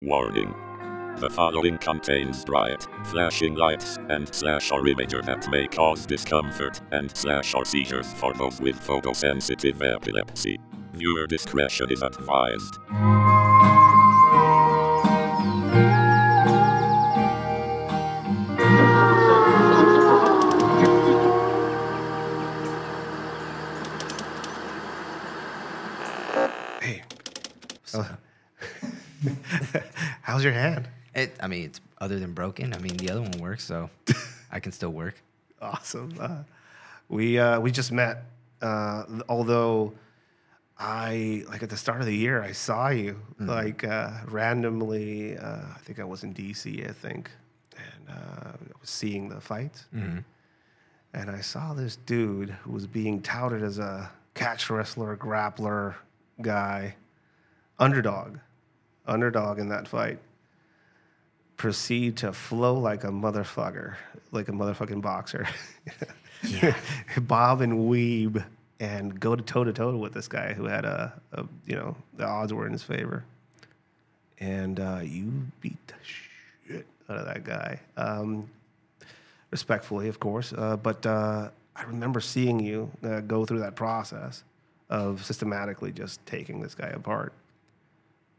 Warning. The following contains bright, flashing lights and slash or imager that may cause discomfort and slash or seizures for those with photosensitive epilepsy. Viewer discretion is advised. How's your hand? It, I mean, it's other than broken. I mean, the other one works, so I can still work. Awesome. Uh, we uh, we just met. Uh, although I like at the start of the year, I saw you like uh, randomly. Uh, I think I was in DC. I think, and uh, I was seeing the fight, and I saw this dude who was being touted as a catch wrestler, grappler guy, underdog, underdog in that fight. Proceed to flow like a motherfucker, like a motherfucking boxer. Yeah. Bob and weeb and go to toe to toe with this guy who had a, a, you know, the odds were in his favor. And uh, you beat the shit out of that guy. Um, respectfully, of course. Uh, but uh, I remember seeing you uh, go through that process of systematically just taking this guy apart.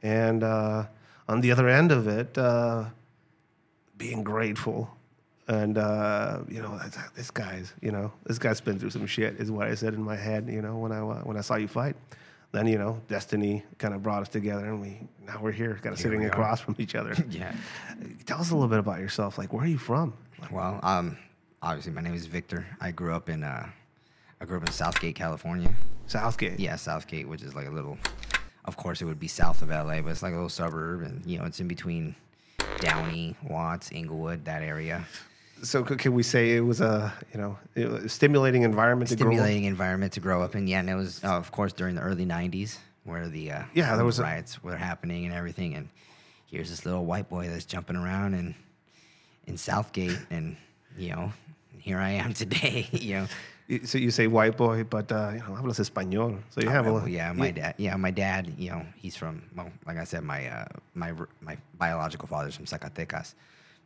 And uh, on the other end of it, uh, being grateful. And, uh, you know, this guy's, you know, this guy's been through some shit, is what I said in my head, you know, when I, uh, when I saw you fight. Then, you know, destiny kind of brought us together and we, now we're here, kind of sitting across from each other. Yeah. Tell us a little bit about yourself. Like, where are you from? Well, um, obviously, my name is Victor. I grew up in uh, I grew up in Southgate, California. Southgate. Yeah, Southgate, which is like a little. Of course, it would be south of LA, but it's like a little suburb, and you know, it's in between Downey, Watts, Inglewood, that area. So can we say it was a, you know, a stimulating environment to grow? Stimulating environment to grow up in. Yeah, and it was, uh, of course, during the early '90s where the uh, Yeah, there was a- riots were happening and everything, and here's this little white boy that's jumping around in in Southgate, and you know, here I am today. you know. So you say white boy, but uh, you know, hablas español. So you have a yeah, my dad. Yeah, my dad. You know, he's from. Well, like I said, my uh, my my biological father's from Zacatecas,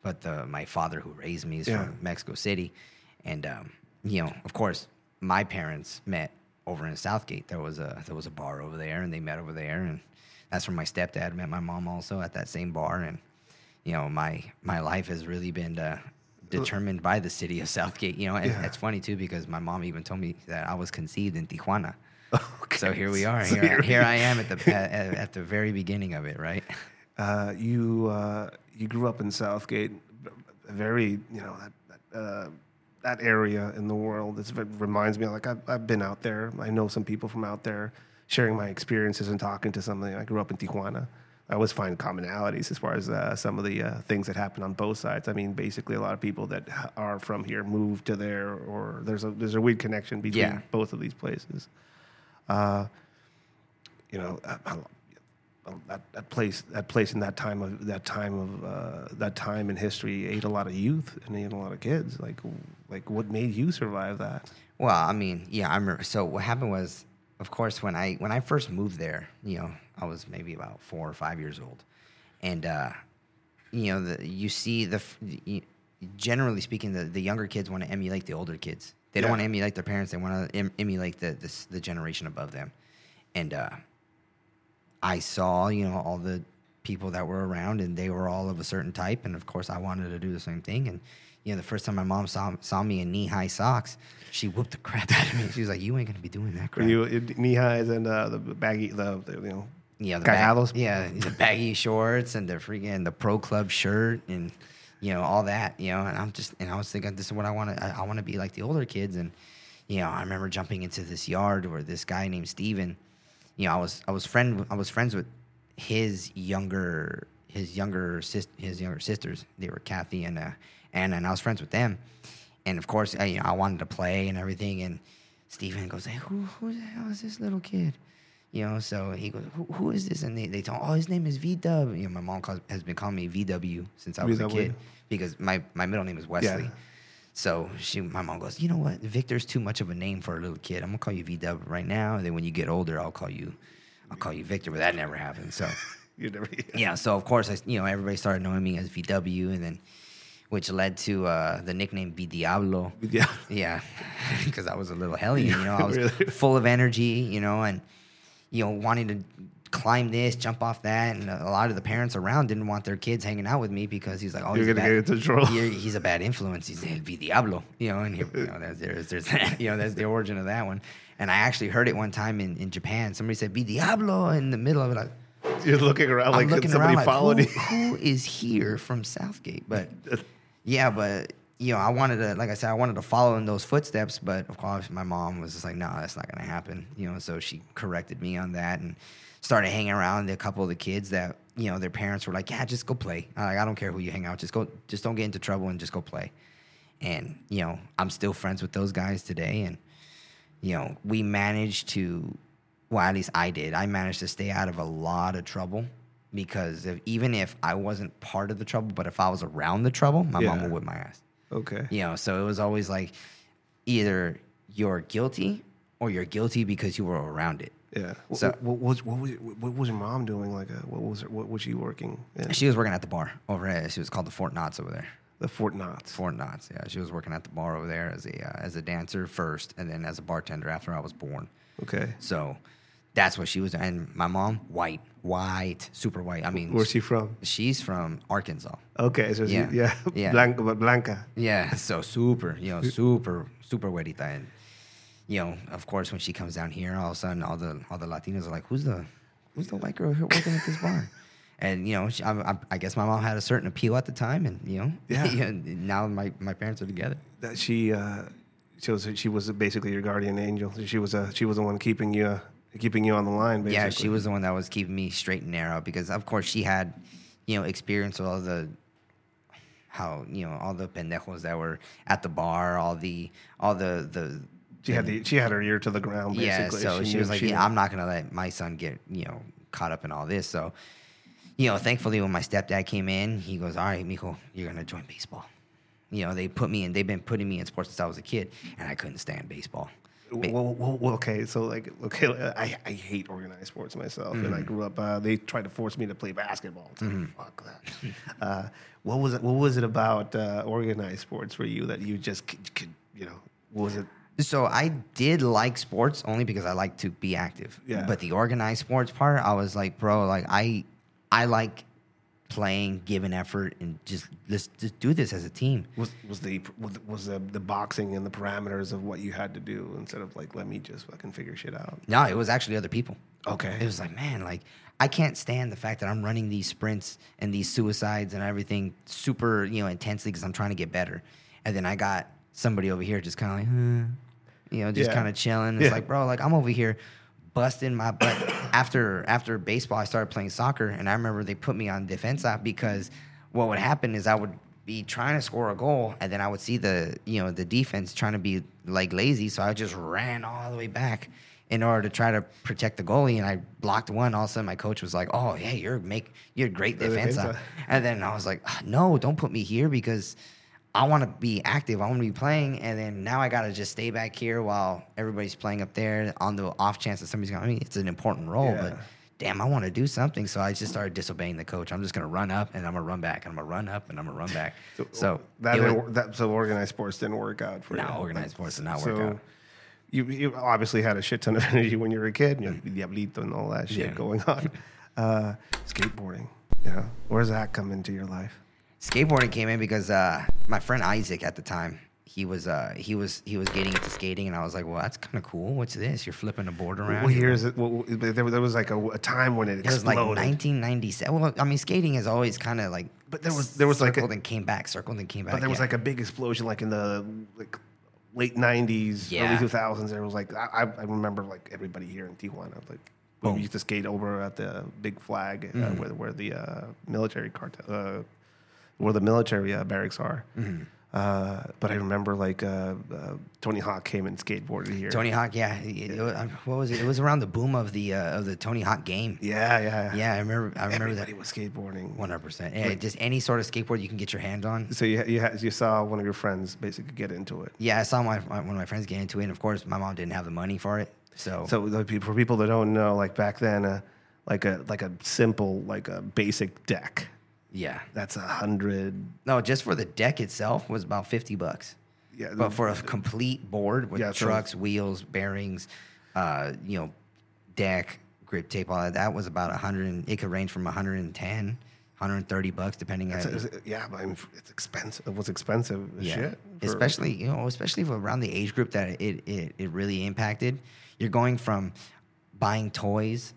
but the, my father who raised me is Yeah. from Mexico City, and um, you know, of course, my parents met over in Southgate. There was a there was a bar over there, and they met over there, and that's where my stepdad met my mom also at that same bar, and you know, my my life has really been. Uh, Determined by the city of Southgate, you know, and Yeah. it's funny too because my mom even told me that I was conceived in Tijuana. Okay. So here we are. So Here, here here I am at the at, at- the very beginning of it, right? Uh, you uh, you grew up in Southgate, very you know that that, uh, that area in the world. It's, it reminds me like I've, I've been out there. I know some people from out there, sharing my experiences and talking to something. I grew up in Tijuana. I always find commonalities as far as uh, some of the uh, things that happen on both sides. I mean, basically, a lot of people that are from here moved to there, or there's a there's a weird connection between Yeah. both of these places. Uh, you know, well, that, that place that place in that time of that time of uh, that time in history ate a lot of youth and ate a lot of kids. Like like what made you survive that? Well, I mean, yeah, I remember. So what happened was, of course, when I when I first moved there, you know, I was maybe about four or five years old, and uh, you know, the, you see the you, generally speaking, the, the younger kids want to emulate the older kids. They don't Yeah. want to emulate their parents. They want to em- emulate the, the the generation above them, and uh, I saw, you know, all the people that were around and they were all of a certain type. And of course, I wanted to do the same thing. And, you know, the first time my mom saw, saw me in knee high socks, she whooped the crap out of me. She was like, you ain't going to be doing that crap. you knee highs and uh, the baggy the, the you know yeah, the bag, yeah, the baggy shorts and the freaking, the pro club shirt and, you know, all that, you know, and I'm just, and I was thinking, this is what I want to, I, I want to be like the older kids. And, you know, I remember jumping into this yard where this guy named Steven, you know, I was I was friend I was friends with his younger his younger sis, his younger sisters. They were Kathy and uh, Anna, and I was friends with them. And of course, I, you know, I wanted to play and everything. And Steven goes, "Hey, who who the hell is this little kid?" You know, so he goes, "Who, who is this?" And they they told, "Oh, his name is V Dub." You know, my mom calls, has been calling me VW since I was a kid because my my middle name is Wesley. Yeah. So she, my mom goes, you know what? Victor's too much of a name for a little kid. I'm gonna call you VW right now, and then when you get older, I'll call you, I'll call you Victor. But that never happened. So, You never. yeah, so of course, I, you know, everybody started knowing me as VW, and then which led to uh, the nickname V Diablo. Yeah. Yeah, because I was a little hellion, you know, I was Really? full of energy, you know, and you know, wanting to climb this, jump off that, and a lot of the parents around didn't want their kids hanging out with me because he's like, oh, You're he's a gonna bad- get into trouble. he's a bad influence. He's El Diablo, you know, and here, you know, there's, there's, there's that, you know, that's the origin of that one. And I actually heard it one time in, in Japan. Somebody said V Diablo in the middle of it. Like, You're looking around I'm like looking somebody around like, followed who, you. who is here from Southgate? But yeah, but you know, I wanted to, like I said, I wanted to follow in those footsteps. But of course, my mom was just like, "No, that's not going to happen." You know, so she corrected me on that and started hanging around a couple of the kids that you know their parents were like, "Yeah, just go play. Like, I don't care who you hang out, just go, just don't get into trouble and just go play." And you know, I'm still friends with those guys today, and you know, we managed to, well, at least I did. I managed to stay out of a lot of trouble because if, even if I wasn't part of the trouble, but if I was around the trouble, my mom would whip my ass. Okay. You know, so it was always like either you're guilty or you're guilty because you were around it. Yeah. What, So- what, was what was what was your mom doing? Like, uh, what was her, what was she working? In? She was working at the bar over there. she was called the Fort Knots over there. The Fort Knots. Fort Knots, yeah. She was working at the bar over there as a, uh, as a dancer first and then as a bartender after I was born. Okay. So that's what she was. And my mom, white, white, super white. I mean, Where's she from? she's from Arkansas. Okay, so Yeah. she, yeah, Yeah. Blanca, but Blanca. Yeah, so super, you know, super, super güerita. And, you know, of course, when she comes down here, all of a sudden, all the all the Latinos are like, "Who's the who's the white girl here working at this bar?" And you know, she, I, I, I guess my mom had a certain appeal at the time, and you know, Yeah. now my, my parents are together. That she, uh, she was she was basically your guardian angel. She was uh, she was the one keeping you uh, keeping you on the line. Basically. Yeah, she was the one that was keeping me straight and narrow because, of course, she had, you know, experience with all the, how you know all the pendejos that were at the bar, all the all the the. She had the she had her ear to the ground. yeah, Basically. so she, knew- was like, knew- "Yeah, I'm not gonna let my son get you know caught up in all this." So, you know, thankfully when my stepdad came in, he goes, "All right, Mijo, you're gonna join baseball." You know, they put me in. They've been putting me in sports since I was a kid, and I couldn't stand baseball. Well, well, well, okay, so like, okay, I, I hate organized sports myself, and I Mm-hmm. grew up. Uh, they tried to force me to play basketball. Like, Fuck that. uh, what was it? What was it about uh, organized sports for you that you just could, could you know? what Was it? So I did like sports only because I like to be active. Yeah. But the organized sports part, I was like, bro, like I, I like playing, giving effort, and just let's just do this as a team. Was was the was, the, the boxing and the parameters of what you had to do instead of like let me just fucking figure shit out? No, it was actually other people. Okay. It was like, man, like I can't stand the fact that I'm running these sprints and these suicides and everything super, you know, intensely because I'm trying to get better. And then I got somebody over here just kind of like, hmm, you know, just Yeah. kind of chilling. It's Yeah. like, bro, like I'm over here busting my butt. after after baseball, I started playing soccer, and I remember they put me on defense defensa because what would happen is I would be trying to score a goal, and then I would see the you know the defense trying to be like lazy, so I just ran all the way back in order to try to protect the goalie, and I blocked one. All of a sudden, my coach was like, "Oh, yeah, you're make you're a great You're defensa," defensa. and then I was like, "Ah, "No, don't put me here because." I want to be active. I want to be playing, and then now I got to just stay back here while everybody's playing up there on the off chance that somebody's going. I mean, it's an important role, Yeah. but damn, I want to do something. So I just started disobeying the coach. I'm just gonna run up and I'm gonna run back, and I'm gonna run up and I'm gonna run back. So that, it was- that so organized sports didn't work out for No, you. organized sports did not so work out. You, you obviously had a shit ton of energy when you were a kid, you know, Diablito and all that shit Yeah. going on. Uh, skateboarding, you know, where's that come into your life? Skateboarding came in because uh, my friend Isaac at the time he was uh, he was he was getting into skating, and I was like, well, that's kind of cool. What's this? You're flipping a board around. Year is it? What- there, there was like a, a time when it It was like exploded. 1997. Well, I mean, skating is always kind of like. But there was- there was like a- and came back, circled and came back. but there was yeah. like a big explosion, like in the like late '90s, Yeah. early 2000s. There was like I, I remember like everybody here in Tijuana, like we used to skate over at the Big Flag, uh, Mm-hmm. where where the uh, military cartel, uh, where the military uh, barracks are. Mm-hmm. Uh, but I remember like uh, uh, Tony Hawk came and skateboarded here. Tony Hawk. Yeah, it, it was, what was it? It was around the boom of the uh, of the Tony Hawk game. Yeah, yeah, Yeah, I remember. I remember Everybody that. was skateboarding. One hundred percent. Yeah, just any sort of skateboard you can get your hand on. So you you, you saw one of your friends basically get into it. Yeah, I saw my, my one of my friends get into it, and of course, my mom didn't have the money for it. So, So for people that don't know, like back then, uh, like a like a simple like a basic deck. Yeah. That's a hundred. No, just for the deck itself was about fifty bucks. Yeah, But for a complete board with Yeah, so- trucks, wheels, bearings, uh, you know, deck, grip tape, all that, that was about a hundred. and- It could range from 110, 130 bucks, depending on. Yeah, but I mean, it's expensive. It was expensive as Yeah, shit. for- especially you know, especially around the age group that it, it it really impacted. You're going from buying toys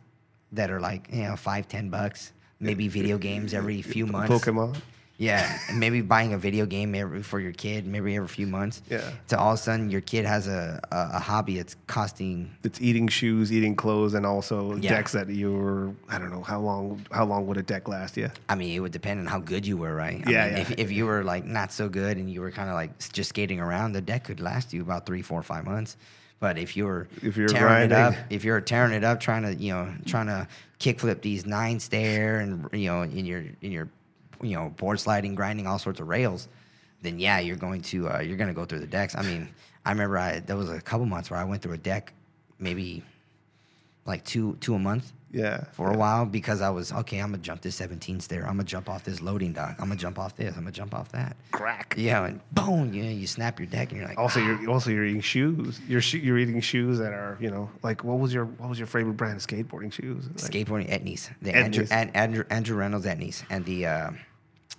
that are like you know five ten bucks, maybe video games every few months. Pokemon. Yeah, and maybe buying a video game every for your kid, maybe every few months. Yeah. To all of a sudden, your kid has a, a, a hobby It's costing. It's eating shoes, eating clothes, and also Yeah. decks that you're. I don't know how long. How long would a deck last Yeah. I mean, it would depend on how good you were, right? I Yeah, mean, yeah. If, if you were like not so good and you were kind of like just skating around, the deck could last you about three, four, five months. But if you were If you're tearing it up, if you're tearing it up, trying to you know trying to kickflip these nine stair and you know in your in your you know board sliding, grinding all sorts of rails, then yeah, you're going to uh, you're going to go through the decks. I mean, I remember I there was a couple months where I went through a deck, maybe like two two a month Yeah. for a while because I was okay. I'm gonna jump this 17 stair. I'm gonna jump off this loading dock. I'm gonna jump off this. I'm gonna jump off that. Crack. Yeah, and boom, you know, you snap your deck and you're like, Also, "Ah." you're also you're eating shoes. You're sho- you're eating shoes that are you know like what was your what was your favorite brand of skateboarding shoes? Like, skateboarding Etnies, the Andrew, Etnies. and, Andrew Andrew Reynolds Etnies, and the uh,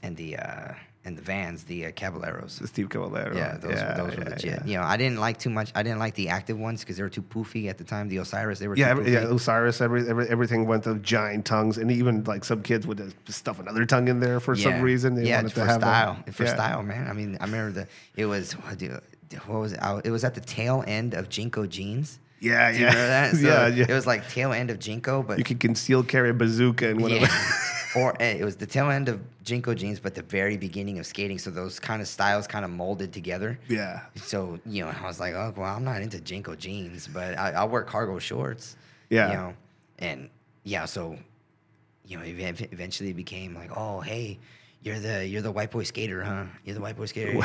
and the uh, and the Vans, the uh, Caballeros. the Steve Caballero. Yeah, those were those were yeah, legit. Yeah, You know, I didn't like too much. I didn't like the active ones because they were too poofy at the time. The Osiris, they were Yeah, too every, yeah. Osiris, every, every, everything went to giant tongues, and even like some kids would stuff another tongue in there for some reason. They yeah, wanted for to have style, That. for yeah. style, man. I mean, I remember the it was what, was it? It was at the tail end of JNCO jeans. Yeah, Do yeah? So yeah, yeah. It was like tail end of JNCO, but you could conceal carry a bazooka and whatever. yeah. or eh, it was the tail end of JNCO jeans, but the very beginning of skating. So those kind of styles kind of molded together. yeah. So you know, I was like, oh well, I'm not into JNCO jeans, but I, I wear cargo shorts. Yeah. You know, and yeah, so you know, ev- eventually it became like, oh hey, you're the you're the white boy skater, huh? You're the white boy skater.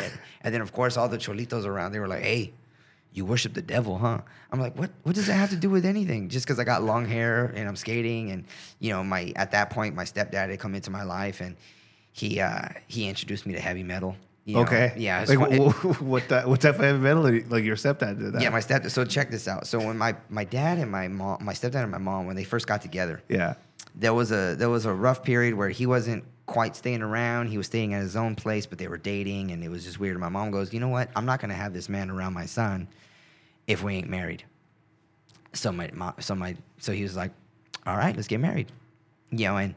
and then of course all the cholitos around, they were like, hey. You worship the devil, huh? I'm like, what? What does that have to do with anything? Just because I got long hair and I'm skating, and you know, my at that point, my stepdad had come into my life, and he uh, he introduced me to heavy metal. you know. Okay. yeah. it's Like, fun- what, that, what type of heavy metal? Like your stepdad did that? yeah, my stepdad. So check this out. So when my my dad and my mom, my stepdad and my mom, when they first got together, Yeah. there was a there was a rough period where he wasn't quite staying around. He was staying at his own place, but they were dating, and it was just weird. My mom goes, "You know what? I'm not gonna have this man around my son if we ain't married." So my mom, so my so he was like, "All right, let's get married," you know, and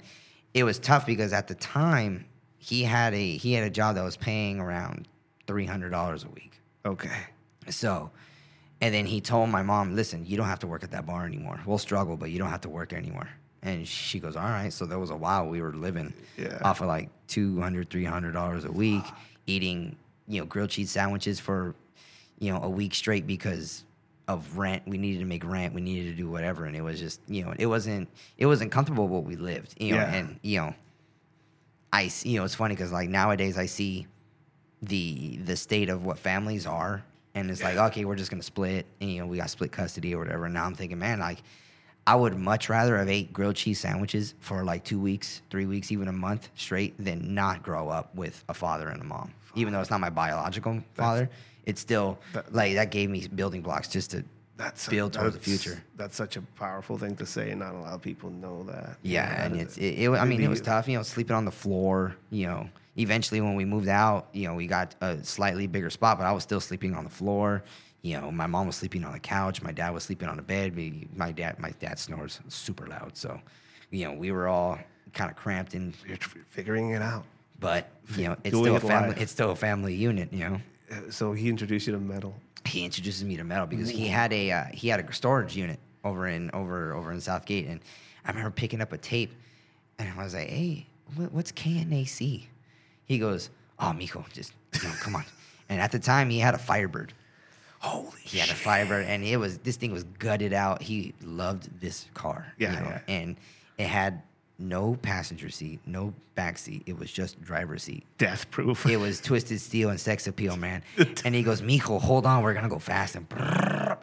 it was tough because at the time he had a he had a job that was paying around three hundred dollars a week. Okay. So, and then he told my mom, listen, you don't have to work at that bar anymore. We'll struggle, but you don't have to work anymore. And she goes, all right. So there was a while we were living Yeah. off of like $200, $300 a week, eating, you know, grilled cheese sandwiches for, you know, a week straight because of rent. We needed to make rent. We needed to do whatever. And it was just, you know, it wasn't, it wasn't comfortable what we lived, you know, Yeah. and, you know, I, you know, it's funny because like nowadays I see the the state of what families are, and it's like, okay, we're just gonna split, and you know, we got split custody or whatever. And now I'm thinking, man, like, I would much rather have ate grilled cheese sandwiches for like two weeks, three weeks, even a month straight, than not grow up with a father and a mom. Even though it's not my biological father, it's still that- like that gave me building blocks just to That's build towards the future. That's such a powerful thing to say, and not a lot of people know that. Yeah, You know, and it's it, it, I mean it was tough, you know, sleeping on the floor, you know. Eventually when we moved out, you know, we got a slightly bigger spot, but I was still sleeping on the floor. You know, my mom was sleeping on the couch, my dad was sleeping on the bed. We- My dad my dad snores super loud, so you know, we were all kind of cramped and You're figuring it out. but, you know, it's Doing still a family live. it's still a family unit, you know. Uh, So he introduced you to metal. he introduces me to metal because he had a uh, he had a storage unit over in over over in Southgate, and I remember picking up a tape, and I was like, "Hey, what, what's KNAC?" He goes, "Oh, mijo, just you know, come on." And at the time, he had a Firebird. Holy He had a Firebird, and it was this thing was gutted out. He loved this car. Yeah, you know, yeah. and it had no passenger seat, no back seat. It was just driver's seat death proof. it was twisted steel and sex appeal, man. And he goes, Mijo, hold on, we're gonna go fast, and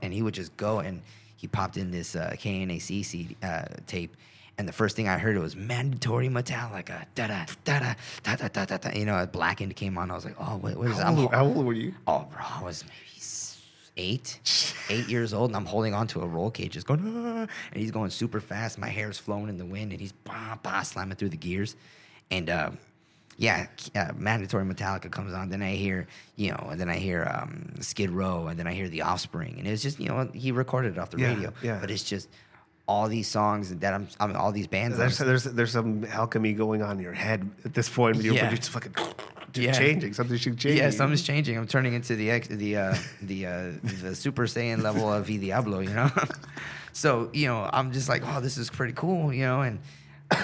and he would just go, and he popped in this uh, KNAC CD, uh, tape, and the first thing I heard it was mandatory Metallica, da da da da da da da da. da. You know, a Blackened came on. I was like, oh, what, what is that? How I'm old, ho- how old were you? Oh, bro, I was maybe eight, eight years old, and I'm holding on to a roll cage, just going, "Ah," and he's going super fast. My hair's flowing in the wind, and he's bah, bah, slamming through the gears. And uh, yeah, uh, mandatory Metallica comes on. Then I hear, you know, and then I hear um, Skid Row, and then I hear The Offspring, and it's just, you know, he recorded it off the Yeah, radio. yeah. But it's just all these songs that I'm, I mean, all these bands. There's, there's there's some alchemy going on in your head at this point. You're, Yeah. you're just fucking Yeah. changing. Something's changing. Yeah, something's changing. I'm turning into the ex, the uh, the uh, the Super Saiyan level of V Diablo, you know. so you know, I'm just like, oh, this is pretty cool, you know, and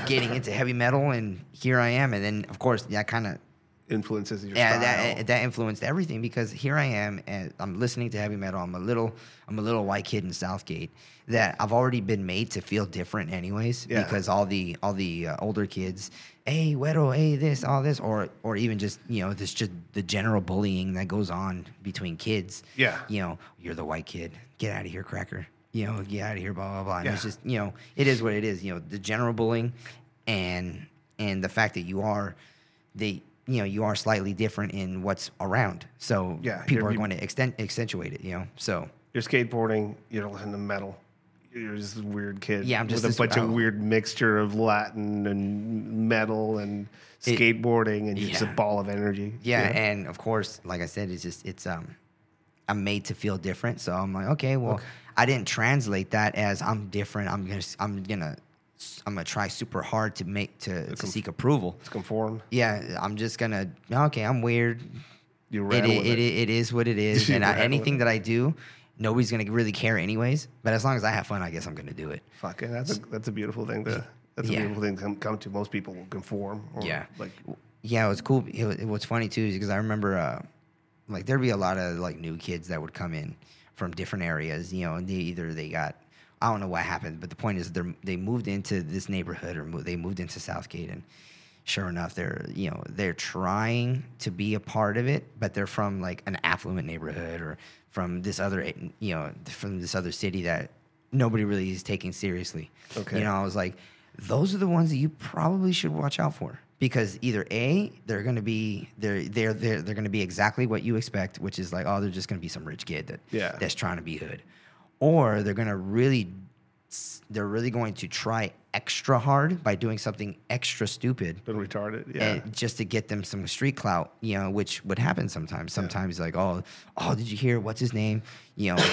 getting into heavy metal, and here I am, and then of course that kind of influences your yeah, style. that that influenced everything because here I am and I'm listening to heavy metal. I'm a little I'm a little white kid in Southgate that I've already been made to feel different anyways Yeah. because all the all the uh, older kids, hey, Weddle, hey, this, all this, or or even just you know this just the general bullying that goes on between kids. Yeah. you know, you're the white kid. Get out of here, cracker. You know, get out of here, blah blah blah. And Yeah. it's just you know, it is what it is. You know, the general bullying, and and the fact that you are, they you know you are slightly different in what's around. So Yeah, people you're- going to extend accentuate it. You know, so You're skateboarding. You're listening to metal. You're just a weird kid. Yeah, I'm just with a bunch oh. of weird mixture of Latin and metal and It- skateboarding, and you're just a ball of energy. yeah, and of course, like I said, it's just it's um. I'm made to feel different, so I'm like, okay, well, I didn't translate that as I'm different. I'm gonna, I'm gonna, I'm gonna try super hard to make to, to seek approval. It's conform. Yeah, I'm just gonna, okay, I'm weird. You It, ran it, it, it. it is what it is, and I, anything that I do, nobody's gonna really care anyways. But as long as I have fun, I guess I'm gonna do it. Fuck it. That's a that's a beautiful thing to. That's a Yeah. beautiful thing to come, come to. Most people will conform. Or Yeah. Like Yeah, it was cool. It, was- what's funny too is because I remember, uh, like there'd be a lot of like new kids that would come in from different areas. You know, and they either they got I don't know what happened, but the point is they they moved into this neighborhood or mo- they moved into Southgate, and sure enough, they're you know they're trying to be a part of it, but they're from like an affluent neighborhood or from this other eh, you know from this other city that nobody really is taking seriously. Okay. You know, I was like, those are the ones that you probably should watch out for because either a they're going to be they're they're they're, they're going to be exactly what you expect, which is like oh they're just going to be some rich kid that Yeah. that's trying to be hood, or they're going to really they're really going to try extra hard by doing something extra stupid been retarded. Eh, yeah. and just to get them some street clout, you know, which would happen sometimes. Sometimes like, oh, oh, did you hear what's his name? You know,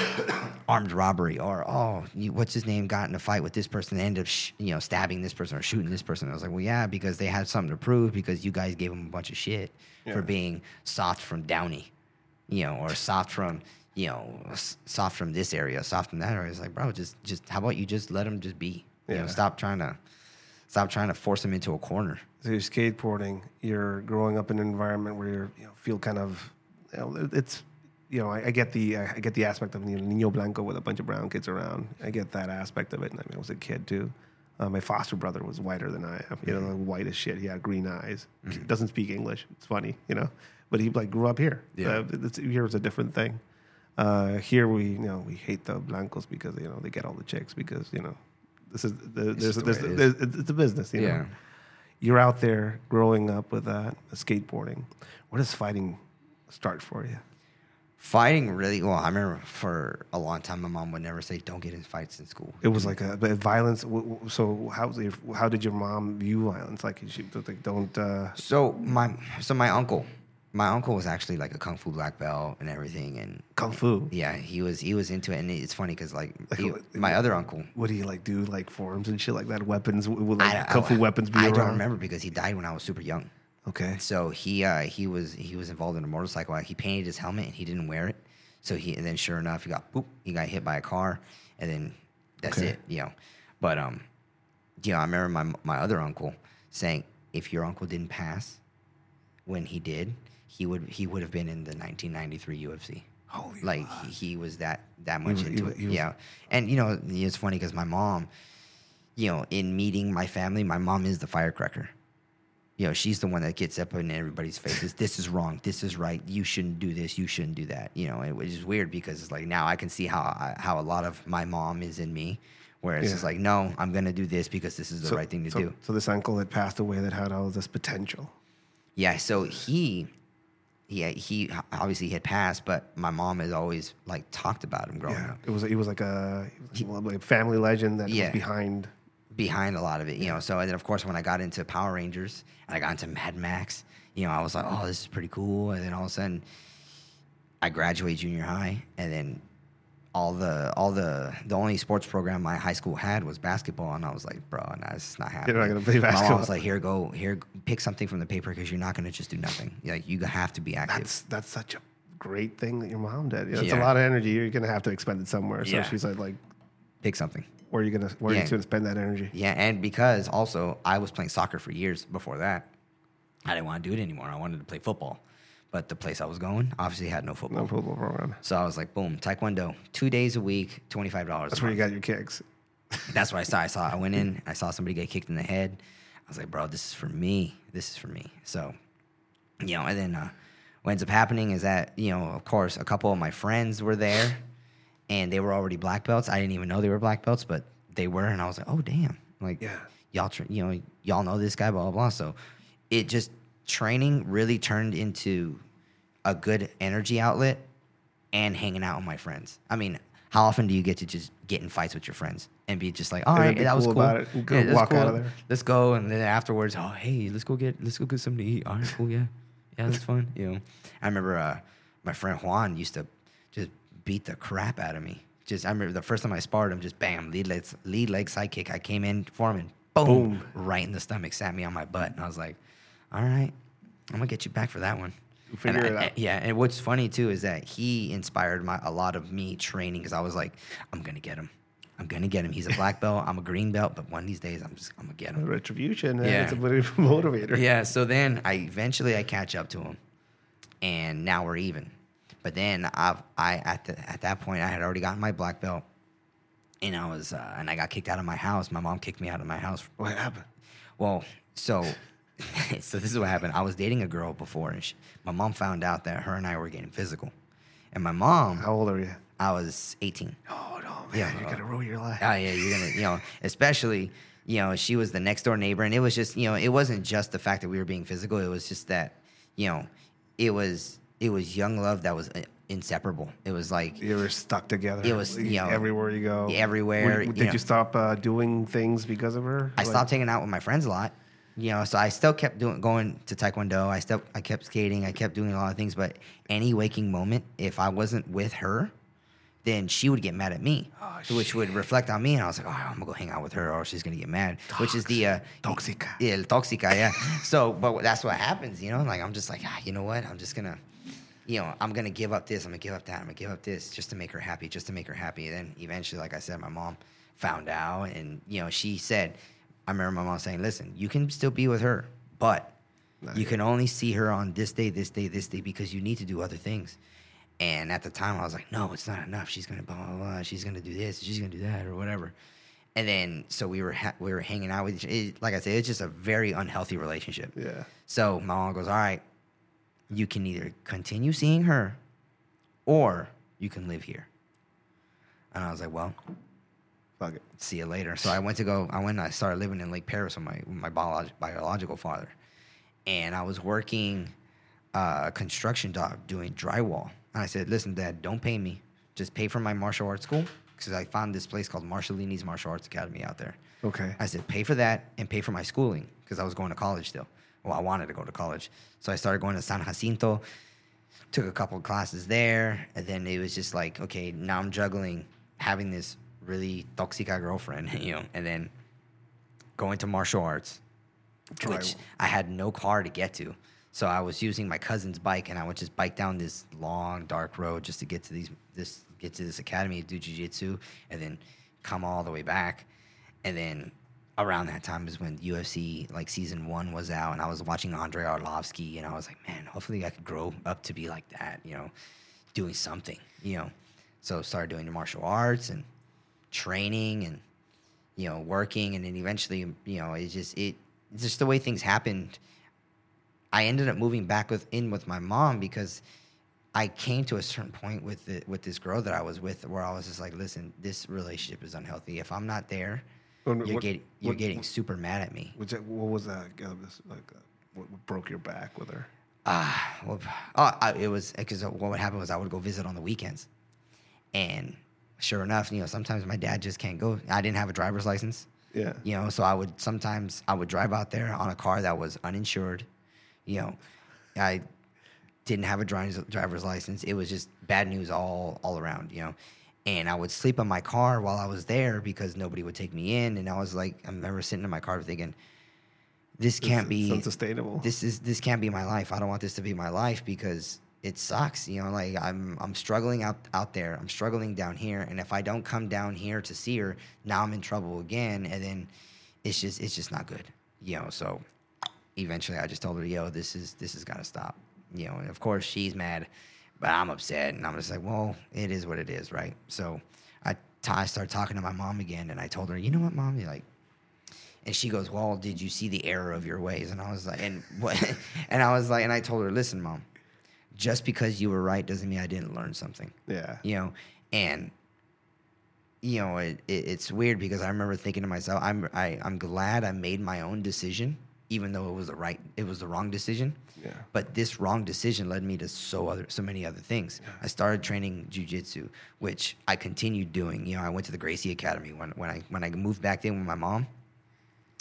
armed robbery, or oh, you, what's his name? Got in a fight with this person, and ended up, sh- you know, stabbing this person or shooting this person. I was like, well, yeah, because they had something to prove because you guys gave them a bunch of shit Yeah. for being soft from Downey, you know, or soft from. You know, soft from this area, soft from that area. It's like, bro, just, just, how about you just let them just be? You Yeah. know, stop trying to, stop trying to force them into a corner. so you're skateboarding. You're growing up in an environment where you you know, feel kind of, you know, it's, you know, I, I get the I get the aspect of you know, Nino Blanco with a bunch of brown kids around. I get that aspect of it. And I mean, I was a kid too. Uh, my foster brother was whiter than I am. You know, like white as shit. He had green eyes. Doesn't speak English. It's funny, you know. But he like grew up here. Yeah. Uh, here was a different thing. Uh, here we, you know, we hate the blancos because you know they get all the chicks because you know this is the, there's, the there's, it there's, it's it's a business. You know? Yeah. you're out there growing up with that skateboarding. Where does fighting start for you? Fighting really well. I remember for a long time, my mom would never say, "Don't get in fights in school." It was like a, but violence. So how how did your mom view violence? Like she like don't. Uh, So my so my uncle, my uncle was actually like a kung fu black belt and everything, and Kung fu. yeah, he was he was into it. And it's funny because like he- what- my other uncle, What do you like do? Like forms and shit like that. Weapons. like kung fu weapons be I around? don't remember because he died when I was super young. Okay. So he uh, he was he was involved in a motorcycle. He painted his helmet and he didn't wear it. So he and then sure enough he got boop, he got hit by a car and then that's Okay. it. You know, but um, you know I remember my my other uncle saying if your uncle didn't pass when he did, he would he would have been in the 1993 UFC. Holy like he, he was that that much was- into was- it. was- yeah, and you know it's funny because my mom, you know, in meeting my family, my mom is the firecracker. You know, she's the one that gets up in everybody's faces. This is wrong. This is right. You shouldn't do this. You shouldn't do that. You know, and which is weird because it's like now I can see how how a lot of my mom is in me, Whereas it's Yeah. just like, no, I'm gonna do this because this is the So- right thing to so, do. So this uncle that passed away that had all this potential. Yeah, so he, yeah, he obviously had passed, but my mom has always like talked about him growing Yeah, up. it was he was like a, he was like a family legend that Yeah. was behind. behind a lot of it, you know. So and then of course when I got into Power Rangers and I got into Mad Max, you know, I was like, oh, this is pretty cool. And then all of a sudden, I graduated junior high, and then all the all the the only sports program my high school had was basketball, and I was like, bro, no, it's not happening. You're not gonna play My mom was like, here, go here, pick something from the paper because you're not gonna just do nothing. Like you have to be active. That's that's such a great thing that your mom did. It's Yeah. a lot of energy. You're gonna have to expend it somewhere. So Yeah. she's like, like, pick something. where are you gonna where are you gonna spend that energy? Yeah, and because also I was playing soccer for years before that, I didn't want to do it anymore. I wanted to play football, but the place I was going obviously had no football. No football program. So I was like, boom, taekwondo, two days a week, twenty five dollars. That's where you got your kicks. That's what I saw. I saw. I went in. I saw somebody get kicked in the head. I was like, bro, this is for me. This is for me. So, you know, and then uh, what ends up happening is that you know, of course, a couple of my friends were there, and they were already black belts. I didn't even know they were black belts, but they were, and I was like, oh damn, like Yeah. y'all, tra- you know, y'all know this guy, blah blah blah. So, it just training really turned into a good energy outlet and hanging out with my friends. I mean, how often do you get to just get in fights with your friends and be just like, all right, And then right, be that was cool cool. about it and go that's walk out of there. Let's go, and then afterwards, oh hey, let's go get let's go get something to eat. All right, cool, yeah, yeah, that's fun. You know, I remember uh, my friend Juan used to just beat the crap out of me. Just I remember the first time I sparred him, just bam, lead leg lead leg side kick. I came in for him and boom, Boom. right in the stomach, sat me on my butt, and I was like, all right, I'm gonna get you back for that one. Figure And it I- out. yeah, and what's funny too is that he inspired my a lot of me training because I was like, I'm gonna get him. I'm gonna get him. He's a black belt. I'm a green belt, but one of these days I'm just I'm gonna get him. Retribution. Yeah. It's a motivator. Yeah. So then I eventually I catch up to him, and now we're even. But then I've I at the at that point I had already gotten my black belt, and I was uh, and I got kicked out of my house. My mom kicked me out of my house What happened? well, so so this is what happened. I was dating a girl before, and she, my mom found out that her and I were getting physical. And my mom, How old are you? I was 18. Oh no, man! Yeah, you're uh, gonna ruin your life. Oh yeah, you're gonna, you know, especially, you know, she was the next door neighbor, and it was just, you know, it wasn't just the fact that we were being physical. It was just that, you know, it was it was young love that was uh, inseparable. It was like you were stuck together. It was, you know, everywhere you go. everywhere, Were- you did know. you stop uh, doing things because of her? I Like- stopped hanging out with my friends a lot. You know, so I still kept doing going to taekwondo. I still I kept skating. I kept doing a lot of things. But any waking moment, if I wasn't with her, then she would get mad at me, Oh, which would reflect on me. And I was like, oh, I'm gonna go hang out with her, or she's gonna get mad. Which is the uh, Toxica. Yeah, el toxica. Yeah. so, but that's what happens. You know, like I'm just like, ah, you know what? I'm just gonna. You know, I'm gonna give up this. I'm gonna give up that. I'm gonna give up this just to make her happy. Just to make her happy. And then eventually, like I said, my mom found out, and you know, she said, I remember my mom saying, "Listen, you can still be with her, but you can only see her on this day, this day, this day because you need to do other things." And at the time, I was like, "No, it's not enough. She's gonna blah blah blah. She's gonna do this. She's gonna do that, or whatever." And then, so we were ha- we were hanging out with each. It, like I said, it's just a very unhealthy relationship. Yeah. So my mom goes, "All right, you can either continue seeing her, or you can live here." And I was like, "Well, Fuck it. see you later. So I went to go. I went. I started living in Lake Perris with my with my biolog- biological father, and I was working uh, a construction job doing drywall. And I said, "Listen, Dad, don't pay me. Just pay for my martial arts school because I found this place called Marshallini's Martial Arts Academy out there." Okay. I said, pay for that and pay for my schooling because I was going to college still. Well, I wanted to go to college. So I started going to San Jacinto, took a couple of classes there. And then it was just like, okay, now I'm juggling having this really toxic girlfriend, you know, and then going to martial arts, which I had no car to get to. So I was using my cousin's bike, and I would just bike down this long, dark road just to get to these this get to this academy, do jujitsu, and then come all the way back. And then around that time is when UFC like season one was out, and I was watching Andrei Arlovski, and I was like, man, hopefully I could grow up to be like that, you know, doing something, you know. So started doing the martial arts and training and you know working, and then eventually, you know, it just it it's just the way things happened. I ended up moving back with in with my mom because I came to a certain point with the, with this girl that I was with where I was just like, listen, this relationship is unhealthy. If I'm not there, you're what- getting you're what- getting super mad at me. Which, what was that? Uh, like, uh, what, what broke your back with her? Ah, well, oh, I, it was because what would happen was I would go visit on the weekends, and sure enough, you know, sometimes my dad just can't go. I didn't have a driver's license, Yeah. you know, so I would sometimes I would drive out there on a car that was uninsured, you know, I didn't have a driver's license. It was just bad news all all around, you know. And I would sleep in my car while I was there because nobody would take me in. And I was like, I remember sitting in my car thinking, this can't It's be unsustainable. this is this can't be my life. I don't want this to be my life because it sucks. You know, like I'm I'm struggling out out there. I'm struggling down here, and if I don't come down here to see her, now I'm in trouble again, and then it's just it's just not good. You know, so eventually I just told her, "Yo, this is this has got to stop." You know, and of course she's mad, but I'm upset, and I'm just like, "Well, it is what it is, right?" So I t- I started talking to my mom again, and I told her, "You know what, mom? You're like." And she goes, "Well, did you see the error of your ways?" And I was like, "And what?" and I was like, and I told her, "Listen, mom, just because you were right doesn't mean I didn't learn something." yeah. You know, and you know, it, it, it's weird because I remember thinking to myself, "I'm I, I'm glad I made my own decision, even though it was the right, it was the wrong decision." Yeah. But this wrong decision led me to so other so many other things. I started training jujitsu, which I continued doing. You know, I went to the Gracie Academy when when I when I moved back in with my mom.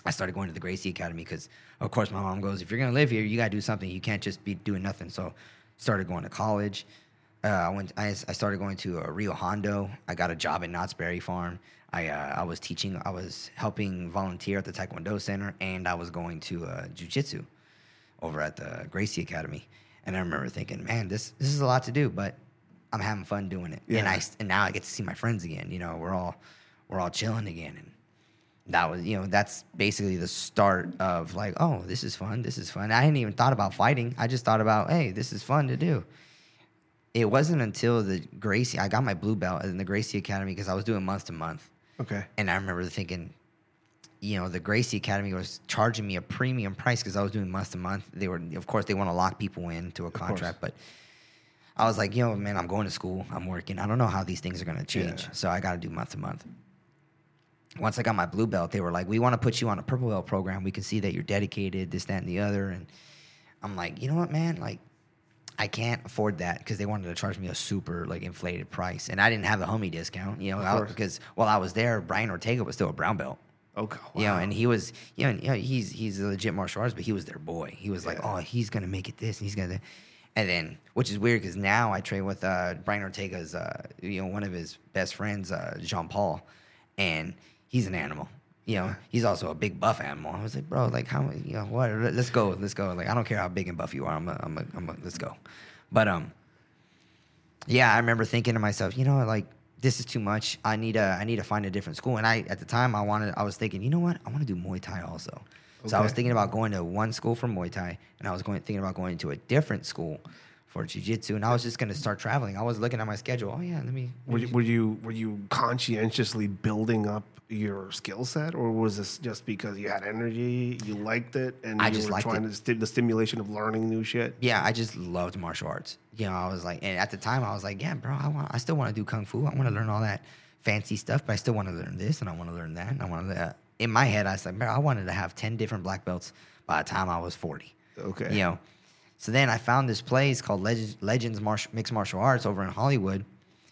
I started going to the Gracie Academy because, of course, my mom goes, if you're gonna live here, you gotta do something. You can't just be doing nothing. So, started going to college. Uh, I went. I, I started going to uh, Rio Hondo. I got a job at Knott's Berry Farm. I uh, I was teaching. I was helping volunteer at the Taekwondo Center, and I was going to uh, jujitsu over at the Gracie Academy. And I remember thinking, man, this this is a lot to do, but I'm having fun doing it. Yeah. And I and now I get to see my friends again. You know, we're all we're all chilling again, and that was you know that's basically the start of like, oh, this is fun. This is fun. I hadn't even thought about fighting. I just thought about, hey, this is fun to do. It wasn't until the Gracie I got my blue belt in the Gracie Academy because I was doing month to month. Okay. And I remember thinking, you know, the Gracie Academy was charging me a premium price because I was doing month to month. They were, of course, they want to lock people into a contract, but I was like, you know, man, I'm going to school, I'm working. I don't know how these things are going to change, Yeah. so I got to do month to month. Once I got my blue belt, they were like, we want to put you on a purple belt program. We can see that you're dedicated, this, that, and the other. And I'm like, you know what, man, like. I can't afford that because they wanted to charge me a super like inflated price, and I didn't have the homie discount, you know, Of I- course. because while I was there, Brian Ortega was still a brown belt. Okay. You know, and he was, you know, you know, he's he's a legit martial artist, but he was their boy. He was like, oh, he's gonna make it this, and he's gonna, and then which is weird because now I train with uh, Brian Ortega's, uh, you know, one of his best friends, uh, Jean Paul, and he's an animal. You know, he's also a big buff animal. I was like, bro, like how, you know, what? Let's go, let's go. Like I don't care how big and buff you are. I'm, a, I'm, a, I'm a, let's go. But um, yeah, I remember thinking to myself, you know, like this is too much. I need a I need to find a different school. And I at the time I wanted I was thinking, you know what? I want to do Muay Thai also. So I was thinking about going to one school for Muay Thai, and I was going thinking about going to a different school for Jiu Jitsu. And I was just going to start traveling. I was looking at my schedule. Oh yeah, let me. Were you, were you were you conscientiously building up your skill set, or was this just because you had energy, you liked it, and I you just were liked trying it. to sti- the stimulation of learning new shit? yeah, I just loved martial arts. You know, I was like, and at the time I was like, yeah, bro, I want, I still want to do kung fu. I want to learn all that fancy stuff, but I still want to learn this and I want to learn that. And I want to. Uh, in my head, I was like, bro, I wanted to have ten different black belts by the time I was forty. Okay. You know, so then I found this place called Legends, Legends Mixed Martial Arts over in Hollywood,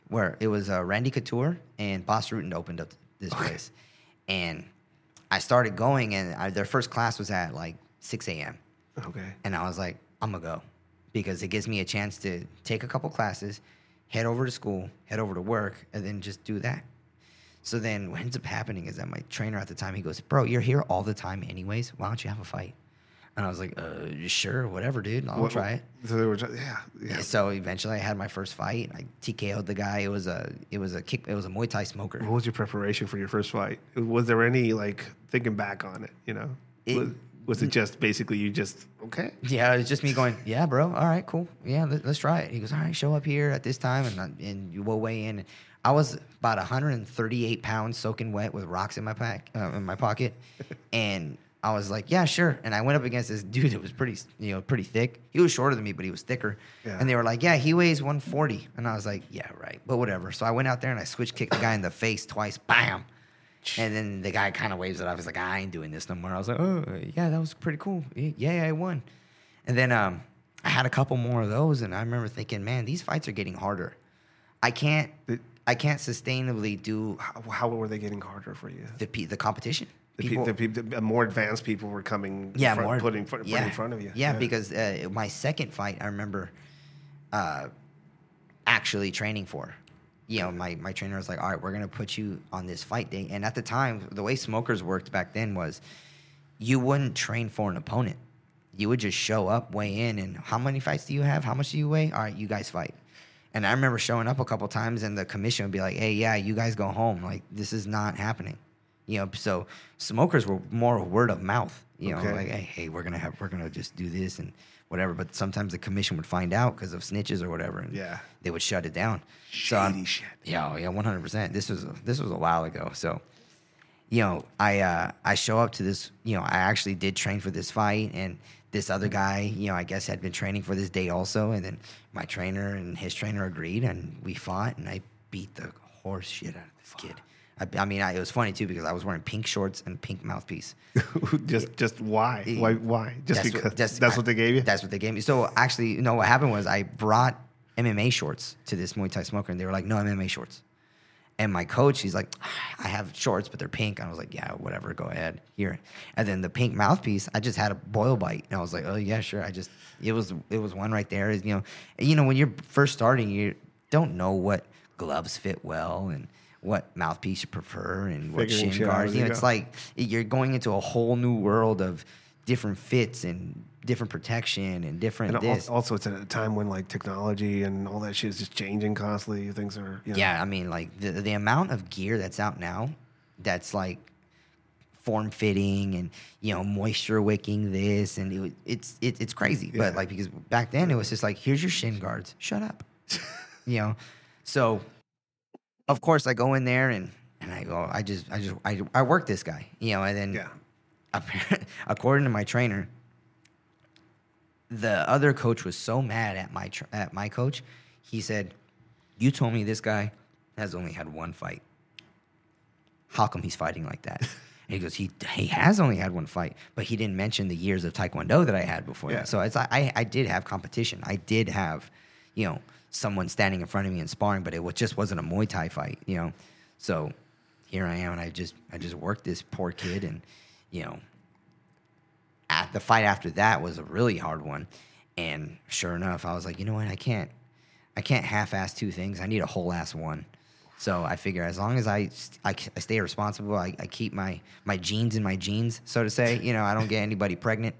where it was uh, Randy Couture and Bas Rutten opened up this place, and I started going, and I, their first class was at like six a.m. Okay. And I was like, I'm gonna go because it gives me a chance to take a couple classes, head over to school, head over to work, and then just do that. So then what ends up happening is that my trainer at the time, he goes, Bro, you're here all the time anyways. Why don't you have a fight? And I was like, uh, sure, whatever, dude. I'll What- try it. So they were just, yeah, yeah. So eventually I had my first fight. I TKO'd the guy. It was a it was a kick it was a Muay Thai smoker. What was your preparation for your first fight? Was there any like thinking back on it? You know, It- was, was it just basically you just okay? Yeah, it's just me going, yeah, bro. All right, cool. Yeah, let, us try it. He goes, all right, show up here at this time, and I- and you will weigh in. I was about 138 pounds soaking wet with rocks in my pack, uh, in my pocket, and I was like, yeah, sure. And I went up against this dude that was pretty, you know, pretty thick. He was shorter than me, but he was thicker. Yeah. And they were like, yeah, he weighs 140. And I was like, yeah, right. But whatever. So I went out there and I switch kicked the guy in the face twice. Bam. And then the guy kind of waves it off. He's like, I ain't doing this no more. I was like, oh, yeah, that was pretty cool. Yeah, I won. And then um, I had a couple more of those, and I remember thinking, man, these fights are getting harder. I can't, I can't sustainably do How, how were they getting harder for you? the the competition. The, pe- People- the, the more advanced people were coming. yeah, front, more putting, put, yeah. put in front of you. Yeah, because uh, my second fight, I remember uh, actually training for. You know, my, my trainer was like, all right, we're going to put you on this fight day. And at the time, the way smokers worked back then was you wouldn't train for an opponent. You would just show up, weigh in, and how many fights do you have? How much do you weigh? All right, you guys fight. And I remember showing up a couple times, and the commission would be like, "Hey, yeah, you guys go home. Like this is not happening." You know, so smokers were more word of mouth. You know, like, hey, hey, we're gonna have, we're gonna just do this and whatever. But sometimes the commission would find out because of snitches or whatever, and Yeah. they would shut it down. so shit. yeah, oh, yeah, one hundred percent. This was this was a while ago. So, you know, I uh, I show up to this. You know, I actually did train for this fight, and this other guy, you know, I guess had been training for this day also, and then my trainer and his trainer agreed, and we fought, and I beat the horse shit out of this kid. I, I mean, I, it was funny too because I was wearing pink shorts and pink mouthpiece. just, just why? Why? Why? Just That's because? what, that's, I- what they gave you. That's what they gave me. So actually, you know what happened was I brought MMA shorts to this Muay Thai smoker, and they were like, "No MMA shorts." And my coach, he's like, "I have shorts, but they're pink." I was like, "Yeah, whatever, go ahead here." And then the pink mouthpiece, I just had a boil bite, and I was like, "Oh yeah, sure." I just it was it was one right there. You know, you know when you're first starting, you don't know what gloves fit well and what mouthpiece you prefer and what Figuring shin guards. You know, it's like you're going into a whole new world of different fits and different protection and different and this. also, it's at a time when like technology and all that shit is just changing constantly. Things are, you know, yeah, I mean, like the the amount of gear that's out now, that's like form fitting and you know moisture wicking this and it, it's it, it's crazy. But like because back then it was just like here's your shin guards, shut up, you know. So of course I go in there and and I go I just I just I I work this guy, you know, and then yeah. according to my trainer, the other coach was so mad at my tr- at my coach. He said, "You told me this guy has only had one fight. How come he's fighting like that?" And he goes, "He he has only had one fight, but he didn't mention the years of taekwondo that I had before. Yeah. that. So it's I I did have competition. I did have, you know, someone standing in front of me and sparring, but it wa- just wasn't a Muay Thai fight, you know. So here I am, and I just I just worked this poor kid, and you know, at the fight after that was a really hard one. And sure enough, I was like, you know what? I can't, I can't half-ass two things. I need a whole ass one. So I figure as long as I, I, I stay responsible, I, I keep my my genes in my jeans, so to say. You know, I don't get anybody pregnant.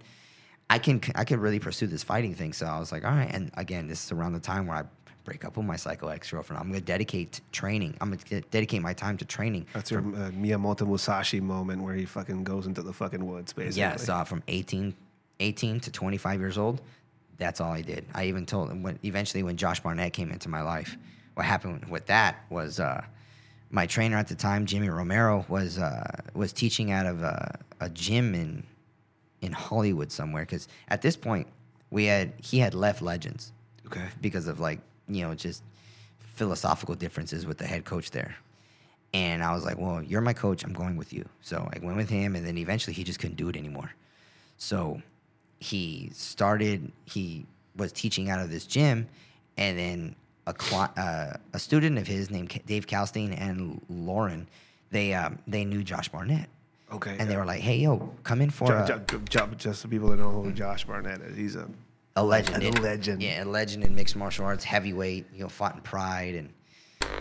I can I could really pursue this fighting thing. So I was like, all right. And again, this is around the time where I break up with my psycho ex girlfriend. I'm gonna dedicate training. I'm gonna dedicate my time to training. That's your uh, Miyamoto Musashi moment where he fucking goes into the fucking woods, basically. Yeah, so from 18, 18 to 25 years old, that's all I did. I even told him when eventually when Josh Barnett came into my life, what happened with that was uh, my trainer at the time, Jimmy Romero, was uh, was teaching out of a, a gym in in Hollywood somewhere. Because at this point, we had he had left Legends Okay. because of like you know just philosophical differences with the head coach there. And I was like, "Well, you're my coach. I'm going with you." So I went with him, and then eventually he just couldn't do it anymore. So he started. He was teaching out of this gym, and then a uh, a student of his named K- Dave Kalstein and Lauren, they um, they knew Josh Barnett, Okay. and they were like, "Hey, yo, come in for Jo- a, Jo- Jo- just so people that know who Josh Barnett is, he's a a legend. A legend. Yeah, a legend in mixed martial arts, heavyweight. You know, fought in Pride, and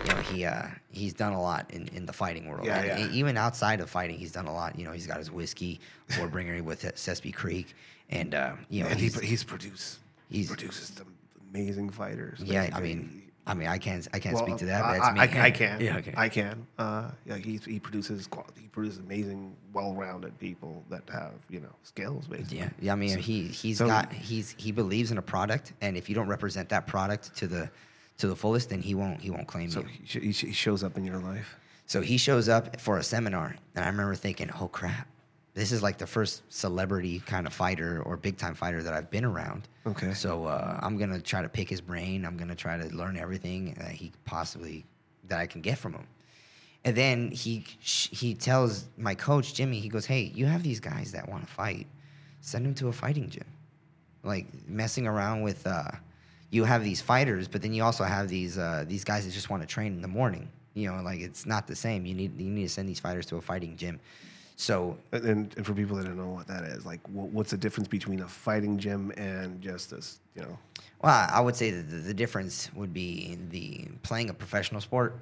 you know he uh, he's done a lot in, in the fighting world. Yeah, and, yeah. and even outside of fighting, he's done a lot. You know, he's got his whiskey Warbringer with Sespe Creek, and uh, you know and he, he's, he's produced. He he's- produces some amazing fighters. yeah. I mean, I mean, I can't I can't Well, speak to that. I, But me. I, I can. Yeah, okay. I can. Uh, yeah, he he produces qual- he produces amazing, well-rounded people that have you know skills. Basically. Yeah, yeah. I mean, he he's so- got he's he believes in a product, and if you don't represent that product to the to the fullest, then he won't he won't claim So you. he, sh- he sh- he shows up in your life. So he shows up for a seminar, and I remember thinking, "Oh crap, this is like the first celebrity kind of fighter or big time fighter that I've been around. Okay. So uh, I'm gonna try to pick his brain. I'm gonna try to learn everything that he possibly that I can get from him. And then he he tells my coach Jimmy, he goes, "Hey, you have these guys that want to fight. Send them to a fighting gym. Like messing around with. Uh, you have these fighters, but then you also have these uh, these guys that just want to train in the morning. You know, like it's not the same. You need you need to send these fighters to a fighting gym. So And, and, for people that don't know what that is, like, wh- what's the difference between a fighting gym and just this, you know? Well, I would say that the, the difference would be in the playing a professional sport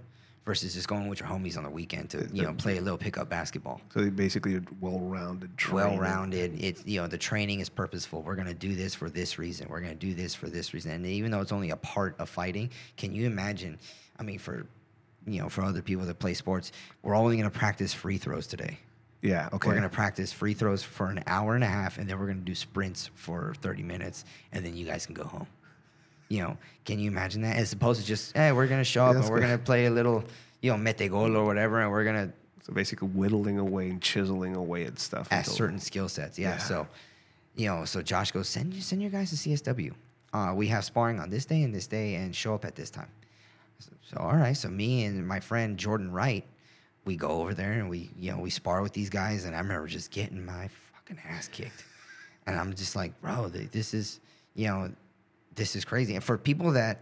versus just going with your homies on the weekend to you know play a little pickup basketball. So basically are well-rounded training. Well-rounded. It's you know the training is purposeful. We're gonna do this for this reason. We're gonna do this for this reason. And even though it's only a part of fighting, can you imagine? I mean, for you know, for other people that play sports, we're only gonna practice free throws today. Yeah. Okay. We're gonna practice free throws for an hour and a half, and then we're gonna do sprints for thirty minutes, and then you guys can go home. You know, can you imagine that? As opposed to just, hey, we're gonna show up Yeah, and we're good. gonna play a little, you know, mete gol or whatever, and we're gonna so basically whittling away and chiseling away at stuff. at certain skill sets. Yeah. Yeah. So, you know, so Josh goes, send you send your guys to CSW. Uh, we have sparring on this day and this day, and show up at this time. So, so, all right. So me and my friend Jordan Wright, we go over there and we you know we spar with these guys, and I remember just getting my fucking ass kicked, and I'm just like, bro, this is you know, this is crazy. And for people that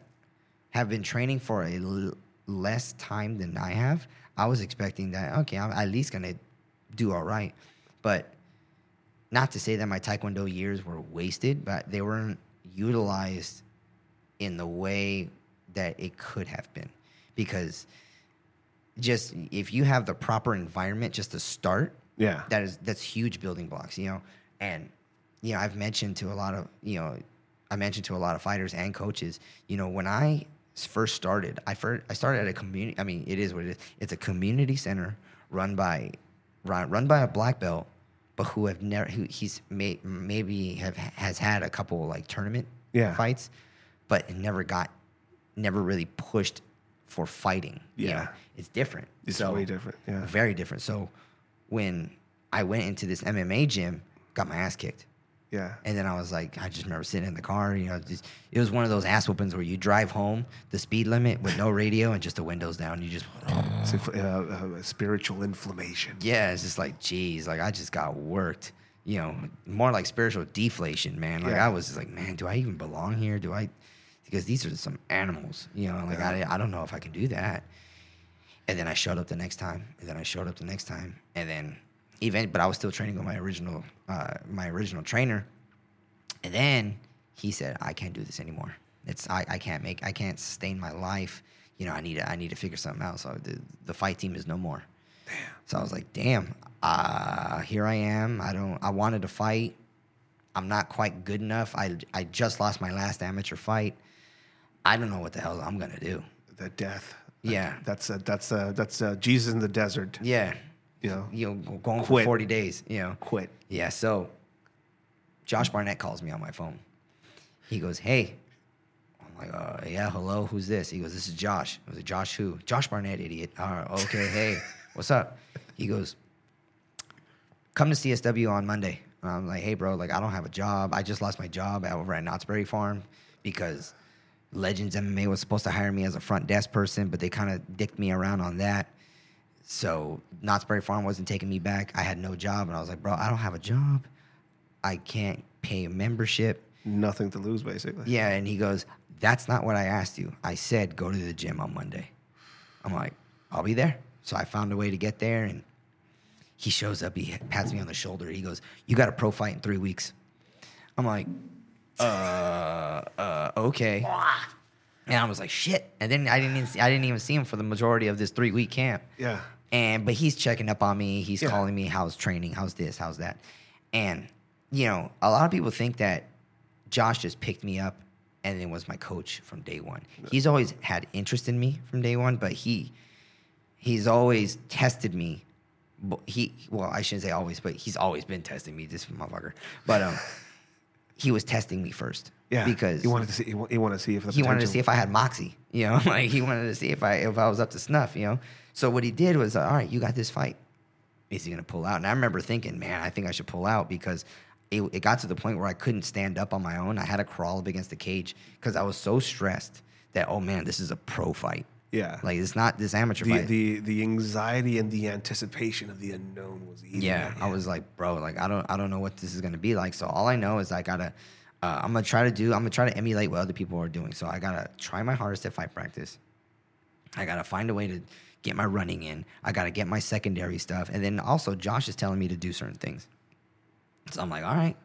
have been training for a l- less time than I have, I was expecting that okay, I'm at least gonna do all right, but not to say that my taekwondo years were wasted, but they weren't utilized in the way that it could have been. Because just if you have the proper environment just to start, Yeah. that is that's huge building blocks, you know. And you know, I've mentioned to a lot of you know, I mentioned to a lot of fighters and coaches, you know, when I first started, I first I started at a community. I mean, it is what it is. It's a community center run by run, run by a black belt, but who have never who he's may, maybe have has had a couple like tournament Yeah. fights, but never got never really pushed for fighting. you Yeah. know. it's different. It's So- way different. Yeah. very different. So when I went into this MMA gym, got my ass kicked. Yeah. And then I was like, I just remember sitting in the car, you know, just, it was one of those ass whoopings where you drive home the speed limit with no radio and just the windows down. You just, It's infl- uh, uh, spiritual inflammation. yeah, it's just like, geez, like I just got worked. You know, more like spiritual deflation, man. Like Yeah. I was just like, man, do I even belong here? Do I? Because these are some animals, you know. Like I, I don't know if I can do that. And then I showed up the next time, and then I showed up the next time, and then even, but I was still training with my original, uh, my original trainer. And then he said, I can't do this anymore. It's I, I can't make I can't sustain my life. You know, I need to I need to figure something out. So the the fight team is no more. Damn. So I was like, damn, uh, here I am. I don't I wanted to fight. I'm not quite good enough. I I just lost my last amateur fight. I don't know what the hell I'm gonna do. The death. Yeah. That's uh, that's uh, that's uh, Jesus in the desert. Yeah. You know, You know, going for 40 days, you know. quit. Yeah, so Josh Barnett calls me on my phone. He goes, Hey. I'm like, uh, yeah, hello, who's this? He goes, This is Josh. I was like, Josh who? Josh Barnett, idiot. All right, okay, hey, what's up? He goes, Come to CSW on Monday. And I'm like, hey, bro, like, I don't have a job. I just lost my job over at Knott's Berry Farm because Legends MMA was supposed to hire me as a front desk person, but they kind of dicked me around on that. So Knott's Berry Farm wasn't taking me back. I had no job, and I was like, bro, I don't have a job. I can't pay a membership. Nothing to lose, basically. Yeah, and he goes, that's not what I asked you. I said go to the gym on Monday. I'm like, I'll be there. So I found a way to get there, and he shows up. He pats me on the shoulder. He goes, "You got a pro fight in three weeks." I'm like, uh, uh, okay. And I was like, shit. And then I didn't even see, I didn't even see him for the majority of this three week camp. Yeah. And but he's checking up on me. He's Yeah. calling me, how's training? How's this? How's that? And you know, a lot of people think that Josh just picked me up and then was my coach from day one. He's always had interest in me from day one, but he he's always tested me. But He well, I shouldn't say always, but he's always been testing me, this motherfucker. But um, he was testing me first. Yeah. because he wanted to see. He, wa- he wanted to see if the he wanted to see if I had moxie, you know, like he wanted to see if I if I was up to snuff, you know. So what he did was, all right, you got this fight. is he gonna pull out? And I remember thinking, man, I think I should pull out because it, it got to the point where I couldn't stand up on my own. I had to crawl up against the cage because I was so stressed that oh man, this is a pro fight. Yeah. Like it's not this amateur the, fight. the the anxiety and the anticipation of the unknown was eating yeah, I was like, bro, like I don't I don't know what this is gonna be like. So all I know is I gotta uh, I'm gonna try to do I'm gonna try to emulate what other people are doing. So I gotta try my hardest at fight practice. I gotta find a way to get my running in. I gotta get my secondary stuff. And then also Josh is telling me to do certain things. So I'm like, all right.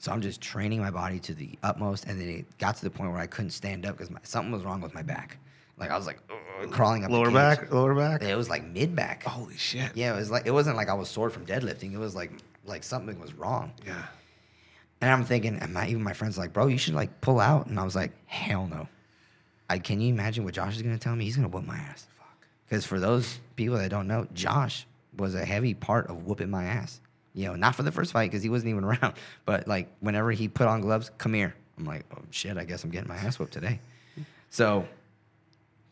So I'm just training my body to the utmost, and then it got to the point where I couldn't stand up because something was wrong with my back. Like I was like "Ugh," crawling up. lower back, lower back. It was like mid back. Holy shit. Yeah, it was like it wasn't like I was sore from deadlifting. It was like like something was wrong. Yeah. And I'm thinking, and my even my friends like, bro, you should like pull out. And I was like, hell no. I can you imagine what Josh is gonna tell me? He's gonna whoop my ass. Fuck. Because for those people that don't know, Josh was a heavy part of whooping my ass. You know, not for the first fight because he wasn't even around, but like whenever he put on gloves, come here. I'm like, oh shit, I guess I'm getting my ass whooped today. So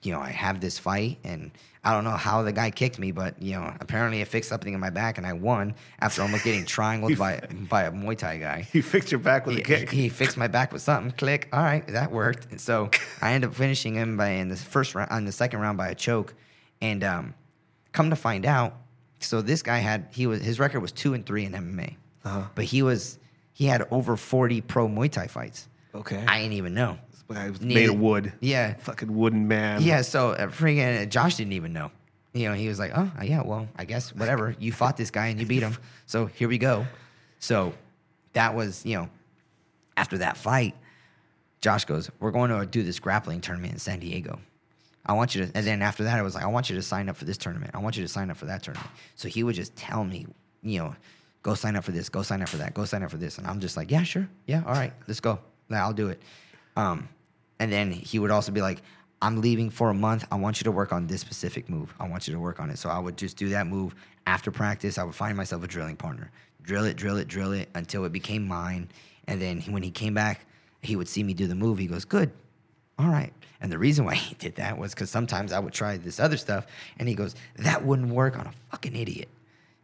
you know, I have this fight, and I don't know how the guy kicked me, but you know, apparently it fixed something in my back, and I won after almost getting triangled by by a Muay Thai guy. You fixed your back with He, a kick. he fixed my back with something. Click. All right, that worked. And so I ended up finishing him by in the first round, on the second round by a choke, and um, come to find out, so this guy had he was his record was two and three in MMA, Uh-huh. but he was he had over forty pro Muay Thai fights. okay. I didn't even know. Guy was made of wood. Yeah, Fucking wooden man. yeah, so uh, freaking uh, Josh didn't even know. You know, he was like, "Oh, yeah, well, I guess whatever. You fought this guy and you beat him, so here we go." So that was, you know, after that fight, Josh goes, "We're going to do this grappling tournament in San Diego. I want you to." And then after that, I was like, "I want you to sign up for this tournament. I want you to sign up for that tournament." So he would just tell me, you know, go sign up for this, go sign up for that, go sign up for this, and I'm just like, "Yeah, sure, yeah, all right, let's go. I'll do it." Um, and then he would also be like, I'm leaving for a month. I want you to work on this specific move. I want you to work on it. So I would just do that move after practice. I would find myself a drilling partner, drill it, drill it, drill it until it became mine. And then when he came back, he would see me do the move. He goes, Good. All right. And the reason why he did that was because sometimes I would try this other stuff and he goes, That wouldn't work on a fucking idiot.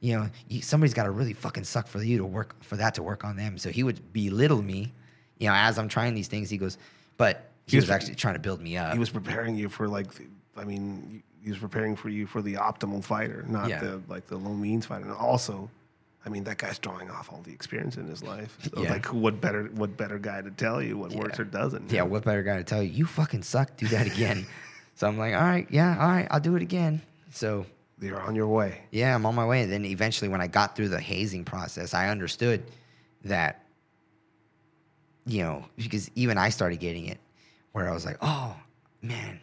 You know, you, somebody's got to really fucking suck for you to work, for that to work on them. So he would belittle me, you know, as I'm trying these things. He goes, But he, He was, was- actually trying to build me up. He was preparing you for like, I mean, he was preparing for you for the optimal fighter, not Yeah. the like the low means fighter. And also, I mean, that guy's drawing off all the experience in his life. So Yeah. like, what better what better guy to tell you what works or doesn't? Yeah, what better guy to tell you, you fucking suck, do that again. so I'm like, all right, yeah, all right, I'll do it again. So You're on your way. yeah, I'm on my way. And then eventually, when I got through the hazing process, I understood that, you know, because even I started getting it where I was like, oh, man,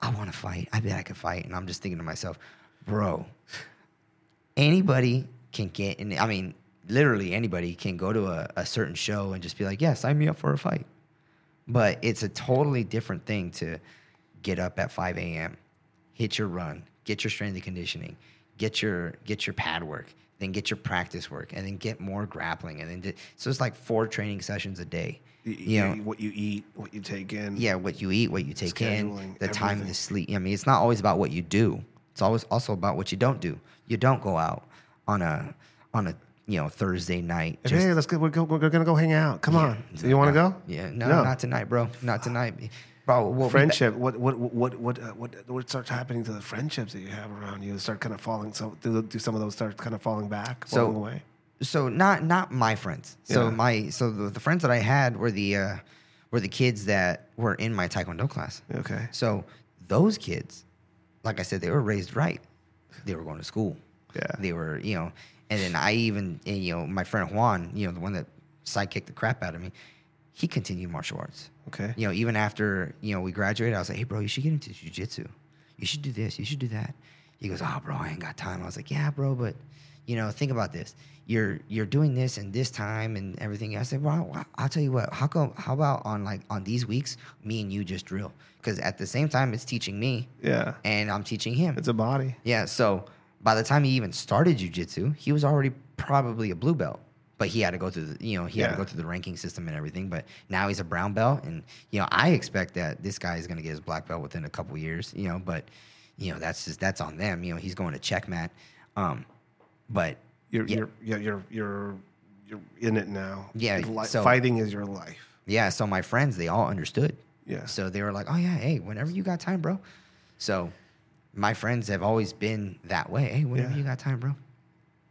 I want to fight. I bet I could fight. And I'm just thinking to myself, bro, anybody can get in. I mean, literally anybody can go to a, a certain show and just be like, yeah, sign me up for a fight. But it's a totally different thing to get up at 5 a.m., hit your run, get your strength and conditioning, get your get your pad work, then get your practice work, and then get more grappling, and then so it's like four training sessions a day. You, You know, what you eat, what you take in. yeah, what you eat, what you take in, the time to sleep. I mean, it's not always about what you do. It's always also about what you don't do. You don't go out on a on a you know Thursday night. Like, hey, let's go. We're, go, we're gonna go hang out. Come on. So you want to go? Yeah, no, not tonight, bro. Not tonight, bro. We'll friendship. What what what what uh, what what starts happening to the friendships that you have around you? Start kind of falling. So do, do some of those start kind of falling back, So- falling away? So not not my friends. So Yeah. my so the, the friends that I had were the uh, were the kids that were in my taekwondo class. Okay. So those kids, like I said, they were raised right. They were going to school. Yeah. They were, you know, and then I even, and, you know, my friend Juan, you know, the one that sidekicked the crap out of me, he continued martial arts. Okay. You know, even after, you know, we graduated, I was like, hey, bro, you should get into jujitsu. You should do this. You should do that. He goes, oh, bro, I ain't got time. I was like, yeah, bro, but, you know, think about this. You're you're doing this and this time and everything. I said, well, I'll- tell you what. How come? How about on like on these weeks, me and you just drill? Because at the same time, it's teaching me Yeah. and I'm teaching him. It's a body. Yeah, so by the time he even started jujitsu, he was already probably a blue belt. But he had to go through the, you know, he had to go through the ranking system and everything. But now he's a brown belt, and you know, I expect that this guy is going to get his black belt within a couple years. You know, but you know, that's just that's on them. You know, he's going to checkmat. Um, but You're Yeah. you're you're you're you're in it now. Yeah, Li- so- fighting is your life. yeah, so my friends they all understood. Yeah. So they were like, "Oh yeah, hey, whenever you got time, bro." So my friends have always been that way. Hey, whenever Yeah. you got time, bro.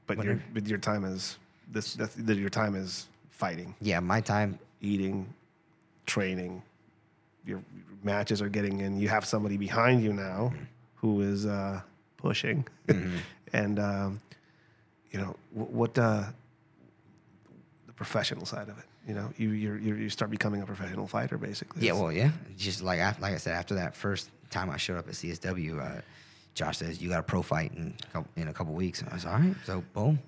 But your but your time is this. That's, that your time is fighting, Yeah, my time. eating, training. Your matches are getting in. You have somebody behind you now who is uh, pushing, and um, you know what uh, the professional side of it. You know, you you're, you're, start becoming a professional fighter, basically. Yeah, well, yeah. Just like I, like I said, after that first time I showed up at CSW, uh, Josh says you got a pro fight in a couple, in a couple weeks. And I was all right. So boom,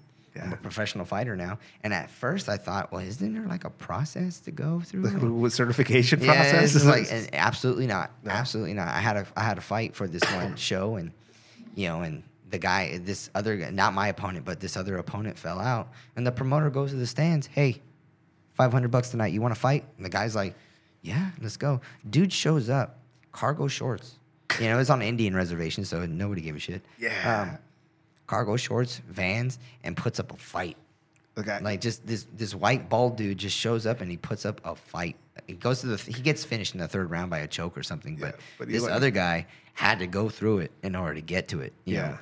I'm a professional fighter now. And at first I thought, well, isn't there like a process to go through? with certification Yeah, process. it's like absolutely not, No. absolutely not. I had a I had a fight for this one show, and you know, and the guy, this other, guy, not my opponent, but this other opponent fell out, and the promoter goes to the stands, hey, five hundred bucks tonight, you want to fight? And the guy's like, yeah, let's go. Dude shows up, cargo shorts. You know, it's on Indian reservation, so nobody gave a shit. Yeah. Um, cargo shorts, vans, and puts up a fight. okay. Like just this this white bald dude just shows up and he puts up a fight. He goes to the he gets finished in the third round by a choke or something. But, Yeah, but he this like- other guy had to go through it in order to get to it. you Yeah. know?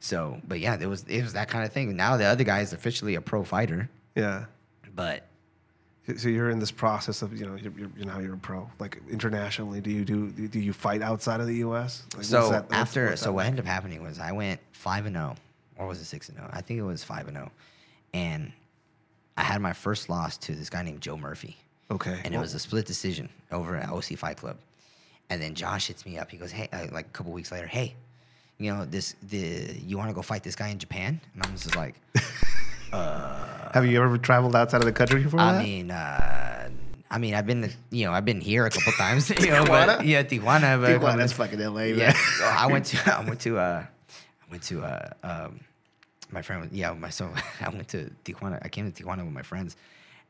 So, but yeah, there was it was that kind of thing. Now the other guy is officially a pro fighter, yeah. but So you're in this process of you know you're, you're, you know you're a pro like internationally. Do you do do you fight outside of the U.S.? Like, what's so that- what's- after what's so that what ended up happening was I went five and zero, or was it six and zero? I think it was five and zero, and I had my first loss to this guy named Joe Murphy. Okay. and it was a split decision over at OC Fight Club. And then Josh hits me up. He goes, "Hey, uh, like a couple weeks later, hey, you know this the you want to go fight this guy in Japan?" And I'm just like, Have you ever traveled outside of the country before I that? mean, uh, I mean, I've been you know I've been here a couple times, you know, but Tijuana? yeah, Tijuana. But Tijuana, that's fucking L.A. yeah, Man. so I went to I went to uh, I went to uh, um, my friend. was- Yeah, my so I went to Tijuana. I came to Tijuana with my friends,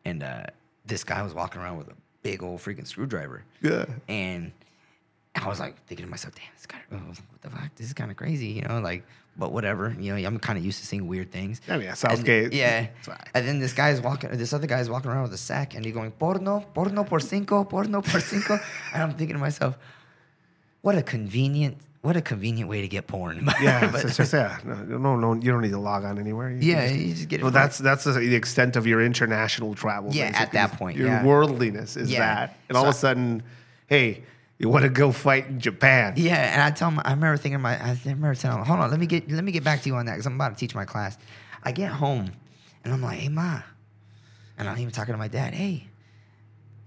and uh, this guy was walking around with a big old freaking screwdriver. Yeah. And I was like thinking to myself, damn, this guy, oh, what the fuck? This is kind of crazy, you know? Like, but whatever, you know, I'm kind of used to seeing weird things. I mean, yeah, And- Southgate, yeah. And then this guy's walking, this other guy's walking around with a sack and he's going, porno, porno por cinco, porno por cinco. and I'm thinking to myself, what a convenient, what a convenient way to get porn. Yeah, But- it's just yeah. No, no, no, you don't need to log on anywhere. You Yeah, can you just get it Well, that's that's the extent of your international travel. Yeah, at that point, your yeah. worldliness is Yeah. that, and all of a So- sudden, hey, you want to go fight in Japan? Yeah, and I tell him, I remember thinking, my, I remember telling him, hold on, let me get, let me get back to you on that because I'm about to teach my class. I get home, and I'm like, hey ma, and I'm even talking to my dad, hey,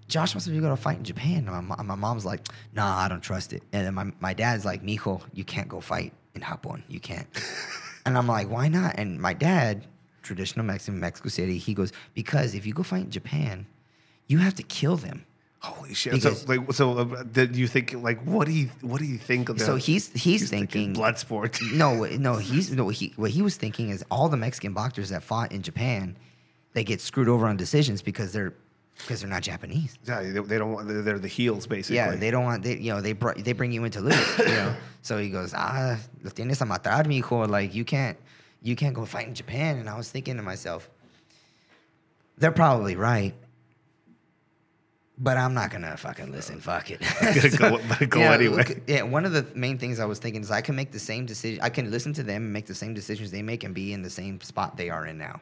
Josh wants me to go to a fight in Japan. And my, my mom's like, nah, I don't trust it. And then my, my dad's like, mijo, you can't go fight in Japón. You can't. and I'm like, why not? And my dad, traditional Mexican, Mexico City, he goes, because if you go fight in Japan, you have to kill them. Holy shit! Because- so, like, so uh, did you think like what do you what do you think? So he's he's, thinking, blood sport. no, no, he's no. He what he was thinking is all the Mexican boxers that fought in Japan, they get screwed over on decisions because they're because they're not Japanese. yeah, they, they don't want. They're, they're the heels basically. Yeah, they don't want they you know they br- they bring you in to lose. You know, so he goes ah, lo tienes a matar, mijo. Like you can't you can't go fight in Japan. And I was thinking to myself, they're probably right. But I'm not gonna fucking listen. Fuck it. gonna go- go anyway. yeah, one of the main things I was thinking is I can make the same decision. I can listen to them and make the same decisions they make and be in the same spot they are in now.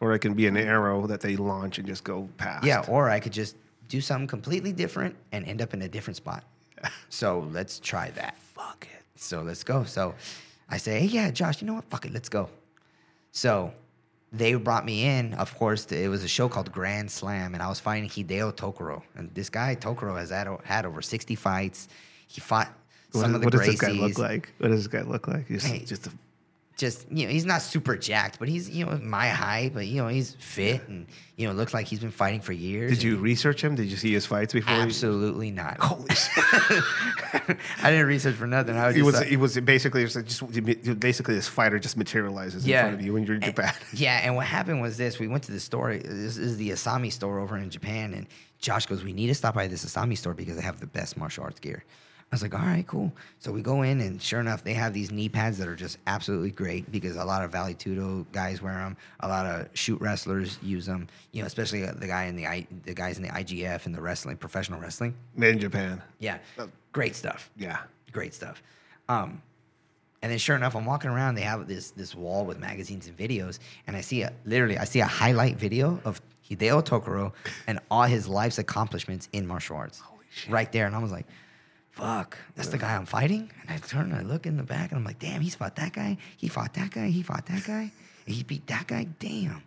Or it can be an arrow that they launch and just go past. Yeah, or I could just do something completely different and end up in a different spot. So let's try that. Fuck it. So let's go. So I say, hey, yeah, Josh, you know what? Fuck it, let's go. So they brought me in. Of course, it was a show called Grand Slam, and I was fighting Hideo Tokoro. And this guy, Tokoro, has had, had over 60 fights. He fought What, some does- of the what does this guy look like? What does this guy look like? He's Hey. just a, Just, you know, he's not super jacked, but he's, you know, my height, but, you know, he's fit and, you know, looks like he's been fighting for years. did you research him? Did you see his fights before? you- Absolutely not. Holy shit! I didn't research for nothing. I was He just was like- he was basically just, just basically this fighter just materializes in front of you when you're in And- Japan. yeah, and what happened was this: we went to the store. This is the Isami store over in Japan, and Josh goes, "We need to stop by this Isami store because they have the best martial arts gear." I was like, all right, cool. So we go in, and sure enough, they have these knee pads that are just absolutely great because a lot of Vale Tudo guys wear them. A lot of shoot wrestlers use them. You know, especially uh, the guy in the I, the guys in the IGF and the wrestling, professional wrestling. Made in Japan. Yeah, great stuff. Yeah. Great stuff. Um, and then sure enough, I'm walking around. They have this this wall with magazines and videos, and I see a literally I see a highlight video of Hideo Tokoro and all his life's accomplishments in martial arts. Right there, and I was like, "Fuck, that's the guy I'm fighting." And I turn and I look in the back, and I'm like, "Damn, he's fought that guy. He fought that guy. He fought that guy. And he beat that guy. Damn."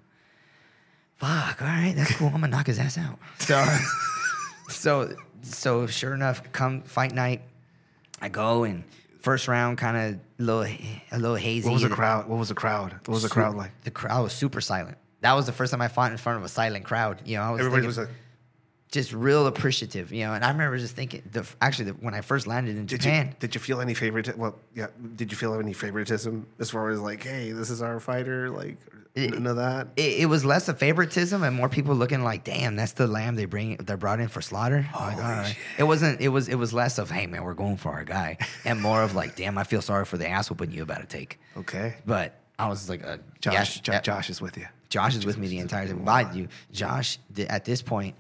Fuck. All right, that's cool. I'm gonna knock his ass out. So, so, so sure enough, come fight night, I go and first round kind of a little a little hazy. What was the crowd? What was the crowd? What was the crowd like? The crowd was super silent. That was the first time I fought in front of a silent crowd. You know, I was Everybody thinking- was like, just real appreciative. You know, and I remember just thinking. The, actually, the, when I first landed in did Japan, you did you feel any favorite? Well, yeah. Did you feel any favoritism as far as like, hey, this is our fighter? Like, none of that. it, it was less of favoritism and more people looking like, damn, that's the lamb they bring they brought in for slaughter. I'm like, all right. It wasn't. It was. It was less of, hey man, we're going for our guy, and more of like, damn, I feel sorry for the ass whooping you about to take. Okay. But I was like, uh, Josh, yes, Jo- uh, Josh is with you. Josh is with me the entire time. Mind you, Josh at this point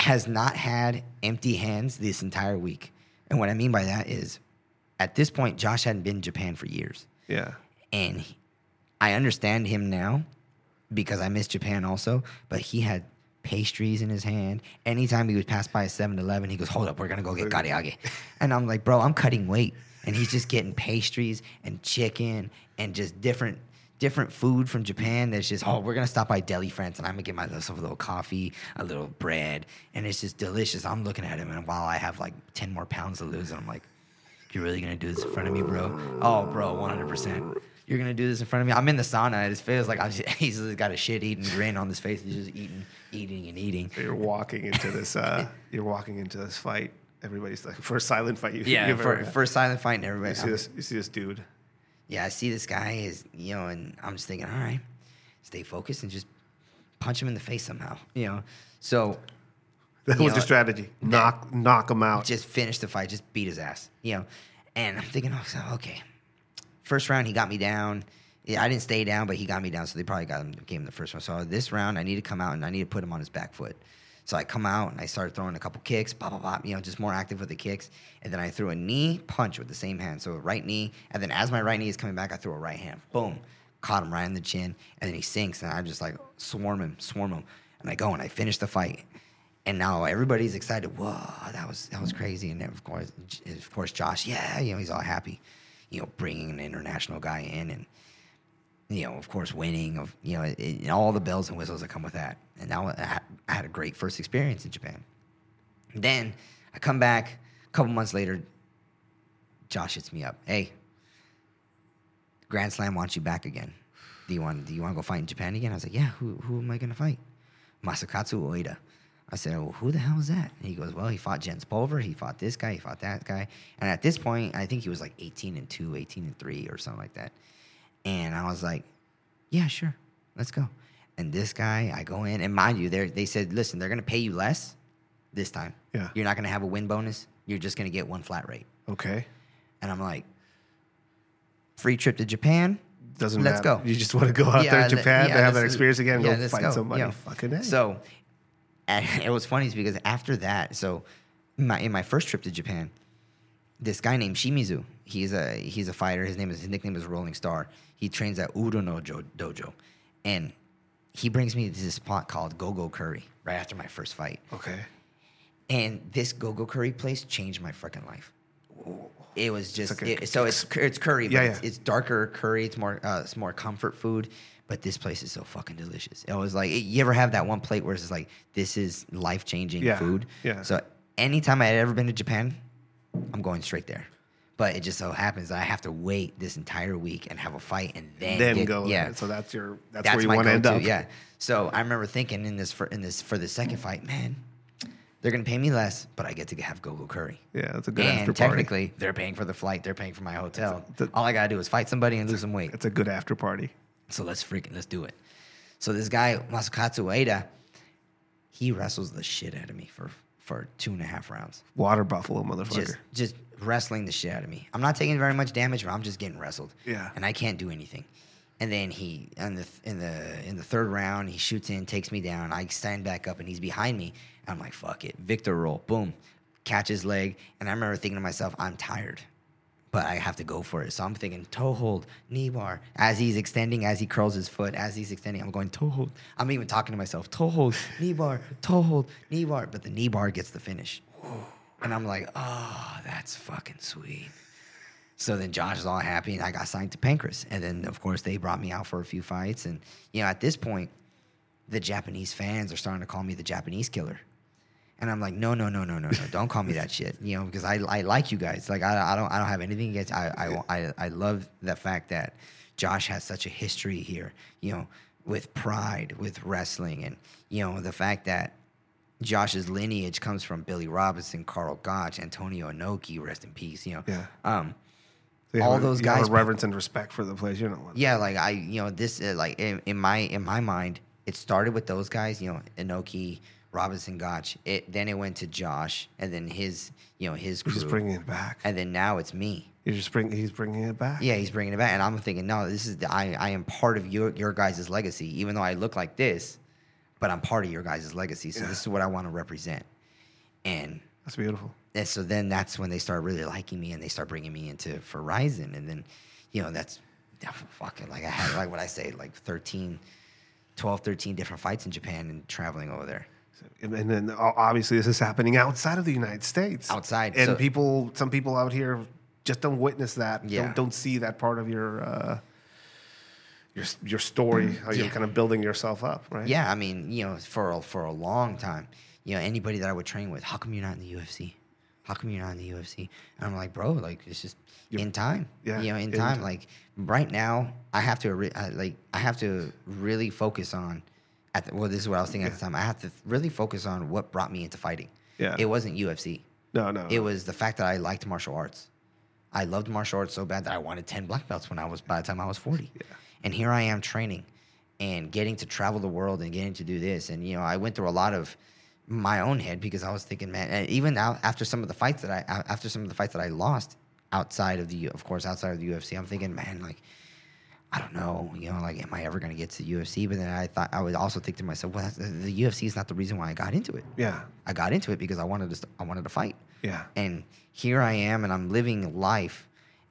has not had empty hands this entire week. And what I mean by that is, at this point, Josh hadn't been in Japan for years, Yeah. and he- I understand him now because I miss Japan also. But he had pastries in his hand. Anytime he would pass by a 7-Eleven, he goes, "Hold up, we're gonna go get karaage," and I'm like, "Bro, I'm cutting weight," and he's just getting pastries and chicken and just different different food from Japan that's just, oh, we're gonna stop by Deli France and I'm gonna get myself a little coffee, a little bread, and it's just delicious. I'm looking at him and while I have like 10 more pounds to lose, and I'm like, You're really gonna do this in front of me, bro? Oh, bro, 100%. You're gonna do this in front of me. I'm in the sauna. and His face like I'm just, he's just got a shit eating grin on his face. He's just eating, eating, and eating. You're walking into this. Uh, you're walking into this fight. Everybody's like, first silent fight you, Yeah, you've for, ever had. for a silent fight and You everybody. see this? You see this dude? Yeah, I see this guy is, you know, and I'm just thinking, all right, stay focused and just punch him in the face somehow, you know. So That was know, the strategy. Knock, knock him out. just finish the fight, just beat his ass, you know. And I'm thinking, oh, okay. First round, he got me down. Yeah, I didn't stay down, but he got me down, so they probably got him gave him the first one. So this round, I need to come out and I need to put him on his back foot. So I come out and I started throwing a couple kicks, pop, pop, pop, you know, just more active with the kicks. And then I threw a knee punch with the same hand. So right knee, and then as my right knee is coming back, I threw a right hand. Boom. Caught him right in the chin. And then he sinks, and I just like swarm him, swarm him. And I go and I finish the fight. And now everybody's excited. Whoa, that was that was crazy. And of course, of course, Josh, yeah, you know, he's all happy, you know, bringing an international guy in, and you know, of course, winning of you know, it, all the bells and whistles that come with that. And now I had, I had a great first experience in Japan. Then I come back a couple months later. Josh hits me up. Hey, Grand Slam wants you back again. Do you want Do you want to go fight in Japan again? I was like, Yeah. Who Who am I gonna fight? Masakatsu Ueda. I said, Well, who the hell is that? And he goes, Well, he fought Jens Pulver. He fought this guy. He fought that guy. And at this point, I think he was like 18 and 2, 18 and 3, or something like that. And I was like, Yeah, sure. Let's go. And this guy, I go in, and mind you, they they said, Listen, they're gonna pay you less this time. Yeah. You're not gonna have a win bonus. You're just gonna get one flat rate. okay. And I'm like, free trip to Japan. Doesn't Let's matter. go. You just want to go out Yeah, there to Japan yeah, to have that experience again. yeah, go fight go, somebody. Fucking A. So and it was funny because after that, so my, in my first trip to Japan, this guy named Shimizu, he's a he's a fighter. His name is his nickname is Rolling Star. He trains at Udono Jo- Dojo, and he brings me to this spot called Go Go Curry right after my first fight. okay. And this Go Go Curry place changed my freaking life. It was just like a- it- so it's it's curry, but Yeah, it's, yeah. it's darker curry. It's more uh, it's more comfort food. But this place is so fucking delicious. It was like you ever have that one plate where it's like this is life changing Yeah, food. yeah. So anytime I had ever been to Japan, I'm going straight there. But it just so happens that I have to wait this entire week and have a fight and then Then get- go. Yeah. So that's your. That's, that's where you want to end up. Yeah. So I remember thinking in this for in this for the second fight, man, they're gonna pay me less, but I get to have go-go curry. Yeah. That's a good after And party. technically, they're paying for the flight. They're paying for my hotel. the- All I gotta do is fight somebody and lose some weight. It's a good after party. So let's freaking let's do it. So this guy Masakatsu Ueda, he wrestles the shit out of me for for two and a half rounds. Water buffalo, motherfucker. Just just wrestling the shit out of me. I'm not taking very much damage, but I'm just getting wrestled. Yeah. And I can't do anything. And then he in the in the in the third round, he shoots in, takes me down. I stand back up, and he's behind me. I'm like, fuck it, Victor roll, boom, catch his leg. And I remember thinking to myself, I'm tired, but I have to go for it. So I'm thinking toe hold, knee bar. As he's extending, as he curls his foot, as he's extending, I'm going toe hold. I'm even talking to myself, toe hold, knee bar, toe hold, knee bar. But the knee bar gets the finish. And I'm like, oh, that's fucking sweet. So then Josh is all happy, and I got signed to Pancrase. And then, of course, they brought me out for a few fights. And, you know, at this point, the Japanese fans are starting to call me the Japanese killer. And I'm like, no, no, no, no, no, no, don't call me that shit. You know, because I, I like you guys. Like I, I don't I don't have anything against. I, I I I love the fact that Josh has such a history here. You know, with pride, with wrestling, and you know the fact that Josh's lineage comes from Billy Robinson, Karl Gotch, Antonio Inoki, rest in peace. You know, Yeah. Um, So all a- those guys- reverence and respect for the place. You know yeah, like I, you know, this uh, like in, in my in my mind, it started with those guys, you know, Inoki, Robinson, Gotch. It then it went to Josh, and then his, you know, his crew, just bringing it back. and then now it's me. You're just bring. He's bringing it back. Yeah, he's bringing it back, and I'm thinking, no, this is the, I I am part of your your guys' legacy, even though I look like this, but I'm part of your guys' legacy. So this is what I want to represent, and That's beautiful. and so then that's when they start really liking me and they start bringing me into Verizon. And then, you know, that's fucking like I had, like what I say, like 13, 12, 13 different fights in Japan and traveling over there. And, and then obviously this is happening outside of the United States. Outside, and so- people, some people out here just don't witness that. Yeah. Don't, don't see that part of your uh, your your story. Mm. How you're Yeah. kind of building yourself up, right? Yeah, I mean, you know, for a, for a long time, you know, anybody that I would train with, how come you're not in the UFC? How come you're not in the UFC? And I'm like, bro, like it's just in time. Yeah, you know, in, in time. time. Like right now, I have to re- I, like I have to really focus on. At the, well, this is what I was thinking at the time. I have to really focus on what brought me into fighting. Yeah. it wasn't UFC. No, no. It was the fact that I liked martial arts. I loved martial arts so bad that I wanted 10 black belts when I was by the time I was 40. And here I am training and getting to travel the world and getting to do this. And you know, I went through a lot of my own head because I was thinking, man, and even now after some of the fights that I after some of the fights that I lost outside of the of course outside of the UFC, I'm thinking, man, like I don't know, you know, like, am I ever going to get to the UFC? But then I thought I would also think to myself, well, that's, the UFC is not the reason why I got into it. yeah, I got into it because I wanted to. I wanted to fight. yeah. And here I am, and I'm living life,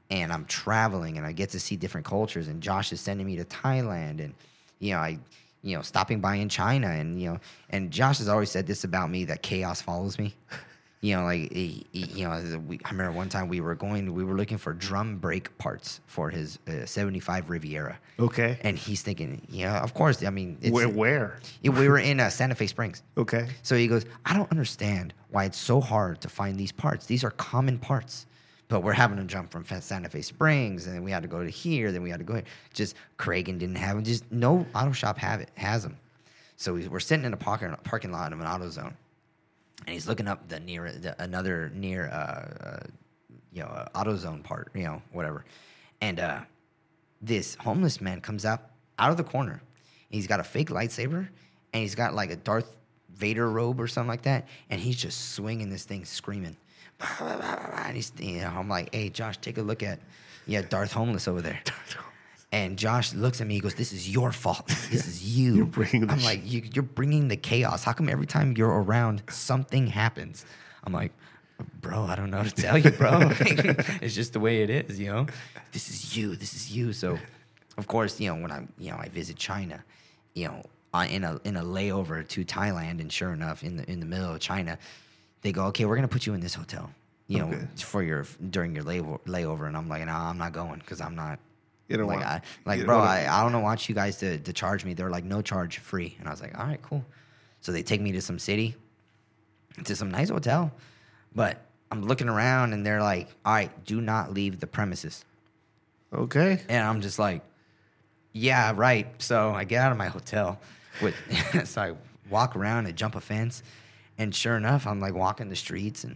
and I'm traveling, and I get to see different cultures. And Josh is sending me to Thailand, and you know, I, you know, stopping by in China, and you know, and Josh has always said this about me that chaos follows me. You know, like he, he- you know, we, I remember one time we were going, we were looking for drum brake parts for his uh, '75 Riviera, Okay. and he's thinking, yeah, of course. I mean, it's, where? Where? we were in uh, Santa Fe Springs. Okay. So he goes, I don't understand why it's so hard to find these parts. These are common parts. But we're having to jump from Santa Fe Springs, and then we had to go to here, then we had to go here. Just Kragen didn't have them. Just no auto shop have it has them. So we, we're sitting in a parking parking lot of an auto zone, and he's looking up the near the, another near uh, uh, you know uh, auto zone part, you know whatever, and uh, this homeless man comes up out of the corner. and He's got a fake lightsaber and he's got like a Darth Vader robe or something like that. And he's just swinging this thing, screaming. And he's, you know, I'm like, hey, Josh, take a look at, yeah, Darth Homeless over there. And Josh looks at me. He goes, "This is your fault. This is you." You're bringing the I'm like, you, "You're bringing the chaos. How come every time you're around, something happens?" I'm like, "Bro, I don't know to tell you, bro. it's just the way it is, you know. This is you. This is you." So, of course, you know when I, you know, I visit China, you know, in a in a layover to Thailand, and sure enough, in the in the middle of China, they go, "Okay, we're gonna put you in this hotel." You know, Okay. for your during your layover, layover, and I'm like, no, I'm not going because I'm not You don't like, want- I, like, bro, I, I don't know want you guys to, to charge me. They're like, no charge, free. And I was like, all right, cool. So they take me to some city, to some nice hotel. But I'm looking around and they're like, all right, do not leave the premises. Okay. And I'm just like, yeah, right. So I get out of my hotel. With, so I walk around and jump a fence. And sure enough, I'm like walking the streets and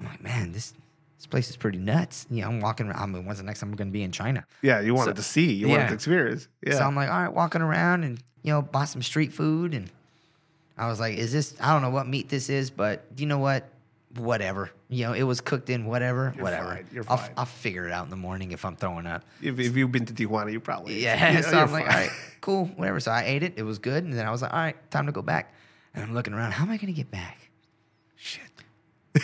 I'm like, man, this this place is pretty nuts. You know, I'm walking around. I mean, when's the next time I'm going to be in China? Yeah, you wanted So- to see. You wanted to experience. Yeah. So I'm like, all right, walking around and, you know, bought some street food and I was like, is this? I don't know what meat this is, but you know what? Whatever. You know, it was cooked in whatever. You're whatever. fine, you're I'll, fine. I'll figure it out in the morning if I'm throwing up. If, if you've been to Tijuana, you probably Yeah. know, so I'm like, all fine. cool, whatever. So I ate it. It was good. And then I was like, all right, time to go back. And I'm looking around. How am I going to get back? Shit.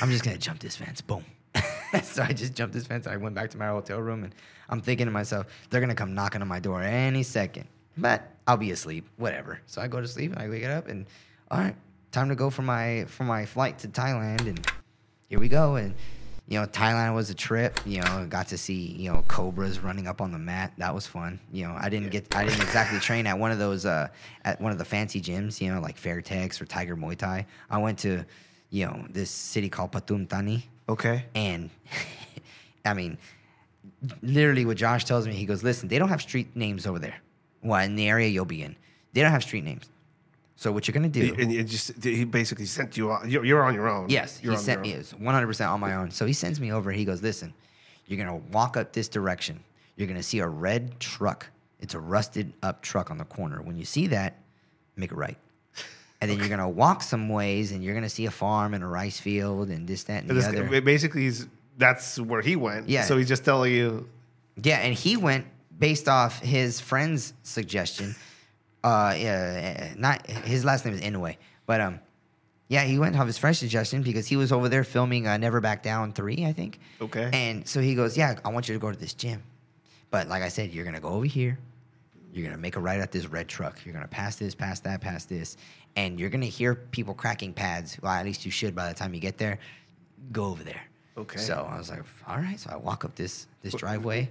I'm just gonna jump this fence. Boom. so I just jumped this fence. I went back to my hotel room, and I'm thinking to myself, they're gonna come knocking on my door any second. But I'll be asleep. Whatever. So I go to sleep. and I wake up, and all right, time to go for my for my flight to Thailand. And here we go. And you know, Thailand was a trip. You know, got to see you know cobras running up on the mat. That was fun. You know, I didn't get I didn't exactly train at one of those uh, at one of the fancy gyms. You know, like Fairtex or Tiger Muay Thai. I went to you know this city called Pathum Thani, Okay. and I mean, literally, what Josh tells me, he goes, "Listen, they don't have street names over there. Well, in the area you'll be in, they don't have street names. So what you're gonna do?" And it just he basically sent you out. You're, you're on your own. Yes, you're he on sent me. own. It's 100 percent on my own. So he sends me over. He goes, "Listen, you're gonna walk up this direction. You're gonna see a red truck. It's a rusted up truck on the corner. When you see that, make a right." And then you're gonna walk some ways, and you're gonna see a farm and a rice field and this, that, and And the this- other. it basically, he's, that's where he went. Yeah. So he's just telling you. Yeah, and he went based off his friend's suggestion. Uh, yeah, not his last name is Inoue, but um, yeah, he went off his friend's suggestion because he was over there filming uh, Never Back Down three, I think. Okay. And so he goes, "Yeah, I want you to go to this gym, but like I said, you're gonna go over here. You're gonna make a right at this red truck. You're gonna pass this, pass that, pass this, and you're gonna hear people cracking pads. Well, at least you should by the time you get there. Go over there." Okay. So I was like, all right. So I walk up this this driveway.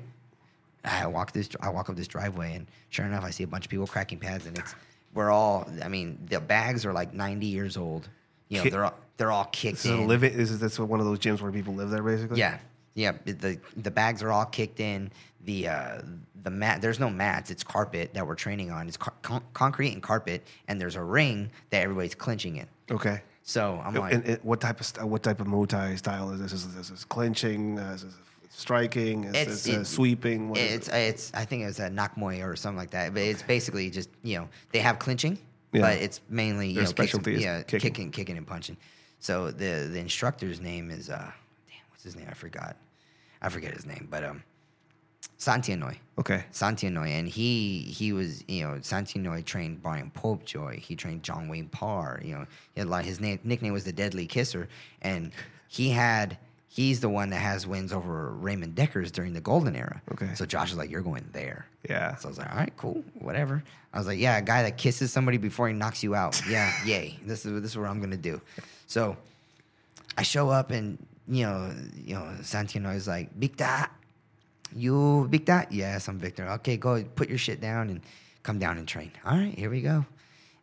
I walk this I walk up this driveway, and sure enough, I see a bunch of people cracking pads, and it's we're all. I mean, the bags are like ninety years old. You know, they're all they're all kicked This is in. living. Is this one of those gyms where people live there, basically? Yeah, yeah. The the bags are all kicked in. The uh, the mat. There's no mats. It's carpet that we're training on. It's con- concrete and carpet, and there's a ring that everybody's clinching in. Okay. So I'm like, and, and what type of what type of Muay Thai style is this? Is this is clinching? Uh, is this striking? Is It's- it- sweeping? What it's it? it's I think it's a nakmoy or something like that. But it's basically just you know they have clinching, Yeah. but it's mainly you Their know kicks specialty is yeah kicking. kicking. kicking and punching. So the the instructor's name is uh damn what's his name I forgot I forget his name but um Sangtiennoi. okay. Sangtiennoi, and he he was you know Sangtiennoi trained Brian Popejoy. He trained John Wayne Parr. You know, he had like his name, nickname was the Deadly Kisser, and he had he's the one that has wins over Ramon Dekkers during the Golden Era. Okay. so Josh is like, you're going there. Yeah. So I was like, all right, cool, whatever. I was like, yeah, a guy that kisses somebody before he knocks you out. Yeah, yay. This is this is what I'm gonna do. So I show up and you know, you know, Santino is like, Victor, you Victor? Yes, I'm Victor. Okay, go put your shit down and come down and train. All right, here we go.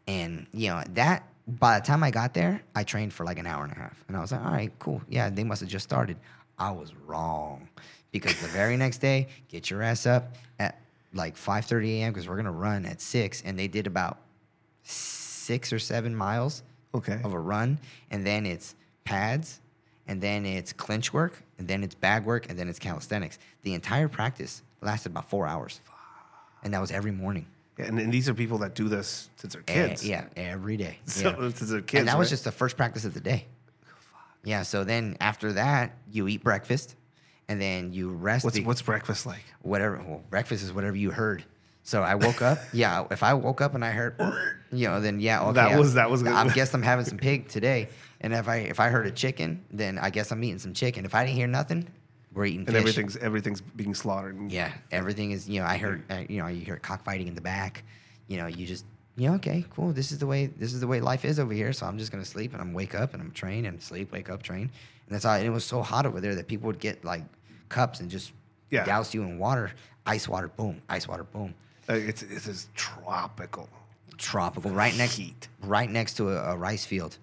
And you know, that by the time I got there, I trained for like an hour and a half. And I was like, all right, cool. Yeah, they must have just started. I was wrong. Because the very next day, get your ass up at like 5:30 a.m. because we're gonna run at six. And they did about six or seven miles Okay. of a run, and then it's pads, and then it's clinch work, and then it's bag work, and then it's calisthenics. The entire practice lasted about four hours, and that was every morning. And, and these are people that do this since they're Eh, kids. yeah, every day. So yeah. since they're kids. and that was just the first practice of the day. Yeah. So then after that, you eat breakfast, and then you rest. what's what's breakfast like? whatever. Well, breakfast is whatever you heard. So I woke up. yeah, if I woke up and I heard, you know, then yeah, okay. That I- was- that was good. I guess I'm having some pig today. And if I if I heard a chicken, then I guess I'm eating some chicken. If I didn't hear nothing, we're eating And fish. everything's everything's being slaughtered. Yeah, everything is. You know, I heard. Uh, you know, you hear cockfighting in the back. You know, you just. You know, okay, cool. This is the way. This is the way life is over here. So I'm just gonna sleep and I'm wake up and I'm train and sleep, wake up, train, and that's all. And it was so hot over there that people would get like cups and just Yeah. douse you in water, ice water, boom, ice water, boom. Uh, it's it's tropical. tropical, right next, Heat. right next to a, a rice field.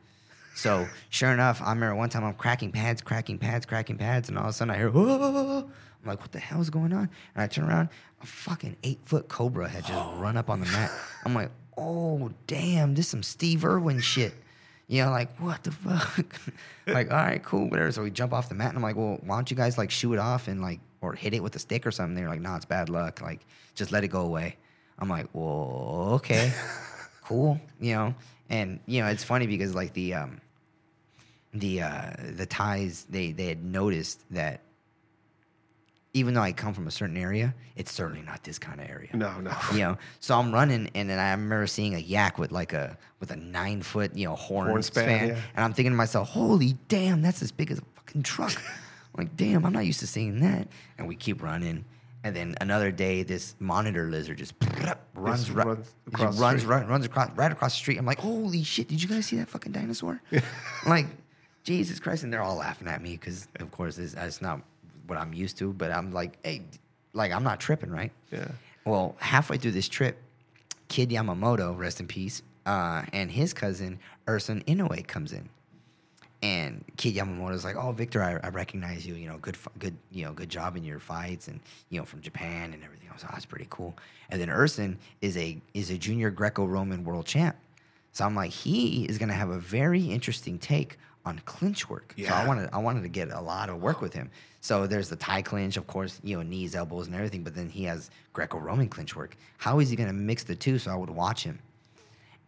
So sure enough, I remember one time I'm cracking pads, cracking pads, cracking pads, and all of a sudden I hear, "Whoa!" I'm like, what the hell is going on? And I turn around, a fucking eight foot cobra had just run up on the mat. I'm like, oh damn, this some Steve Irwin shit. You know, like what the fuck? like, all right, cool, whatever. So we jump off the mat, and I'm like, well, why don't you guys like shoo it off and like, or hit it with a stick or something? They're like, nah, it's bad luck. Like, just let it go away. I'm like, well, okay. cool, you know. And you know, it's funny because like the um, the uh, the Thais they they had noticed that even though I come from a certain area, it's certainly not this kind of area. No, no. You know, so I'm running, and then I remember seeing a yak with like a with a nine foot you know horn, Horn span, span, yeah. and I'm thinking to myself, "Holy damn, that's as big as a fucking truck!" I'm like, damn, I'm not used to seeing that. And we keep running, and then another day, this monitor lizard just runs runs across runs right, runs across right across the street. I'm like, holy shit! Did you guys see that fucking dinosaur? Like, Jesus Christ! And they're all laughing at me because, of course, it's, it's not what I'm used to. But I'm like, hey, like I'm not tripping, right? Yeah. Well, halfway through this trip, Kid Yamamoto, rest in peace, uh, and his cousin Urson Inoue comes in, and Kid Yamamoto's like, "Oh, Victor, I, I recognize you. You know, good, good, you know, good job in your fights, and you know, from Japan and everything." I was, like, "Oh, that's pretty cool." And then Urson is a is a junior Greco-Roman world champ, so I'm like, he is gonna have a very interesting take on clinch work. So I Yeah. wanted I wanted to get a lot of work with him. So there's the Thai clinch, of course, you know, knees, elbows, and everything. But then he has Greco-Roman clinch work. How is he gonna mix the two? So I would watch him,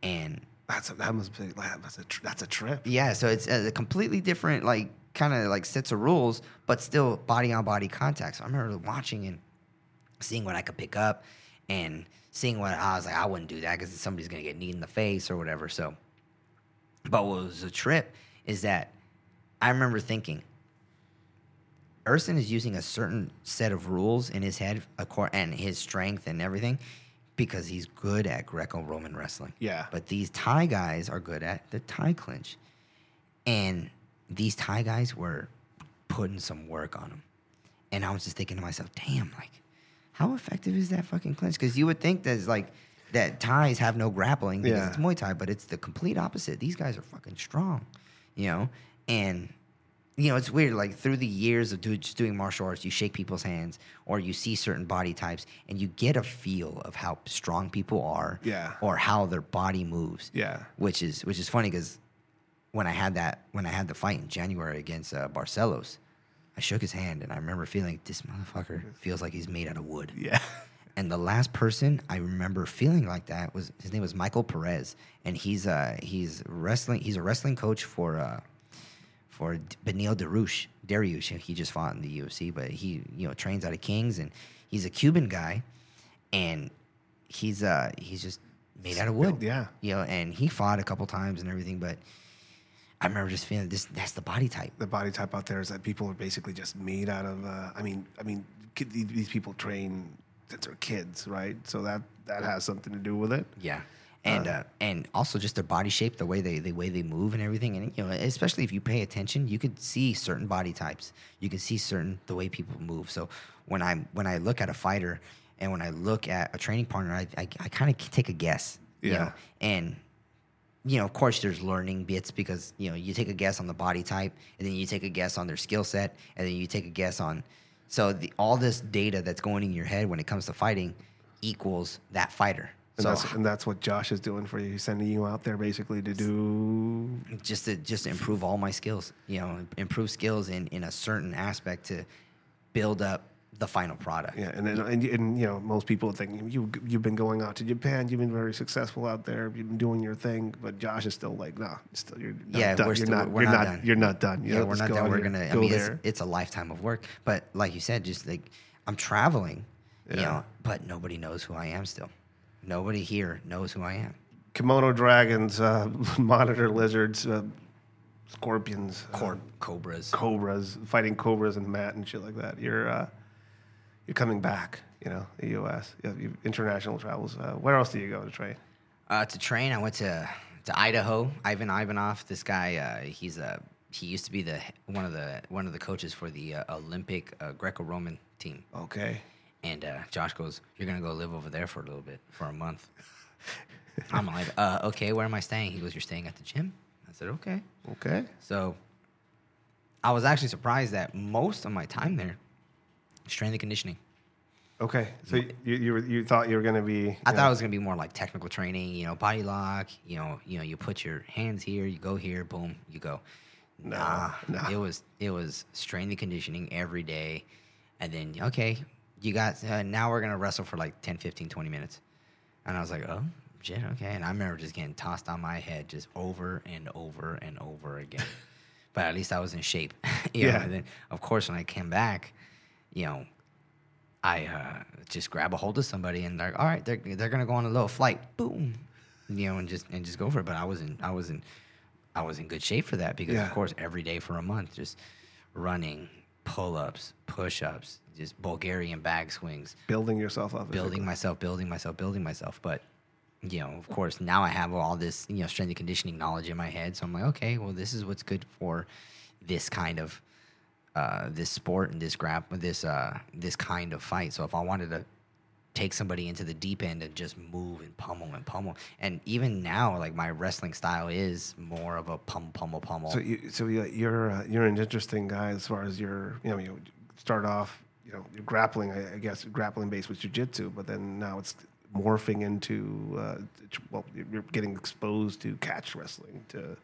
and That's a, that must be like, that's a that's a trip. yeah, so it's a completely different, like, kind of like sets of rules, but still body on body contact. So I remember watching and seeing what I could pick up and seeing what I was like, I wouldn't do that because somebody's going to get kneed in the face or whatever. So, but what was a trip is that I remember thinking, Urson is using a certain set of rules in his head and his strength and everything because he's good at Greco Roman wrestling. Yeah. But these Thai guys are good at the Thai clinch. And these Thai guys were putting some work on him. And I was just thinking to myself, damn, like, how effective is that fucking clinch? Because you would think that like that Thais have no grappling because Yeah. it's Muay Thai, but it's the complete opposite. These guys are fucking strong, you know? And you know, it's weird. Like through the years of do, just doing martial arts, you shake people's hands or you see certain body types, and you get a feel of how strong people are, Yeah. or how their body moves, Yeah. Which is which is funny because when I had that when I had the fight in January against uh, Barcelos, I shook his hand and I remember feeling this motherfucker feels like he's made out of wood. Yeah. And the last person I remember feeling like that was his name was Michael Perez, and he's uh he's wrestling he's a wrestling coach for uh for Beneil Darush Dariush. He just fought in the UFC, but he you know trains out of Kings, and he's a Cuban guy, and he's uh he's just made out of wood. Yeah. you know, and he fought a couple times and everything, but I remember just feeling this that's the body type. the body type out there is that people are basically just made out of. Uh, I mean, I mean, these these people train since they're kids, right? So that that has something to do with it. Yeah. And uh, and also just their body shape, the way they the way they move and everything, and you know, especially if you pay attention, you could see certain body types. You can see certain the way people move. So when I when I look at a fighter and when I look at a training partner, I I, I kind of take a guess. You Yeah. know? And you know, of course, there's learning bits because you know you take a guess on the body type, and then you take a guess on their skill set, and then you take a guess on. So the, all this data that's going in your head when it comes to fighting equals that fighter. And, so that's, and that's what Josh is doing for you. He's sending you out there basically to do. just to just improve all my skills, you know, improve skills in in a certain aspect to build up the final product. Yeah, and then and, and you know most people think you you've been going out to Japan. You've been very successful out there. You've been doing your thing. But Josh is still like, nah, still you're not yeah, done. we're you're still not, we're you're not, not, done. You're not done. You yeah, know, we're not go done. We're gonna. I go mean, it's, it's a lifetime of work. But like you said, just like I'm traveling, you know, but nobody knows who I am still. Nobody here knows who I am. Komodo dragons, uh, monitor lizards, uh, scorpions, uh, cobras. cobras, fighting cobras and mat and shit like that. You're uh, you're coming back. You know, the U.S. You have you- international travels. Uh, where else do you go to train? Uh, to train, I went to to Idaho. Ivan Ivanov. This guy, uh, he's a he used to be the one of the one of the coaches for the uh, Olympic uh, Greco-Roman team. Okay. And uh, Josh goes, "You're gonna go live over there for a little bit, for a month." I'm like, uh, "Okay, where am I staying?" He goes, "You're staying at the gym." I said, "Okay." Okay. So I was actually surprised that most of my time there, strength and conditioning. Okay. So you you, were, you thought you were going to be? I you thought it was gonna be more like technical training, you know, body lock, you know, you know, you put your hands here, you go here, boom, you go. No, nah, no. it was it was strength and conditioning every day, and then okay, you got uh, now we're gonna wrestle for like 10, 15, 20 minutes, and I was like, oh shit, okay. And I remember just getting tossed on my head just over and over and over again. but at least I was in shape. know, Yeah. and then, of course, when I came back, you know, I uh, just grab a hold of somebody and they're all right. They're they're gonna go on a little flight, boom, you know, and just and just go for it. But I wasn't I wasn't I was in good shape for that because Yeah. of course every day for a month, just running, pull ups, push ups, just Bulgarian bag swings, Building yourself up. building myself, building myself, building myself. But you know, of course, now I have all this you know strength and conditioning knowledge in my head. So I'm like, okay, well, this is what's good for this kind of uh, this sport and this grap this uh, this kind of fight. So if I wanted to take somebody into the deep end and just move and pummel and pummel, and even now, like my wrestling style is more of a pummel, pummel, pummel. So you, so you, you're uh, you're an interesting guy as far as your you know you start off you know you're grappling I, I guess grappling based with jujitsu, but then now it's morphing into uh, well you're getting exposed to catch wrestling to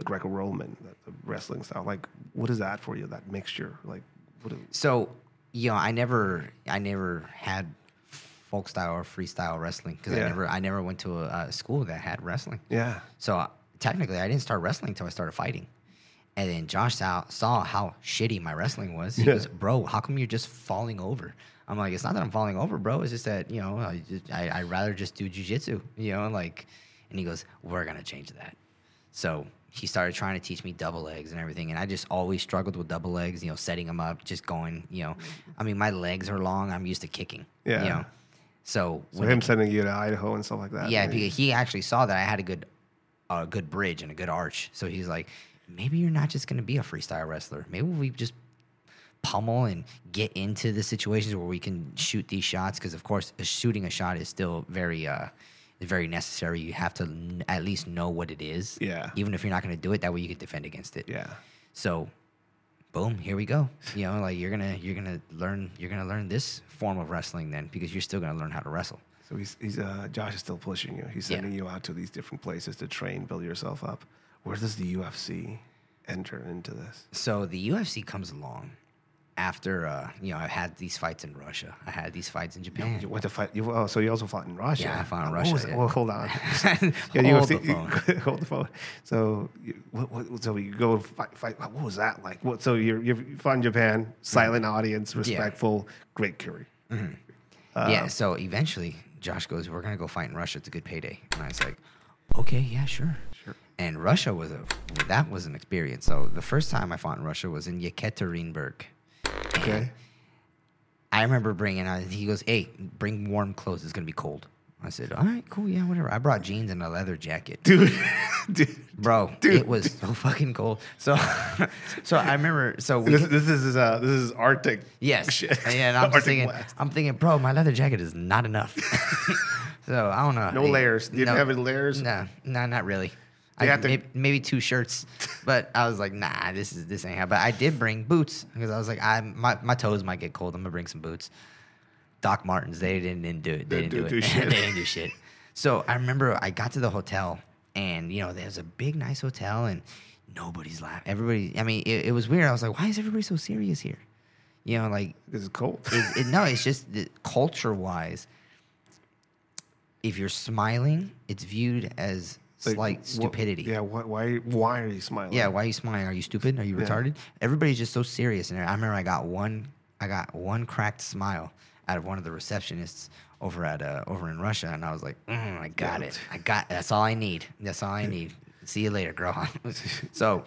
the Greco-Roman the, the wrestling style. Like what is that for you? That mixture like what? do- So, you know, I never, I never had folk style or freestyle wrestling because Yeah. I never, I never went to a, a school that had wrestling. Yeah. So uh, technically, I didn't start wrestling until I started fighting. And then Josh saw, saw how shitty my wrestling was. He Yeah. goes, "Bro, how come you're just falling over?" I'm like, "It's not that I'm falling over, bro. It's just that you know, I, just, I I'd rather just do jujitsu, you know." And Like, and he goes, "We're gonna change that." So he started trying to teach me double legs and everything, and I just always struggled with double legs. You know, setting them up, just going. You know, I mean, my legs are long. I'm used to kicking. Yeah. You know, so So him sending you to Idaho and stuff like that. yeah, because he actually saw that I had a good, a good bridge and a good arch. So he's like, maybe you're not just going to be a freestyle wrestler. Maybe we just pummel and get into the situations where we can shoot these shots. Because of course, shooting a shot is still very, uh, very necessary. You have to n- at least know what it is. Yeah. Even if you're not going to do it, that way you can defend against it. yeah. So, boom, here we go. You know, like you're gonna you're gonna learn you're gonna learn this form of wrestling then because you're still gonna learn how to wrestle. So he's, he's uh, Josh is still pushing you. He's Yeah. sending you out to these different places to train, build yourself up. Where does the UFC enter into this? So the UFC comes along after uh, you know I had these fights in Russia. I had these fights in Japan. You went to fight. You, oh, so you also fought in Russia. Yeah, I fought in Uh, Russia, was yeah. Well, hold on. Hold the phone. hold the phone. So, you, what, what, so you go fight, fight. What was that like? What? So you're you fought in Japan, silent audience, respectful, great curry. yeah. So eventually, Josh goes, "We're gonna go fight in Russia. It's a good payday." And I was like, "Okay, yeah, sure." Sure. And Russia was a that was an experience. So the first time I fought in Russia was in Yekaterinburg. Okay. I remember bringing. Uh, he goes, "Hey, bring warm clothes. It's gonna be cold." I said, "All right, cool, yeah, whatever." I brought jeans and a leather jacket. Dude, dude. Bro, it was so fucking cold. So, so I remember. So we, This, this is uh, this is Arctic. Yes. shit. And I'm Arctic thinking, blast. I'm thinking, bro, my leather jacket is not enough. so I don't know. No layers. You didn't have any layers? No, no, not really. I, to- maybe, maybe two shirts, but I was like, nah, this is this ain't how. But I did bring boots because I was like, I my, my toes might get cold. I'm gonna bring some boots. Doc Martens, they didn't, didn't do it. They Didn't didn't do, do- it. do shit. they didn't do shit. So I remember I got to the hotel, and you know, there's a big, nice hotel, and nobody's laughing. Everybody, I mean, it, it was weird. I was like, why is everybody so serious here? You know, like This is cold. it, it, no, it's just culture wise. If you're smiling, it's viewed as Like, slight stupidity. yeah. Why, why? Why are you smiling? Yeah, why are you smiling? Are you stupid? Are you Yeah. retarded? Everybody's just so serious in there. I remember I got one, I got one cracked smile out of one of the receptionists over at uh, over in Russia, and I was like, mm, I got Yeah. it. I got. That's all I need. That's all I need. See you later, girl. so,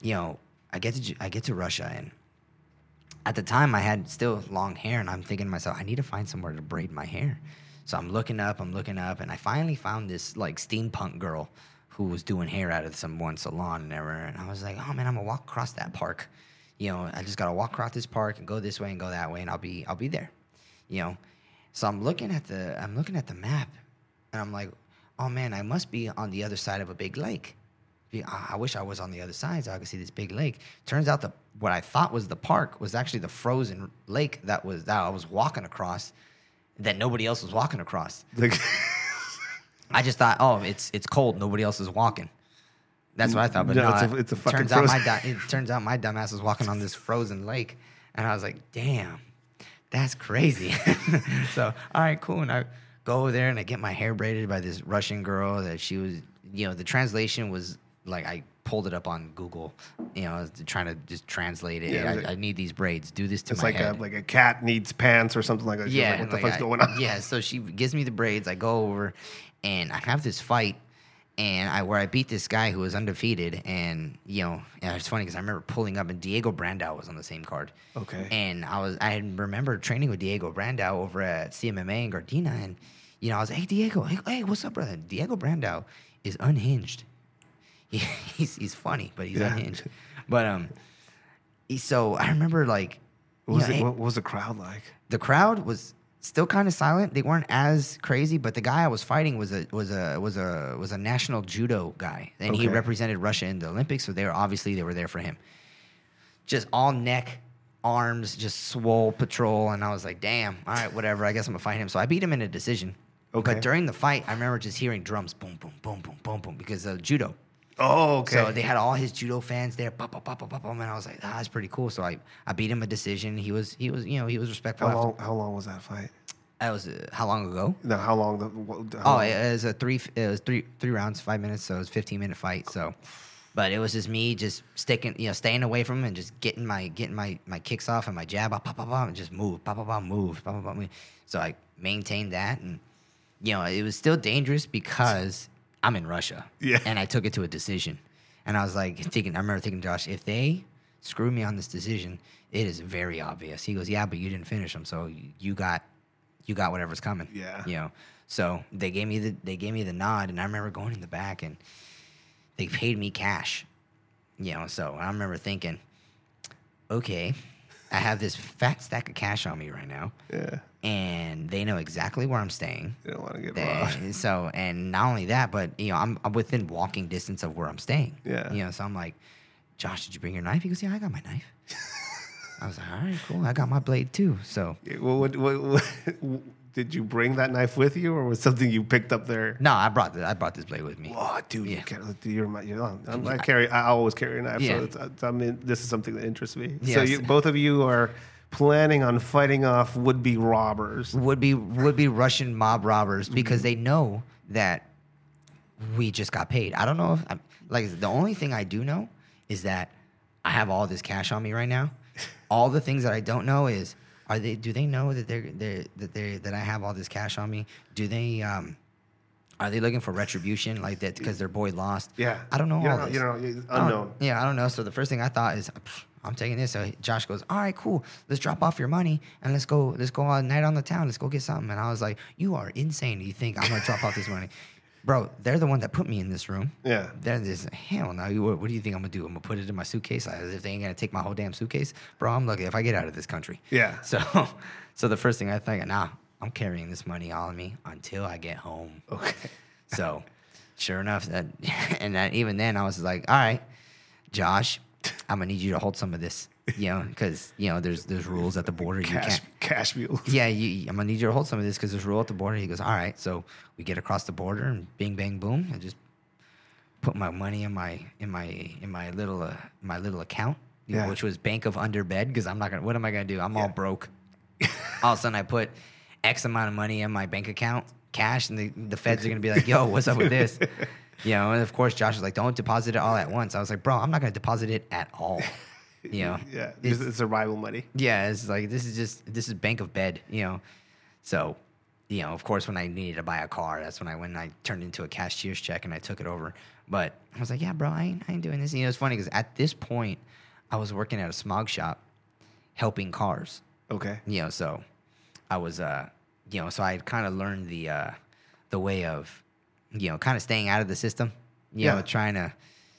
you know, I get to I get to Russia, and at the time I had still long hair, and I'm thinking to myself, I need to find somewhere to braid my hair. So I'm looking up, I'm looking up, and I finally found this like steampunk girl who was doing hair out of some one salon and everything. And I was like, oh man, I'm gonna walk across that park. You know, I just gotta walk across this park and go this way and go that way, and I'll be I'll be there. You know, so I'm looking at the I'm looking at the map, and I'm like, oh man, I must be on the other side of a big lake. I wish I was on the other side so I could see this big lake. Turns out the what I thought was the park was actually the frozen lake that was that I was walking across, that nobody else was walking across. Like, I just thought, oh, it's it's cold, nobody else is walking. That's what I thought, but No, no, it's a- it's a fucking turns out my frozen- di- it turns out my dumbass was walking on this frozen lake, and I was like, damn, that's crazy. so all right, cool, and I go over there and I get my hair braided by this Russian girl that she was, you know, the translation was like I pulled it up on Google, you know, trying to just translate it. Yeah, I, I need these braids. Do this to It's my like head. a like a cat needs pants or something like that. She's yeah, like, what the like fuck's I- going on? Yeah, so she gives me the braids. I go over, and I have this fight, and I where I beat this guy who was undefeated, and you know, and it's funny because I remember pulling up, and Diego Brandao was on the same card. Okay. And I was I remember training with Diego Brandao over at CMMA in Gardena, and you know I was like, hey Diego, hey, hey what's up, brother? Diego Brandao is unhinged. He, he's he's funny, but he's Yeah. unhinged. But um, he, so I remember like. What was, know, it, what was the crowd like? the crowd was still kind of silent. They weren't as crazy, but the guy I was fighting was a was a was a was a national judo guy, and he represented Russia in the Olympics. So they were obviously they were there for him. Just all neck, arms, just swole patrol, and I was like, damn, all right, whatever. I guess I'm gonna fight him. So I beat him in a decision. Okay. But during the fight, I remember just hearing drums, boom, boom, boom, boom, boom, boom, because of judo. Oh, okay. So they had all his judo fans there, pop, pop, pop, pop, pop, and I was like, ah, that's pretty cool. So I, I beat him a decision. He was, he was, you know, he was respectful. how long? How long was that fight? that was uh, how long ago? No, how long? The, what, how Oh, long- it was a three. It was three three rounds, five minutes. So it was fifteen minute fight. So, but it was just me just sticking, you know, staying away from him and just getting my getting my my kicks off and my jab, pop pop pop, and just move, pop pop pop, move, pop pop pop. move. So I maintained that, and you know, it was still dangerous because I'm in Russia. Yeah. And I took it to a decision, and I was like thinking. I remember thinking, Josh, if they screw me on this decision, it is very obvious. He goes, yeah, but you didn't finish them, so you- you got you got whatever's coming. Yeah. You know. So they gave me the they gave me the nod, and I remember going in the back, and they paid me cash. You know. So I remember thinking, okay, I have this fat stack of cash on me right now, yeah. and they know exactly where I'm staying. They don't want to get robbed. so and not only that, but you know, I'm, I'm within walking distance of where I'm staying. Yeah. You know, so I'm like, Josh, did you bring your knife? He goes, Yeah, I got my knife. I was like, All right, cool. I got my blade too. So Yeah, Well, what, what, what, did you bring that knife with you, or was something you picked up there? no, I brought the, I brought this blade with me. Oh, dude, you Yeah. You're my. You know, I'm, I carry. I always carry a knife. Yeah. So I mean, this is something that interests me. So you, both of you are planning on fighting off would-be robbers. Would be would be Russian mob robbers Mm-hmm. because they know that we just got paid. I don't know if I'm, like the only thing I do know is that I have all this cash on me right now. All the things that I don't know is are they do they know that they're they that they that I have all this cash on me? Do they um are they looking for retribution like that because their boy lost? Yeah. I don't know You all don't this. you don't know, it's I don't- yeah, I don't know. So the first thing I thought is, I'm taking this. So Josh goes, all right, cool. Let's drop off your money and let's go. Let's go on a night on the town. Let's go get something. And I was like, you are insane. Do you think I'm gonna drop off this money, bro? They're the one that put me in this room. Yeah. They're this hell no. You- What, what do you think I'm gonna do? I'm gonna put it in my suitcase as if they ain't gonna take my whole damn suitcase, bro. I'm lucky if I get out of this country. Yeah. So, so the first thing I think, nah, I'm carrying this money on me until I get home. Okay. So, sure enough, that and that even then I was like, all right, Josh, I'm gonna need you to hold some of this, you know, because you know there's there's rules at the border. You Cash, cash mule. Yeah, you, I'm gonna need you to hold some of this because there's a rule at the border. He goes, all right. So we get across the border and bing bang boom. I just put my money in my in my in my little uh, my little account, you know, Yeah. which was Bank of Underbed. Because I'm not gonna. What am I gonna do? I'm all broke. all of a sudden, I put X amount of money in my bank account, cash, and the the feds are gonna be like, "Yo, what's up with this?" You know, and of course, Josh was like, "Don't deposit it all at once." I was like, "Bro, I'm not gonna deposit it at all." You know, Yeah. It's- It's, survival money. yeah, it's like this is just this is bank of bed, you know. So, you know, of course, when I needed to buy a car, that's when I went and I turned into a cashier's check and I took it over. But I was like, yeah, bro, I ain't, I ain't doing this. You know, it's funny because at this point, I was working at a smog shop, helping cars. Okay. You know, so I was, uh, you know, so I kind of learned the uh, the way of, you know, kind of staying out of the system. You Yeah. know, trying to,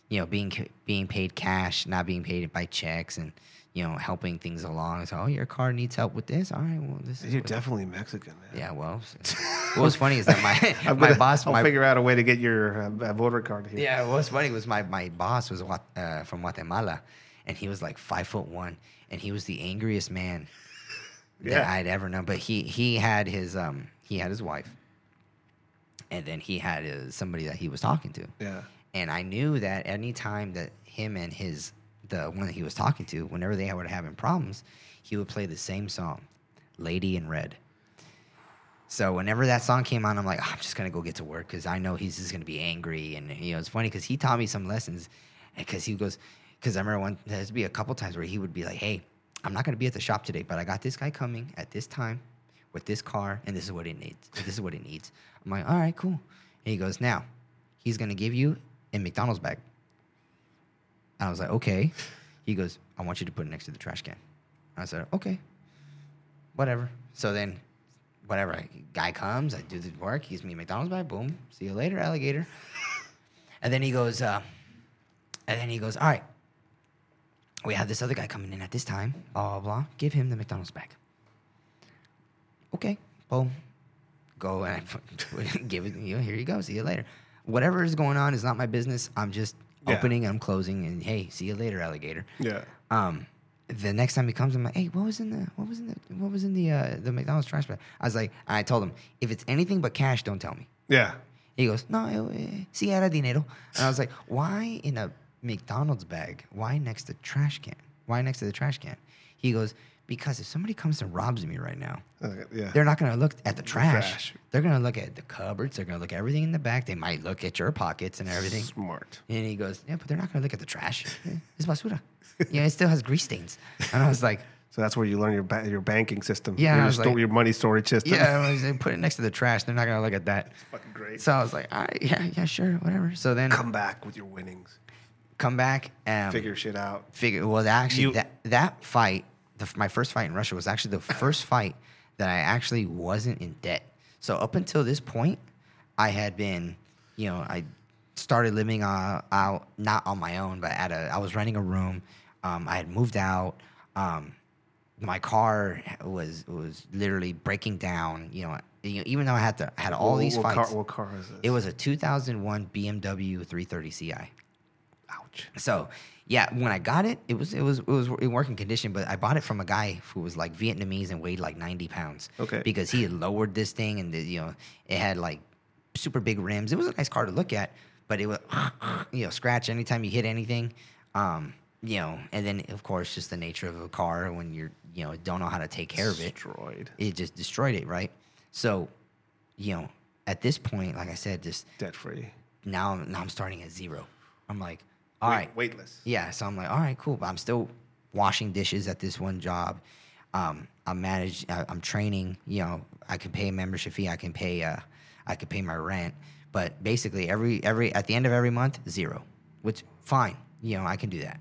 you know, being being paid cash, not being paid by checks, and you know, helping things along. So, oh, your car needs help with this. All right, well, this is You're definitely Mexican, man. yeah. Well, what was funny is that my I'm my gonna- boss, I'll my figure out a way to get your uh, voter card here. yeah, what's funny was my, my boss was uh, from Guatemala, and he was like five foot one, and he was the angriest man that I'd ever known. But he he had his um he had his wife, and then he had uh, somebody that he was talking to, Yeah. And I knew that any time that him and his the one that he was talking to, whenever they were having problems, he would play the same song, "Lady in Red." So whenever that song came on, I'm like, "Oh, I'm just gonna go get to work because I know he's just gonna be angry. And you know, it's funny because he taught me some lessons. Because he goes, because I remember one there's be a couple times where he would be like, "Hey, I'm not gonna be at the shop today, but I got this guy coming at this time with this car, and this is what it needs. This is what it needs." I'm like, "All right, cool." And he goes, "Now, he's gonna give you a McDonald's bag." And I was like, "Okay." He goes, "I want you to put it next to the trash can." I said, "Okay." whatever. So then, whatever. Guy comes, I do the work. He gives me a McDonald's bag. Boom. See you later, alligator. and then he goes, uh, and then he goes, all right. We have this other guy coming in at this time. Blah blah blah. Give him the McDonald's bag. Okay. Boom. Go and I give it. You know, here you go. See you later. Whatever is going on is not my business. I'm just Yeah. opening and I'm closing. And hey, see you later, alligator. Yeah. Um, the next time he comes, I'm like, hey, what was in the what was in the what was in the uh, the McDonald's trash bag? I was like, I told him, if it's anything but cash, don't tell me. Yeah. He goes, no, eh, eh, si era dinero. And I was like, why in a McDonald's bag? Why next to trash can? Why next to the trash can? He goes, because if somebody comes and robs me right now, yeah. they're not going to look at the trash. trash. They're going to look at the cupboards. They're going to look at everything in the back. They might look at your pockets and everything. Smart. And he goes, yeah, but they're not going to look at the trash. It's basura. yeah, it still has grease stains. And I was like, So that's where you learn your ba- your banking system. Yeah, Your, sto- like- your money storage system. yeah, like, put it next to the trash. They're not going to look at that. Fucking great. So I was like, all right, yeah, yeah, sure, whatever. So then Come back with your winnings. come back and Figure shit out. figure well actually You- that that fight the, my first fight in russia was actually the first fight that i actually wasn't in debt. So up until this point i had been you know i started living uh, out not on my own but at a i was renting a room. Um, i had moved out. Um, my car was was literally breaking down you know you know, even though i had to had all What- these what fights Car, what car is this? it was a 2001 bmw 330 ci Ouch. so yeah, when I got it, it was it was it was in working condition, but I bought it from a guy who was like Vietnamese and weighed like ninety pounds. Okay. Because he had lowered this thing and the, you know it had like super big rims. It was a nice car to look at, but it would you know scratch anytime you hit anything. Um, you know, and then of course just the nature of a car when you're you know don't know how to take care of it Destroyed. it just destroyed it, right? So, you know, at this point, like I said, just Debt free. now, now I'm starting at zero. I'm like, all right, Weightless. yeah, so I'm like, all right, cool. But I'm still washing dishes at this one job. Um, I'm managed. I, I'm training. You know, I can pay a membership fee. I can pay. Uh, I can pay my rent. But basically, every every at the end of every month, zero. Which fine. You know, I can do that.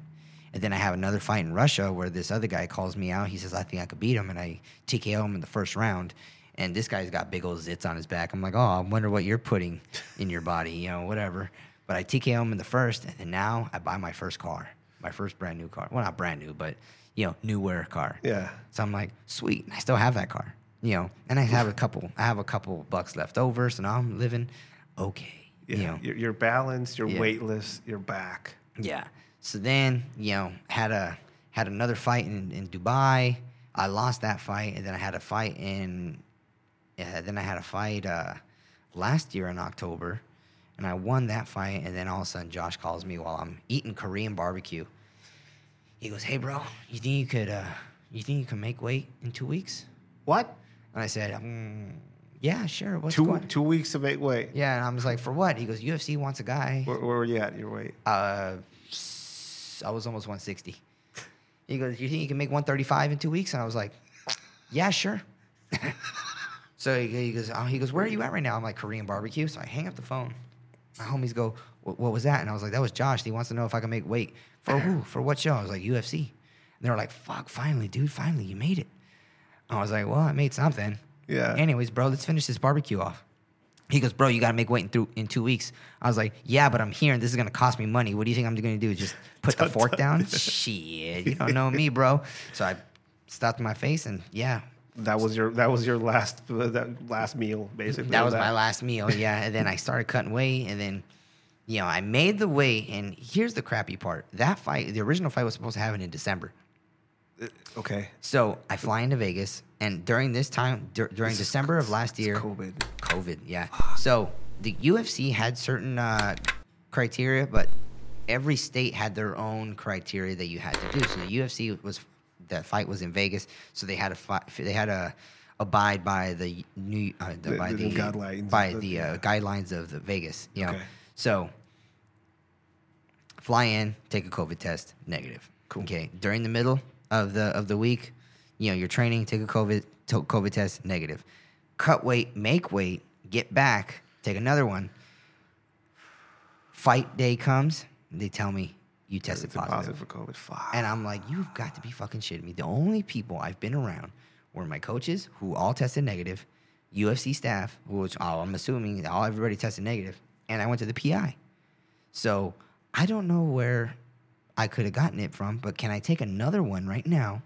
And then I have another fight in Russia where this other guy calls me out. He says, I think I could beat him. And I TKO him in the first round. And this guy's got big old zits on his back. I'm like, oh, I wonder what you're putting in your body, you know, whatever. But I TKO him in the first. And then now I buy my first car, my first brand new car. Well, not brand new, but, you know, newer car. Yeah. So I'm like, sweet. I still have that car, you know, and I have a couple, I have a couple bucks left over. So now I'm living okay, Yeah. you know. You're, you're balanced. You're Yeah. weightless. You're back. Yeah. So then, you know, had a had another fight in, in Dubai. I lost that fight, and then I had a fight in. Yeah, then I had a fight uh, last year in October, and I won that fight. And then all of a sudden, Josh calls me while I'm eating Korean barbecue. He goes, "Hey, bro, you think you could? Uh, you think you can make weight in two weeks?" What? And I said, mm, "Yeah, sure. What's Two going?" two weeks to make weight. Yeah, and I was like, "For what?" He goes, "UFC wants a guy." Where, where were you at? Your weight? Uh, I was almost 160. He goes, "You think you can make 135 in two weeks?" And I was like, "Yeah, sure." so he, he goes, oh, "He goes, where are you at right now?" I'm like, "Korean barbecue." So I hang up the phone. My homies go, "What was that?" And I was like, "That was Josh. He wants to know if I can make weight for who? For what show?" I was like, "UFC." And they were like, "Fuck! Finally, dude! Finally, you made it." I was like, "Well, I made something." Yeah. Anyways, bro, let's finish this barbecue off. He goes, bro, you gotta make weight in, through, in two weeks. I was like, yeah, but I'm here and this is gonna cost me money. What do you think I'm gonna do? Just put the fork down? Shit, you don't know me, bro. So I stopped my face and yeah, That was your that was your last that last meal basically. that was my last meal. Yeah, and then I started cutting weight, and then you know I made the weight. And here's the crappy part: that fight, the original fight, was supposed to happen in December. Okay. So I fly into Vegas, and during this time, dur- during This is December of last year, COVID. COVID, yeah. So the UFC had certain uh, criteria, but every state had their own criteria that you had to do. So the UFC was that fight was in Vegas, so they had a fight. They had a abide by the new uh, the, The- by the the, guidelines by of the- uh, guidelines of the Vegas. You know, Okay. so fly in, take a COVID test, negative. Cool. Okay. During the middle of the of the week, you know, you're training, take a COVID to- COVID test, negative. Cut weight, make weight, get back, take another one. Fight day comes, they tell me you tested positive. positive for COVID. Fuck. And I'm like, you've got to be fucking shitting me. The only people I've been around were my coaches, who all tested negative, UFC staff, which oh, I'm assuming all everybody tested negative, and I went to the PI. So I don't know where I could have gotten it from, but can I take another one right now,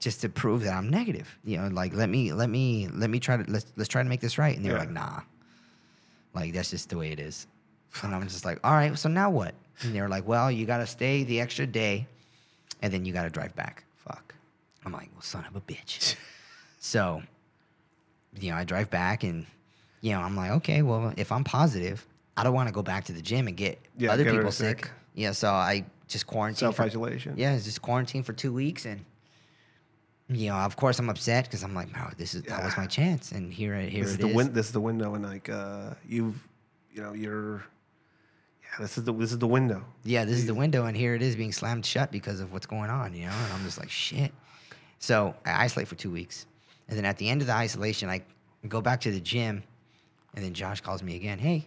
just to prove that I'm negative? You know, like let me let me let me try to let's let's try to make this right. And they were Yeah. like, nah, like that's just the way it is. And I'm just like, all right, so now what? And they were like, well, you got to stay the extra day, and then you got to drive back. Fuck. I'm like, well, son of a bitch. so, you know, I drive back, and you know, I'm like, okay, well, if I'm positive, I don't want to go back to the gym and get Yeah, other get people sick. sick. Yeah, so I just quarantine. for- Self-isolation. Yeah, just quarantined for two weeks, and you know, of course, I'm upset because I'm like, no, this is that was my chance, and here, it- here this is it the is. win- This is the window, and like uh, you've, you know, you're. Yeah, this is the this is the window. yeah, this is the window, and here it is being slammed shut because of what's going on, you know? And I'm just like, shit. So I isolate for two weeks. And then at the end of the isolation, I go back to the gym, and then Josh calls me again. Hey,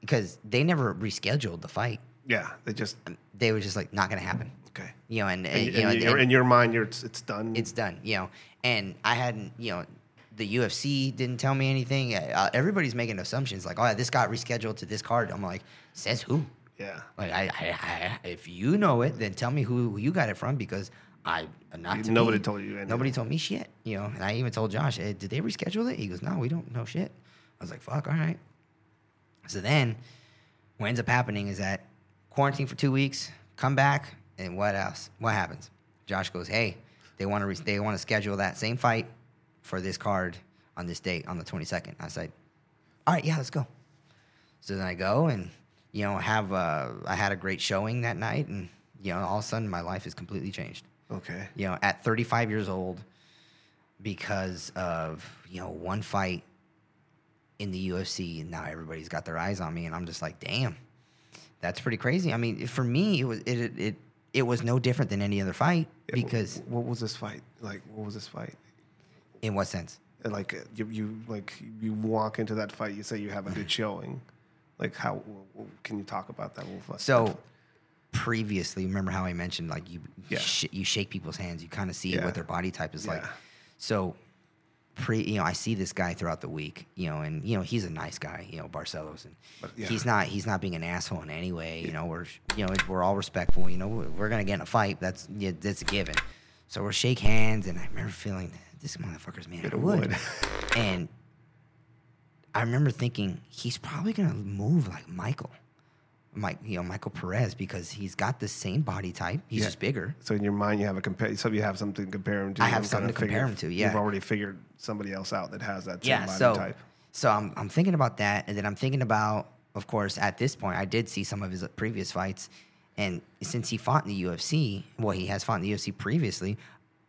because they never rescheduled the fight. Yeah, they just They were just like, not going to happen. okay. You know, and, uh, And, you know, and- in your mind, you're it's, it's done. it's done, you know. And I hadn't, you know, the UFC didn't tell me anything. Uh, everybody's making assumptions like, oh, this got rescheduled to this card. I'm like, says who? yeah. Like, I, I, I, if you know it, then tell me who, who you got it from because I, not to Nobody me, told you anything. Nobody told me shit, you know. And I even told Josh, hey, did they reschedule it? He goes, no, we don't know shit. I was like, fuck, all right. So then, what ends up happening is that quarantine for two weeks, come back, and what else? What happens? Josh goes, hey, they want to re- they want to schedule that same fight for this card on this date on the 22nd. I said, all right, yeah, let's go. So then I go and you know have uh, I had a great showing that night, and you know all of a sudden my life is completely changed. Okay. You know, at 35 years old, because of you know one fight in the UFC, and now everybody's got their eyes on me, and I'm just like, damn, that's pretty crazy. I mean, for me, it was it it, it was no different than any other fight because what was this fight like? What was this fight? In what sense? Like you, you like you walk into that fight. You say you have a good showing. Like how? Can you talk about that? Fight? So previously, remember how I mentioned like you Yeah. sh- you shake people's hands, you kind of see Yeah. what their body type is like. So pre, you know, I see this guy throughout the week, you know, and you know he's a nice guy, you know, Barcelos, and But, yeah. he's not he's not being an asshole in any way. You know, we're you know we're all respectful. You know, we're, we're gonna get in a fight. That's yeah, that's a given. So we're shake hands, and I remember feeling this motherfucker's made Bit of wood, wood. and I remember thinking he's probably gonna move like Michael. Mike, you know, Michael Perez because he's got the same body type. He's Yeah. just bigger. So in your mind, you have a compare. So you have something to compare him to. I have something to compare him to, yeah. You've already figured somebody else out that has that same yeah, body so type. so I'm I'm thinking about that, and then I'm thinking about, of course, at this point, I did see some of his previous fights, and since he fought in the UFC, well, he has fought in the UFC previously.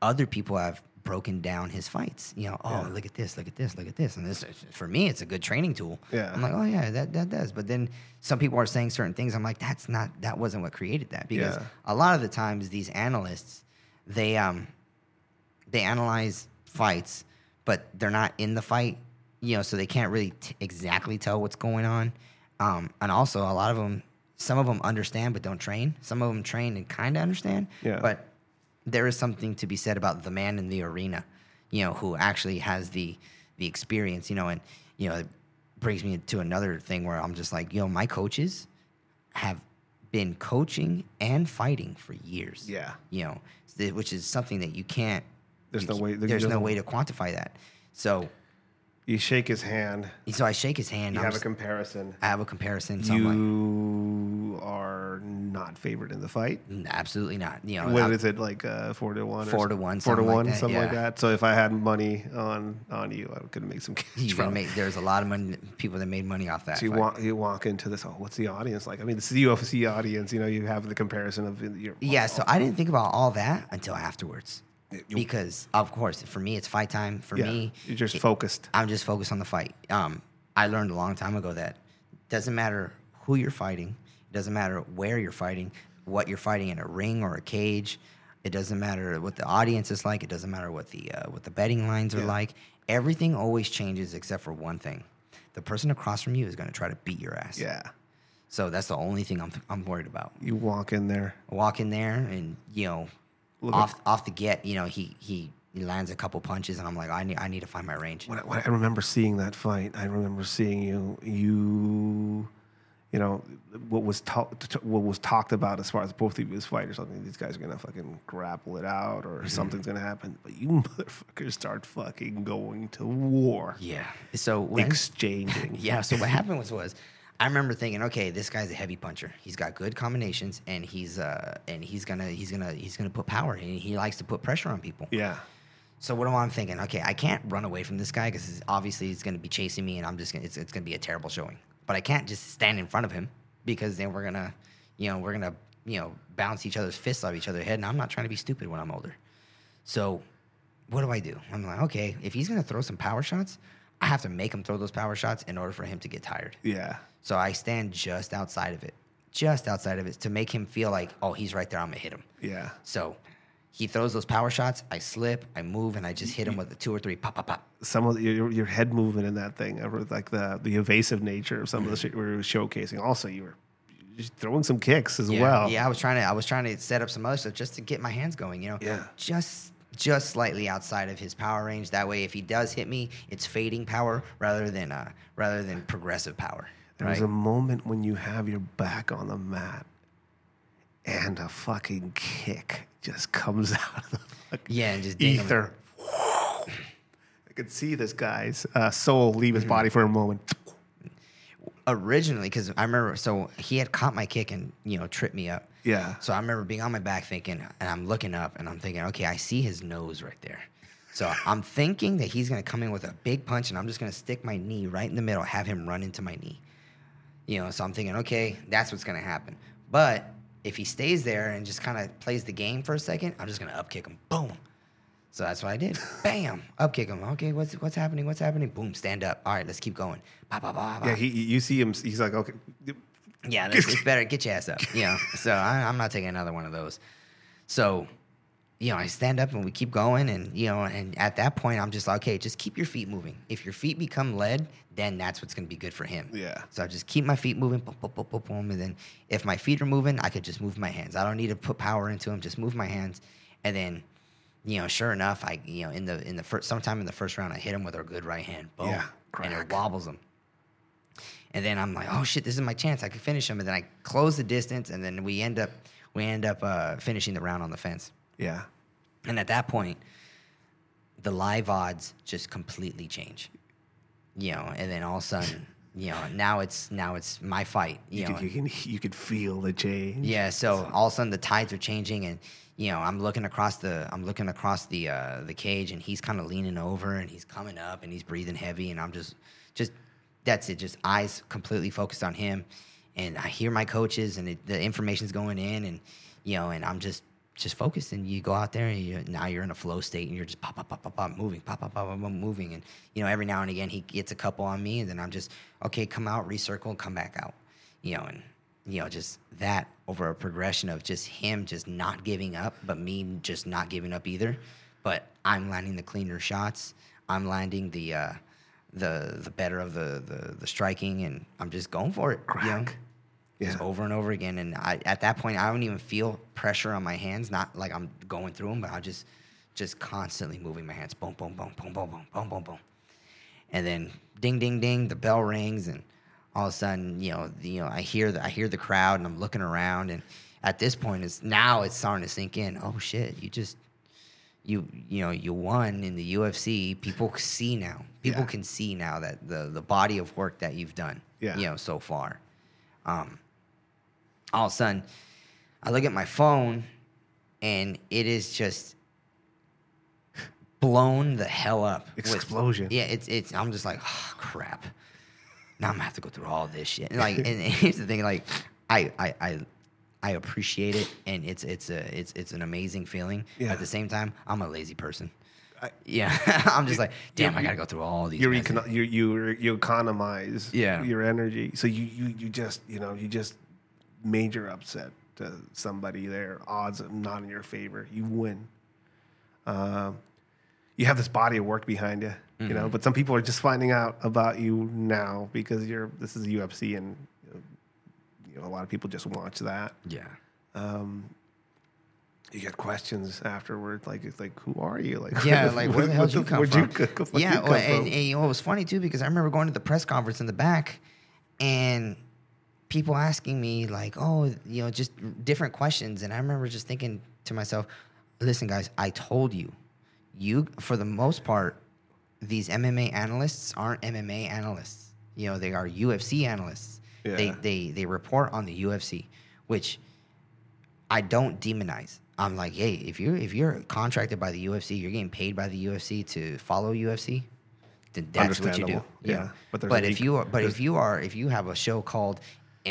Other people have broken down his fights. You know, oh, Yeah. look at this, look at this, look at this, and this for me, it's a good training tool. Yeah. I'm like, oh yeah, that that does. But then some people are saying certain things. I'm like, that's not that wasn't what created that because Yeah. a lot of the times these analysts, they um they analyze fights, but they're not in the fight, you know, so they can't really t- exactly tell what's going on. Um, and also, a lot of them, some of them understand but don't train. Some of them train and kind of understand. Yeah. But there is something to be said about the man in the arena, you know, who actually has the the experience, you know, and you know, it brings me to another thing where I'm just like, you know, my coaches have been coaching and fighting for years. Yeah. You know, which is something that you can't. There's you no way- There's no there's- way to quantify that. So, You shake his hand. so I shake his hand. You I'm have a comparison. I have a comparison. So I'm like, You are not favored in the fight. Absolutely not. You know, What I- is it like uh, four to one? or Four to one, Four to something like one, that, something like that. So if I had money on on you, I could make some cash. you from make, there's a lot of money, people that made money off that. So you fight. walk, you walk into this. Oh, what's the audience like? I mean, this is the UFC audience. You know, you have the comparison of your. Yeah, so I didn't think about all that until afterwards. Because of course for me it's fight time. For Yeah, me, you're just it- focused. I'm just focused on the fight. Um, I learned a long time ago that doesn't matter who you're fighting, it doesn't matter where you're fighting, what you're fighting in a ring or a cage. It doesn't matter what the audience is like. It doesn't matter what the uh, what the betting lines are Yeah. like. Everything always changes except for one thing: the person across from you is going to try to beat your ass. Yeah. So that's the only thing I'm I'm worried about. You walk in there. I walk in there and you know Off off the get, you know he he he lands a couple punches and I'm like I need I need to find my range. When I, when I remember seeing that fight, I remember seeing you. You, you know, what was talked what was talked about as far as both of you as fighters. I mean, these guys are gonna fucking grapple it out, or Mm-hmm. something's gonna happen. But you motherfuckers start fucking going to war, Yeah. So when, exchanging. yeah. So what happened was was I remember thinking, okay, this guy's a heavy puncher. He's got good combinations, and he's uh and he's gonna he's gonna he's gonna put power. And he likes to put pressure on people. yeah, So what am I thinking? Okay, I can't run away from this guy because obviously he's gonna be chasing me, and I'm just gonna it's, it's gonna be a terrible showing. But I can't just stand in front of him because then we're gonna, you know, we're gonna you know bounce each other's fists off each other's head, and I'm not trying to be stupid when I'm older. So what do I do? I'm like, okay, if he's gonna throw some power shots, I have to make him throw those power shots in order for him to get tired. yeah, So I stand just outside of it, just outside of it, to make him feel like, oh, he's right there. I'm gonna hit him. yeah. So he throws those power shots. I slip, I move, and I just hit him with a two or three pop, pop, pop. Some of your, your head movement in that thing, like the the evasive nature of some of the shit we were showcasing. Also, you were throwing some kicks as Yeah, well. yeah. I was trying to, I was trying to set up some other stuff just to get my hands going. You know, Yeah. just just slightly outside of his power range. That way, if he does hit me, it's fading power rather than uh rather than progressive power. There was right? a moment when you have your back on the mat and a fucking kick just comes out of the fucking Yeah, and just ether. I could see this guy's uh, soul leave Mm-hmm. his body for a moment. originally because I remember so he had caught my kick and you know tripped me up. Yeah. So I remember being on my back thinking, and I'm looking up and I'm thinking, okay, I see his nose right there. So I'm thinking that he's gonna come in with a big punch and I'm just gonna stick my knee right in the middle, have him run into my knee. You know, so I'm thinking, okay, that's what's gonna happen. But if he stays there and just kind of plays the game for a second, I'm just gonna up kick him. Boom. So that's what I did. Bam, up kick him. Okay, what's what's happening? What's happening? Boom, stand up. All right, let's keep going. Ba, ba, ba, ba. Yeah, he, you see him. He's like, okay, Yeah, that's, it's better. Get your ass up. You know, so I, I'm not taking another one of those. So, you know, I stand up and we keep going, and you know, and at that point, I'm just like, okay, just keep your feet moving. If your feet become lead, then that's what's going to be good for him. Yeah. So I just keep my feet moving, boom, boom, boom, boom, boom, and then if my feet are moving, I could just move my hands. I don't need to put power into them. Just move my hands, and then. You know, sure enough, I you know in the in the first sometime in the first round, I hit him with a good right hand, boom, Yeah, and it wobbles him. And then I'm like, oh shit, this is my chance. I could finish him. And then I close the distance, and then we end up we end up uh, finishing the round on the fence. Yeah, And at that point, the live odds just completely change. You know, and then all of a sudden, you know, now it's now it's my fight. You, you, know, could, you can you could feel the change. yeah, so all of a sudden the tides are changing, and you know I'm looking across the I'm looking across the uh, the cage, and he's kind of leaning over, and he's coming up, and he's breathing heavy, and I'm just just that's it, just eyes completely focused on him, and I hear my coaches, and it, the information's going in, and you know, and I'm just just focused, and you go out there, and you, now you're in a flow state, and you're just pop pop pop pop pop moving, pop pop pop pop moving, and you know every now and again he gets a couple on me, and then I'm just okay, come out, recircle, come back out, you know, and you know, just that over a progression of just him just not giving up, but me just not giving up either. But I'm landing the cleaner shots. I'm landing the uh, the the better of the, the the striking, and I'm just going for it. You know? Crack. Just over and over again. And I, at that point, I don't even feel pressure on my hands. Not like I'm going through them, but I just just constantly moving my hands. Boom, boom, boom, boom, boom, boom, boom, boom, boom and then ding ding ding the bell rings and all of a sudden you know the, you know I hear the I hear the crowd and I'm looking around and at this point it's now it's starting to sink in oh shit you just you you know you won in the UFC people see now people Yeah. can see now that the the body of work that you've done Yeah. you know so far um all of a sudden I look at my phone and it is just blown the hell up with- Explosion. yeah, it's it's. I'm just like, oh, crap. Now I'm gonna have to go through all this shit. And like, and here's the thing, like, I I I I appreciate it, and it's it's a it's it's an amazing feeling. Yeah. At the same time, I'm a lazy person. I- yeah, I'm just like, damn, I gotta go through all these. you messages." you you you economize Yeah. your energy. So you you you just you know you just major upset to somebody there. Odds are not in your favor. You win. Um, you have this body of work behind you, you Mm-hmm. know. But some people are just finding out about you now because you're this is UFC and you know, a lot of people just watch that. yeah. You get questions afterward, like it's like, who are you? Like, Yeah, like where the hell did you come from? You, co- co- where'd yeah, you well, and, from? and you know it was funny too because I remember going to the press conference in the back, and people asking me like, oh, you know, just different questions, and I remember just thinking to myself, listen, guys, I told you, you for the most part, these MMA analysts aren't MMA analysts. You know, they are UFC analysts. They Yeah. they they report on the UFC, which I don't demonize. I'm like, hey, if you're if you're contracted by the UFC, you're getting paid by the UFC to follow UFC, then that's what you do. Understandable. Yeah, But, but if you are, but if you are if you have a show called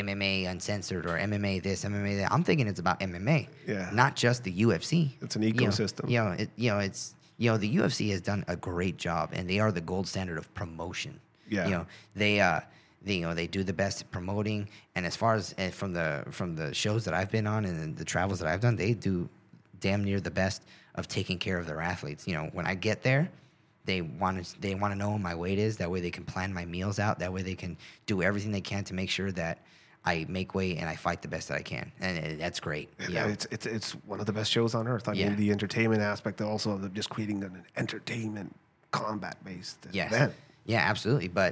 MMA Uncensored or MMA this MMA that, I'm thinking it's about MMA. Yeah. Not just the UFC. It's an You know, ecosystem. You know, it, you know, it's you know the UFC has done a great job, and they are the gold standard of promotion. Yeah. You know, they uh they, you know they do the best at promoting and as far as uh, from the from the shows that I've been on and the travels that I've done they do damn near the best of taking care of their athletes you know when I get there they want to they want to know what my weight is that way they can plan my meals out that way they can do everything they can to make sure that I make weight and I fight the best that I can and that's great yeah It's, it's it's one of the best shows on earth. I Yeah. mean, the entertainment aspect also of just creating an entertainment combat based Yes. event. Yeah, absolutely. But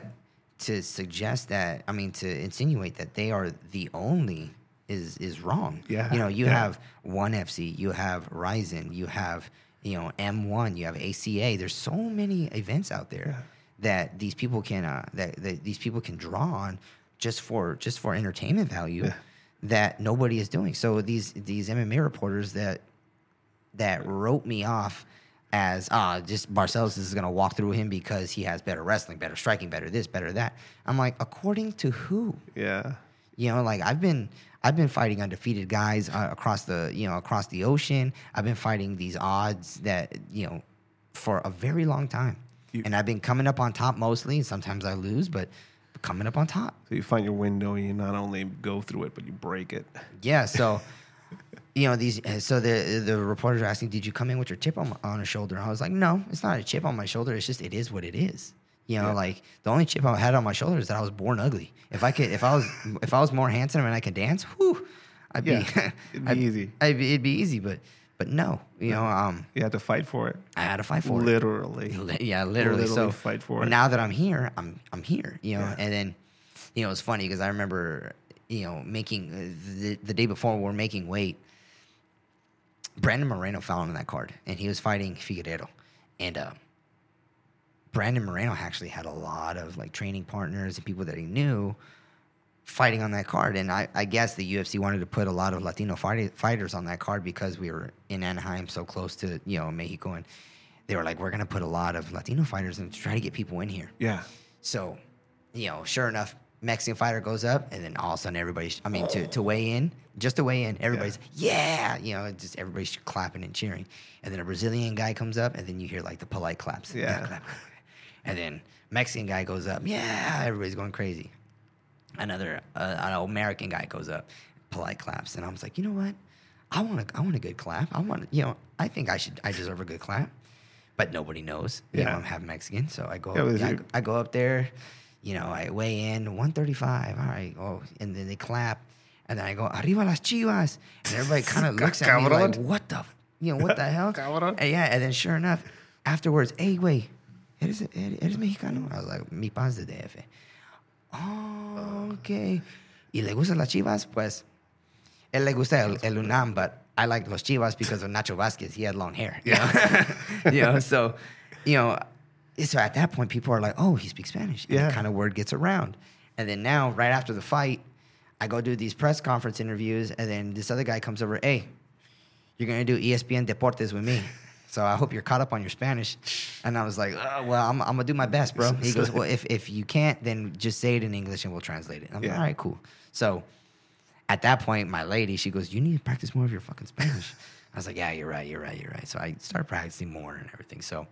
to suggest that, I mean, to insinuate that they are the only is is wrong. Yeah, You know, you yeah. have One FC, you have Rizin, you have you know M1, you have ACA. There's so many events out there that these people can uh, that, that these people can draw on just for just for entertainment value that nobody is doing. So these these MMA reporters that that wrote me off as ah just Barcelos is gonna walk through him because he has better wrestling, better striking, better this, better that. I'm like, according to who? Yeah. You know, like I've been I've been fighting undefeated guys uh, across the you know across the ocean. I've been fighting these odds that you know for a very long time, You- and I've been coming up on top mostly. And sometimes I lose, but coming up on top. So you find your window and you not only go through it, but you break it. Yeah, so you know these. uh, So the the reporters are asking, "Did you come in with your chip on on a shoulder?" I was like, "No, it's not a chip on my shoulder. It's just it is what it is." You know, Yeah. like the only chip I had on my shoulder is that I was born ugly. If I could, if I was, if I was more handsome and I could dance, whew, I'd be, Yeah, it'd be I'd- easy. I'd be, it'd be easy, but but no, you know, um, You had to fight for it. I had to fight for it. Literally. Yeah, literally. Literally so fight for but it. Now that I'm here, I'm I'm here. You know, Yeah. and then you know it's funny because I remember you know making uh, the the day before we're making weight. Brandon Moreno fell on that card, and he was fighting Figueiredo, and uh, Brandon Moreno actually had a lot of like training partners and people that he knew fighting on that card. And I, I guess the UFC wanted to put a lot of Latino fight, fighters on that card because we were in Anaheim, so close to you know Mexico, and they were like, we're gonna put a lot of Latino fighters and try to get people in here. Yeah. So, you know, sure enough, Mexican fighter goes up, and then all of a sudden, everybody's, I mean, to, to weigh in, just to weigh in, everybody's, yeah, you know, just everybody's clapping and cheering. And then a Brazilian guy comes up, and then you hear like the polite claps. Yeah. clap, clap. And then Mexican guy goes up, yeah, everybody's going crazy. Another uh, an American guy goes up, polite claps, and I was like, you know what? I want a, I want a good clap. I want, you know, I think I should, I deserve a good clap. But nobody knows. You know, Yeah. I'm half Mexican, so I go, Yeah, but I, I go up there, you know, I weigh in 135. All right. Oh, and then they clap. And then I go, Arriba las chivas. And everybody kind of looks at me like, what the, you know, what the hell? And yeah. And then sure enough, afterwards, hey, wait, eres, eres mexicano? I was like, mi pan's de DF. Oh, okay. Y le gustan las chivas? Pues, él le gusta el, el UNAM, but I like los chivas because of Nacho Vasquez. He had long hair. You know? you know, so, you know, so at that point, people are like, oh, he speaks Spanish. And Yeah. kind of word gets around. And then now, right after the fight, I go do these press conference interviews, and then this other guy comes over, hey, you're going to do ESPN Deportes with me. So I hope you're caught up on your Spanish. And I was like, "Uh, well, I'm, I'm going to do my best, bro. He goes, well, if, if you can't, then just say it in English and we'll translate it. I'm like, all right, cool. So at that point, my lady, she goes, "You need to practice more of your fucking Spanish." I was like, "Yeah, you're right, you're right, you're right." So I started practicing more and everything. So,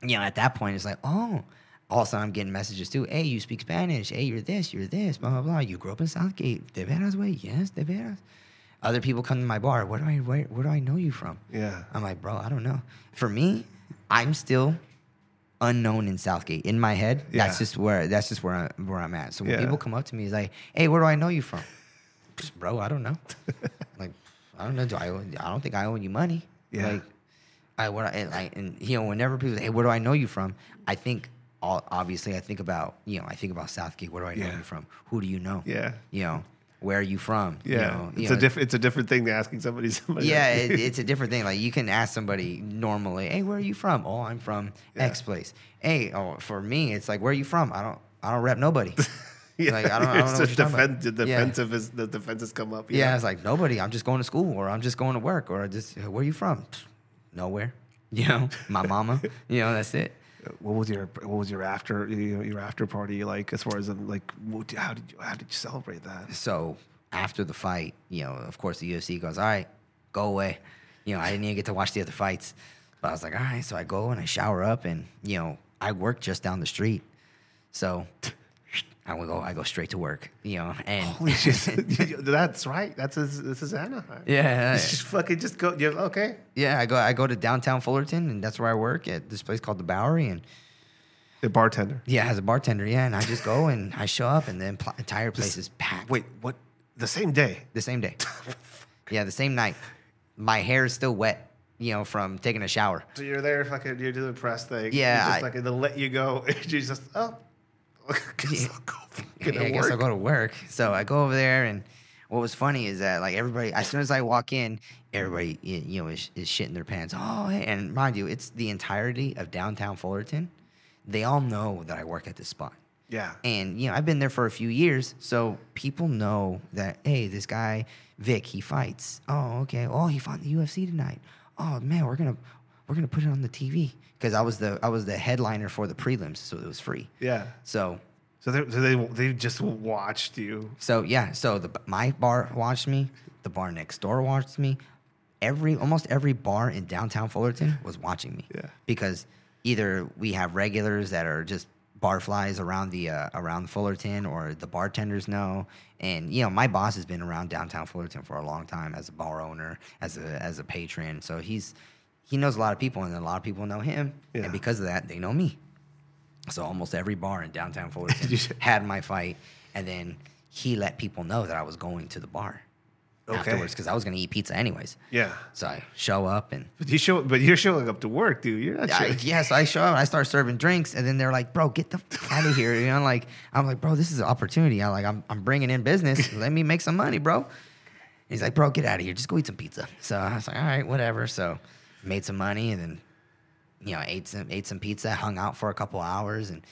you know, at that point, it's like, oh, all of a sudden I'm getting messages too. Hey, you speak Spanish. Hey, you're this, you're this, blah blah blah. You grew up in South Gate. De veras, way? Yes, de veras. Other people come to my bar. Where do I where, where do I know you from? Yeah. I'm like, bro, I don't know. For me, I'm still unknown in South Gate. In my head, that's just where that's just where I, where I'm at. So when Yeah. people come up to me, it's like, hey, where do I know you from? Bro, I don't know. like, I don't know. Do I? owe- I don't think I owe you money. Yeah. Like, I what I and, like and you know whenever people say, hey, where do I know you from? I think all, obviously I think about you know I think about South Gate. Where do I know Yeah. you from? Who do you know? Yeah. You know where are you from? You Yeah, know, you it's know, a different. It's a different thing than asking somebody. somebody yeah, it, it's a different thing. Like you can ask somebody normally, "Hey, where are you from?" "Oh, I'm from X place." Hey, oh, for me, it's like, "Where are you from?" I don't, I don't rep nobody. yeah. like, I don't- I don't know it's what the you're talking about. defen- Yeah. defensive is the defenses come up. you yeah, know? it's like nobody. I'm just going to school, or I'm just going to work, or I just, where are you from? Pfft, Nowhere. You know, my mama. You know, that's it. What was your What was your after your after party like? As far as um, like, what, how did you how did you celebrate that? So after the fight, you know, of course, the UFC goes, "All right, go away." You know, I didn't even get to watch the other fights, but I was like, "All right." So I go and I shower up, and you know, I work just down the street, so I go. I go straight to work. You know, and Holy shit! That's right. That's his, this is Anaheim. yeah, It's just fucking just go. You're okay. yeah. I go. I go to downtown Fullerton, and that's where I work at this place called the Bowery, and The bartender. yeah, as a bartender, yeah. And I just go and I show up, and the entire place is packed. Wait, what? The same day. the same day. yeah, the same night. My hair is still wet, you know, from taking a shower. So you're there, fucking. You're doing the press thing. Yeah, I- just fucking. They'll let you go. you just oh. Guess Yeah. I'll go Yeah, I guess I'll go to work. So I go over there, and what was funny is that like everybody, as soon as I walk in, everybody you know is, is shitting their pants. Oh, hey. and mind you, it's the entirety of downtown Fullerton. They all know that I work at this spot. Yeah. And you know, I've been there for a few years, so people know that hey, this guy Vic, he fights. Oh, okay. Oh, he fought in the UFC tonight. Oh man, we're gonna we're gonna put it on the TV because I was the I was the headliner for the prelims, so it was free. Yeah. So So they so they they just watched you. so yeah, so the my bar watched me, the bar next door watched me. Every almost every bar in downtown Fullerton was watching me. Yeah. Because either we have regulars that are just bar flies around the uh, around Fullerton, or the bartenders know. And you know, my boss has been around downtown Fullerton for a long time as a bar owner, as a as a patron. So he's he knows a lot of people, and a lot of people know him. Yeah. And because of that, they know me. So almost every bar in downtown Fullerton had my fight, and then he let people know that I was going to the bar Okay. afterwards because I was going to eat pizza anyways. Yeah. So I show up and But you show, but you're showing up to work, dude. You're not. I, yes, I show up. and I start serving drinks, and then they're like, "Bro, get the fuck out of here!" You know, like I'm like, "Bro, this is an opportunity. I like, I'm, I'm bringing in business. Let me make some money, bro." He's like, "Bro, get out of here. Just go eat some pizza." So I was like, "All right, whatever." So made some money, and then you know, ate some ate some pizza, hung out for a couple hours, and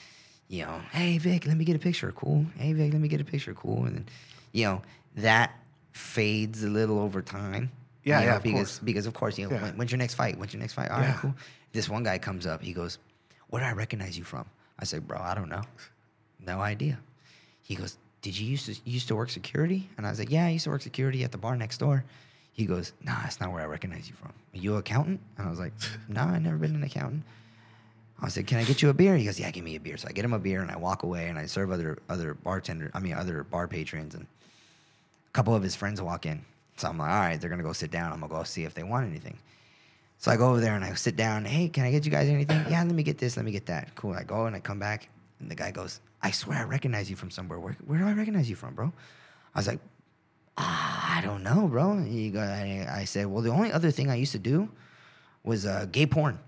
you know, hey Vic, let me get a picture. Cool. Hey Vic, let me get a picture. Cool. And then you know that fades a little over time. Yeah, you yeah, know, of because course. because of course you know Yeah. when, when's your next fight? When's your next fight? All right, Yeah. cool. This one guy comes up. He goes, "Where do I recognize you from?" I say, "Bro, I don't know. No idea." He goes, "Did you used to you used to work security?" And I was like, "Yeah, I used to work security at the bar next door." He goes, "Nah, that's not where I recognize you from. Are you an accountant?" And I was like, "Nah, I never been an accountant." I said, "Can I get you a beer?" He goes, "Yeah, give me a beer." So I get him a beer and I walk away and I serve other other bartender, I mean other bar patrons and a couple of his friends walk in. So I'm like, "All right, they're gonna go sit down. I'm gonna go see if they want anything." So I go over there and I sit down. Hey, can I get you guys anything? Yeah, let me get this. Let me get that. Cool. I go and I come back and the guy goes, "I swear I recognize you from somewhere. Where where do I recognize you from, bro?" I was like, ah, I don't know, bro. He go, I, I said, well, the only other thing I used to do was uh, gay porn.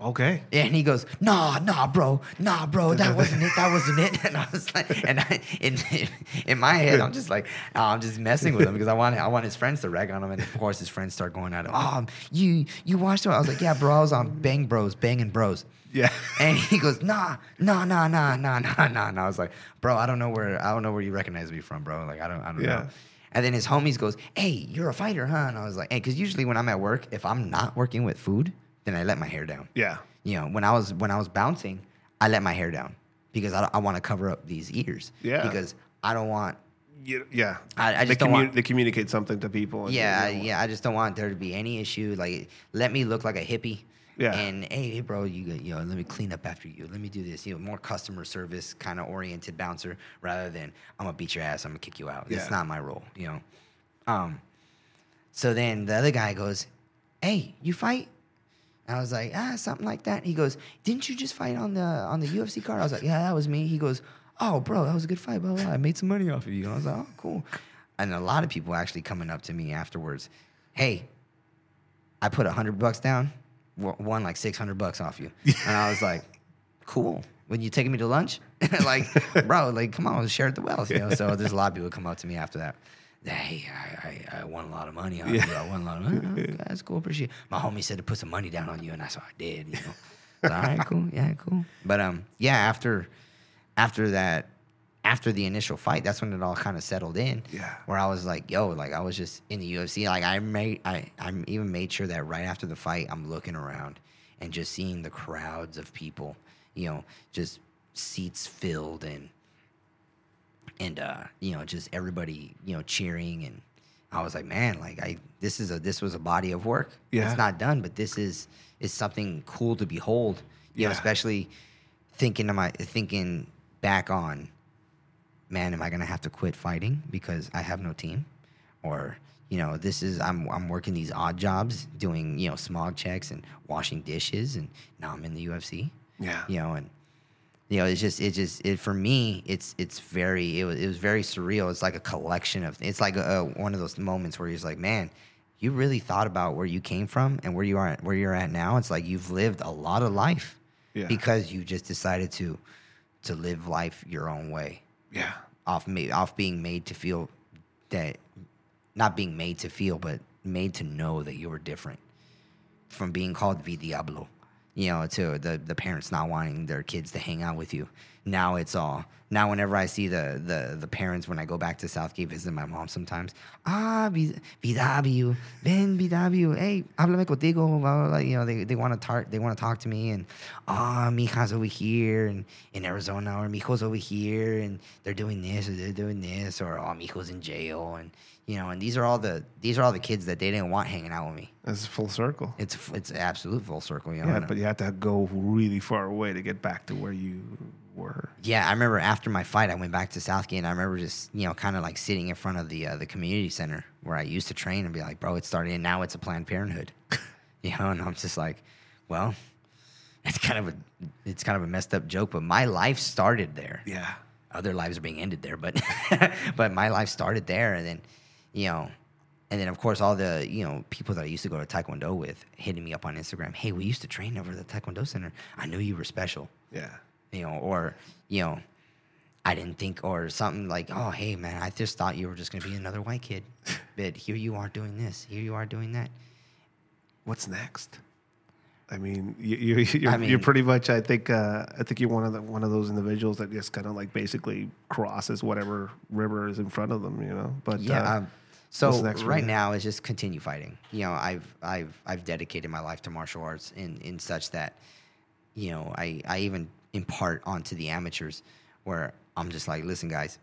Okay. And he goes, nah, nah, bro, nah, bro, that wasn't it, that wasn't it. And I was like, and I, in, in my head, I'm just like, oh, I'm just messing with him because I want, I want his friends to rag on him, and of course his friends start going at him. Oh, you, you watched it? I was like, yeah, bro, I was on Bang Bros, Banging Bros. Yeah. And he goes, nah, nah, nah, nah, nah, nah, nah. And I was like, bro, I don't know where, I don't know where you recognize me from, bro. Like, I don't, I don't Yeah. know. And then his homies goes, hey, you're a fighter, huh? And I was like, hey, because usually when I'm at work, if I'm not working with food, then I let my hair down Yeah. you know, when I was when I was bouncing, I let my hair down because I, I want to cover up these ears. Yeah. Because I don't want You, yeah, I- I they, just don't want- they communicate something to people. Yeah, yeah. I just don't want there to be any issue. Like, let me look like a hippie. Yeah. And hey, hey, bro, you got- you know, let me clean up after you. Let me do this. You know, more customer service kind of oriented bouncer rather than I'm gonna beat your ass. I'm gonna kick you out. Yeah. That's not my role. You know. Um. So then the other guy goes, "Hey, you fight?" And I was like, "Ah, something like that." He goes, "Didn't you just fight on the on the UFC card?" I was like, "Yeah, that was me." He goes, "Oh, bro, that was a good fight. Blah blah. blah. I made some money off of you." And I was like, "Oh, cool." And a lot of people actually coming up to me afterwards, "Hey, I put a hundred bucks down, won like six hundred bucks off you," and I was like, "Cool." When you taking me to lunch, like, bro, like, come on, share the wealth, you know. So there's a lot of people come up to me after that. Hey, I, I, I won a lot of money on you. I won a lot of money. Okay, that's cool. Appreciate. it. My homie said to put some money down on you, and that's what I did. You know. So, all right, cool. Yeah, cool. But um, yeah, after after that, after the initial fight, that's when it all kind of settled in. Yeah. Where I was like, yo, like I was just in the UFC. Like I made, I, I even made sure that right after the fight, I'm looking around and just seeing the crowds of people, you know, just seats filled and and uh, you know, just everybody, you know, cheering and I was like, man, like I this is a this was a body of work. Yeah. It's not done, but this is is something cool to behold. You know, Yeah. especially thinking to my thinking back on, man, am I gonna have to quit fighting because I have no team? Or, you know, this is I'm I'm working these odd jobs doing, you know, smog checks and washing dishes and now I'm in the UFC Yeah. you know, and you know, it's just, it just, it for me, it's, it's very, it was, it was very surreal. It's like a collection of, it's like a, one of those moments where you're just like, man, you really thought about where you came from and where you are, where you're at now. It's like you've lived a lot of life Yeah. because you just decided to, to live life your own way Yeah. off made off being made to feel that not being made to feel but made to know that you were different from being called V Diablo you know to the the parents not wanting their kids to hang out with you now it's all now whenever I see the the the parents when I go back to South Gate visit my mom sometimes ah VW Ben VW hey háblame contigo blah, blah, blah. you know they, they want to talk they want to talk to me and ah mija's over here and in Arizona or mijo's over here and they're doing this or they're doing this or oh mijo's in jail and you know and these are all the these are all the kids that they didn't want hanging out with me It's full circle. it's it's absolute full circle you know Yeah, but you have to go really far away to get back to where you were. Yeah, I remember after my fight, I went back to South Gate, and I remember just you know kind of like sitting in front of the uh, the community center where I used to train, and be like, "Bro, it's starting, and now it's a Planned Parenthood," you know, and I'm just like, "Well, it's kind of a it's kind of a messed up joke, but my life started there. Yeah. Other lives are being ended there, but but my life started there, and then you know." And then, of course, all the you know people that I used to go to Taekwondo with hitting me up on Instagram. Hey, we used to train over at the Taekwondo Center. I knew you were special Yeah. You know, or you know, I didn't think, or something like, oh, hey, man, I just thought you were just gonna be another white kid, but here you are doing this, here you are doing that. What's next? I mean, you, you, you're, I you're mean- pretty much. I think. Uh, I think you're one of the one of those individuals that just kind of like basically crosses whatever river is in front of them. You know. But Yeah. uh, um, so right now is just continue fighting. You know, I've I've I've dedicated my life to martial arts in in such that, you know, I I even impart onto the amateurs where I'm just like, listen, guys,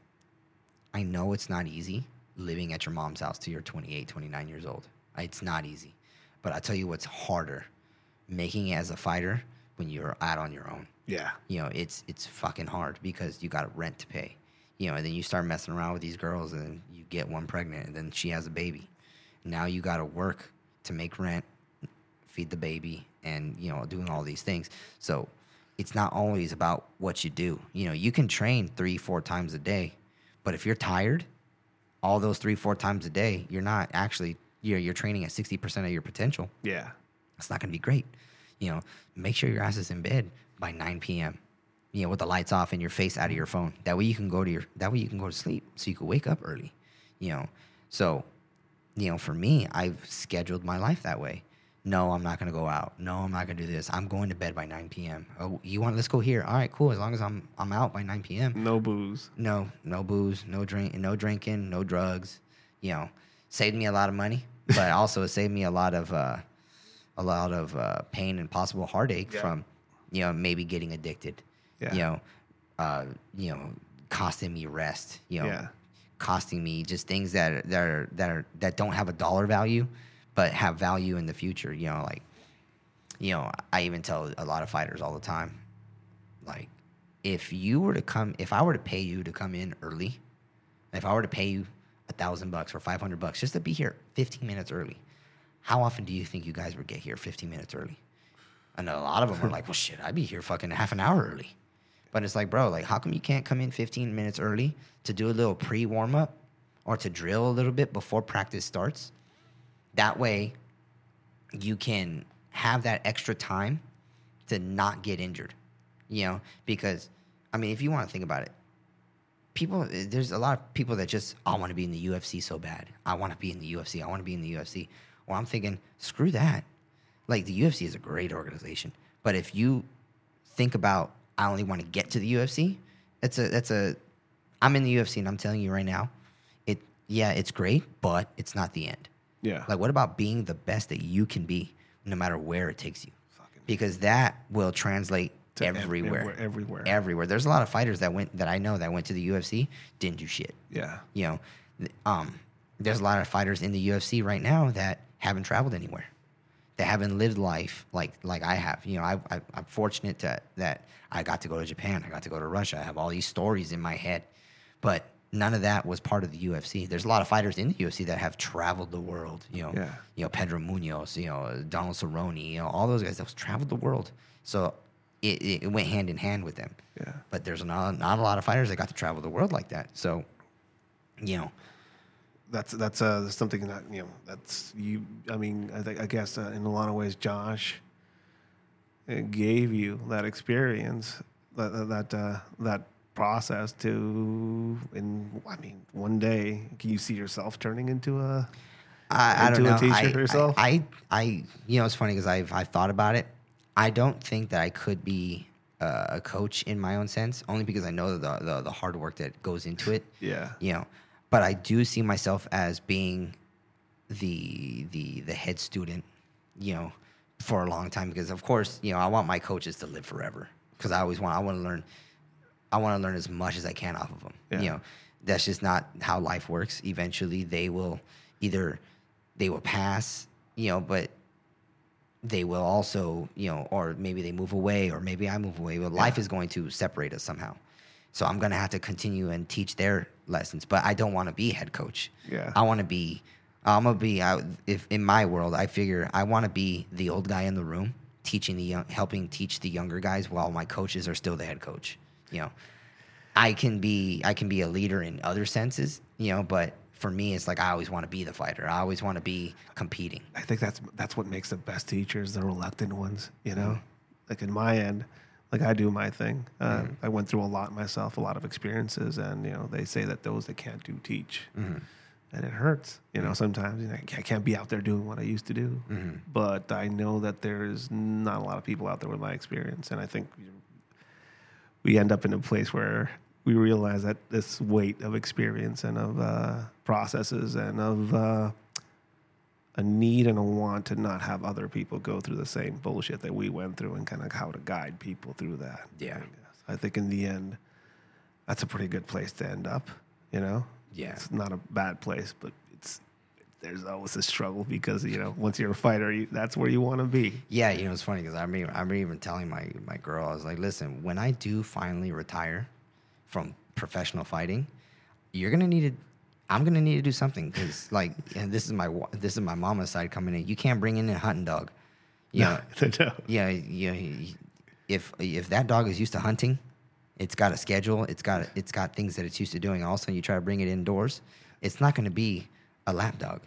I know it's not easy living at your mom's house till you're 28, 29 years old. It's not easy. But I tell you what's harder, making it as a fighter when you're out on your own. yeah. You know, it's it's fucking hard because you got a rent to pay. You know, and then you start messing around with these girls and you get one pregnant and then she has a baby. Now you got to work to make rent, feed the baby and, you know, doing all these things. So, it's not always about what you do. You know, you can train 3 4 times a day, but if you're tired, all those 3 4 times a day, you're not actually you're you're training at 60% of your potential Yeah. it's not going to be great. You know, make sure your ass is in bed by 9 p.m. You know, with the lights off and your face out of your phone. That way you can go to your. That way you can go to sleep, so you can wake up early. You know, so, you know, for me, I've scheduled my life that way. No, I'm not going to go out. No, I'm not going to do this. I'm going to bed by 9 p.m. Oh, you want? Let's go here. All right, cool. As long as I'm I'm out by 9 p.m. No booze. No, no booze, no drink, no drinking, no drugs. You know, saved me a lot of money, but also it saved me a lot of uh, a lot of uh, pain and possible heartache Yeah. from you know maybe getting addicted. Yeah. You know, uh, you know, costing me rest. You know, Yeah. costing me just things that that are that are that don't have a dollar value, but have value in the future. You know, like you know, I even tell a lot of fighters all the time, like if you were to come, if I were to pay you to come in early, if I were to pay you a thousand bucks or five hundred bucks just to be here fifteen minutes early, how often do you think you guys would get here fifteen minutes early? And a lot of them are like, well, shit, I'd be here fucking half an hour early. But it's like, bro, like, how come you can't come in 15 minutes early to do a little pre warm up or to drill a little bit before practice starts? That way, you can have that extra time to not get injured, you know? Because, I mean, if you want to think about it, people, there's a lot of people that just, I want to be in the UFC so bad. I want to be in the UFC. I want to be in the UFC. Well, I'm thinking, screw that. Like, the UFC is a great organization. But if you think about, I only want to get to the UFC, that's a, that's a, I'm in the UFC and I'm telling you right now, it, yeah, it's great, but it's not the end. Yeah. Like, what about being the best that you can be, no matter where it takes you? Because that will translate everywhere. everywhere- everywhere. Everywhere. There's a lot of fighters that went that I know that went to the UFC didn't do shit. yeah. You know, um, there's a lot of fighters in the UFC right now that haven't traveled anywhere. They haven't lived life like like I have. You know, I, I, I'm fortunate to, that I got to go to Japan. I got to go to Russia. I have all these stories in my head, but none of that was part of the UFC. There's a lot of fighters in the UFC that have traveled the world. You know, Yeah. you know Pedro Munhoz, you know Donald Cerrone, you know all those guys that traveled the world. So it, it, went hand in hand with them. Yeah. But there's not not a lot of fighters that got to travel the world like that. So, you know, that's that's uh something that you know that's you i mean i think i guess uh, in a lot of ways josh uh, gave you that experience that that uh, that process to in i mean one day can you see yourself turning into a I, I don't into know. a t-shirt I, yourself? I, I, I- you know, it's funny because I've I've thought about it. I don't think that I could be uh, a coach in my own sense, only because I know the, the the hard work that goes into it. Yeah. You know, but I do see myself as being the the the head student. You know, for a long time because of course you know I want my coaches to live forever because I always want I want to learn I want to learn as much as I can off of them. Yeah. You know, that's just not how life works. Eventually, they will either they will pass, you know, but they will also, you know, or maybe they move away, or maybe I move away. But life is going to separate us somehow. So I'm gonna have to continue and teach their lessons. But I don't want to be head coach. Yeah. I want to be. I'm gonna be out. If in my world, I figure I want to be the old guy in the room, teaching the young, helping teach the younger guys, while my coaches are still the head coach. You know, I can be I can be a leader in other senses. You know, but for me, it's like I always want to be the fighter. I always want to be competing. I think that's that's what makes the best teachers, the reluctant ones. You know, mm-hmm. like in my end, like I do my thing. Uh, mm-hmm. I went through a lot myself, a lot of experiences, and you know they say that those that can't do teach, mm-hmm. and it hurts. You know, sometimes you know, I can't- I can't be out there doing what I used to do, but I know that there's not a lot of people out there with my experience, and I think we end up in a place where we realize that this weight of experience and of uh, processes and of uh, a need and a want to not have other people go through the same bullshit that we went through and kind of how to guide people through that. Yeah. I. I think in the end, that's a pretty good place to end up. You know, Yeah. it's not a bad place, but there's always a struggle because you know once you're a fighter, you, that's where you want to be. Yeah, you know it's funny because I mean I'm even telling my my girl I was like, listen, when I do finally retire from professional fighting, you're gonna need to. I'm gonna need to do something because like, and this is my this is my mama's side coming in. You can't bring in a hunting dog. Yeah, know, no. yeah, yeah. If if that dog is used to hunting, it's got a schedule. It's got it's got things that it's used to doing. All of a sudden, you try to bring it indoors, it's not going to be a lap dog.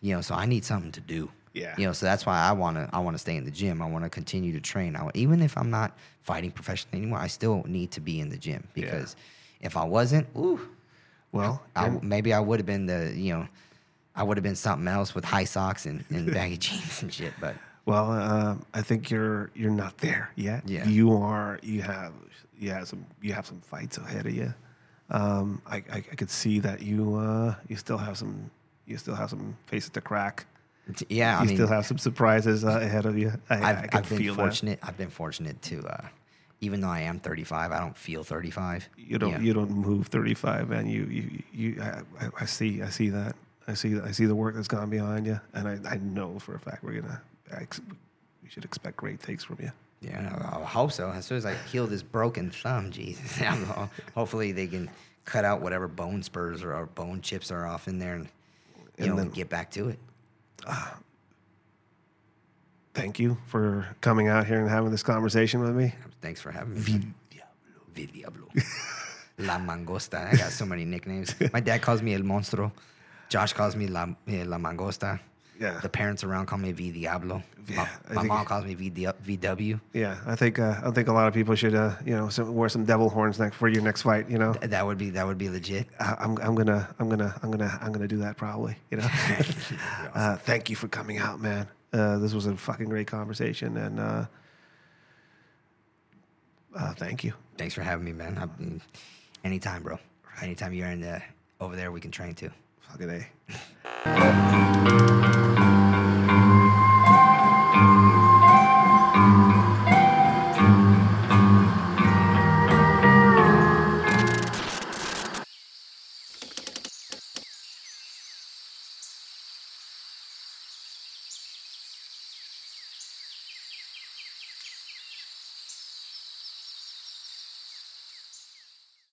You know, so I need something to do. Yeah. You know, so that's why I want to I want to stay in the gym. I want to continue to train. I, even if I'm not fighting professionally anymore, I still need to be in the gym because if I wasn't, ooh, Well, I, you're- maybe I would have been the you know, I would have been something else with high socks and, and baggy jeans and shit. But Well, um, I think you're you're not there yet. Yeah. You are. You have you have some you have some fights ahead of you. Um, I, I I could see that you uh, you still have some you still have some faces to crack. yeah, I you mean, still have some surprises uh, ahead of you. I, I've, I I've been feel that. fortunate. I've been fortunate to, uh, even though I am 35, I don't feel 35. You don't Yeah. you don't move 35, man. You you you. I, I, I see I see that. I see I see the work that's gone behind you, and I, I know for a fact we're gonna. I ex- we should expect great things from you. Yeah, I I hope so. As soon as I heal this broken thumb, Jesus, hopefully they can cut out whatever bone spurs or, or bone chips are off in there, and you And know, then- get back to it. Thank you for coming out here and having this conversation with me. Thanks for having me. man. Vi Diablo. La Mangosta. I got so many nicknames. My dad calls me El Monstro. Josh calls me La, eh, La Mangosta. Yeah. The parents around call me V Diablo. Yeah, My, my think- mom calls me v, VW. Yeah, I think uh, I think a lot of people should uh, you know some, wear some devil horns next for your next fight. You know, Th- That would be that would be legit. I, I'm I'm gonna I'm gonna I'm gonna I'm gonna do that probably. You know. uh, thank you for coming out, man. Uh, this was a fucking great conversation, and uh, uh, thank you. Thanks for having me, man. I, mm, anytime, bro. Anytime you're in the over there, we can train too. Fucking a.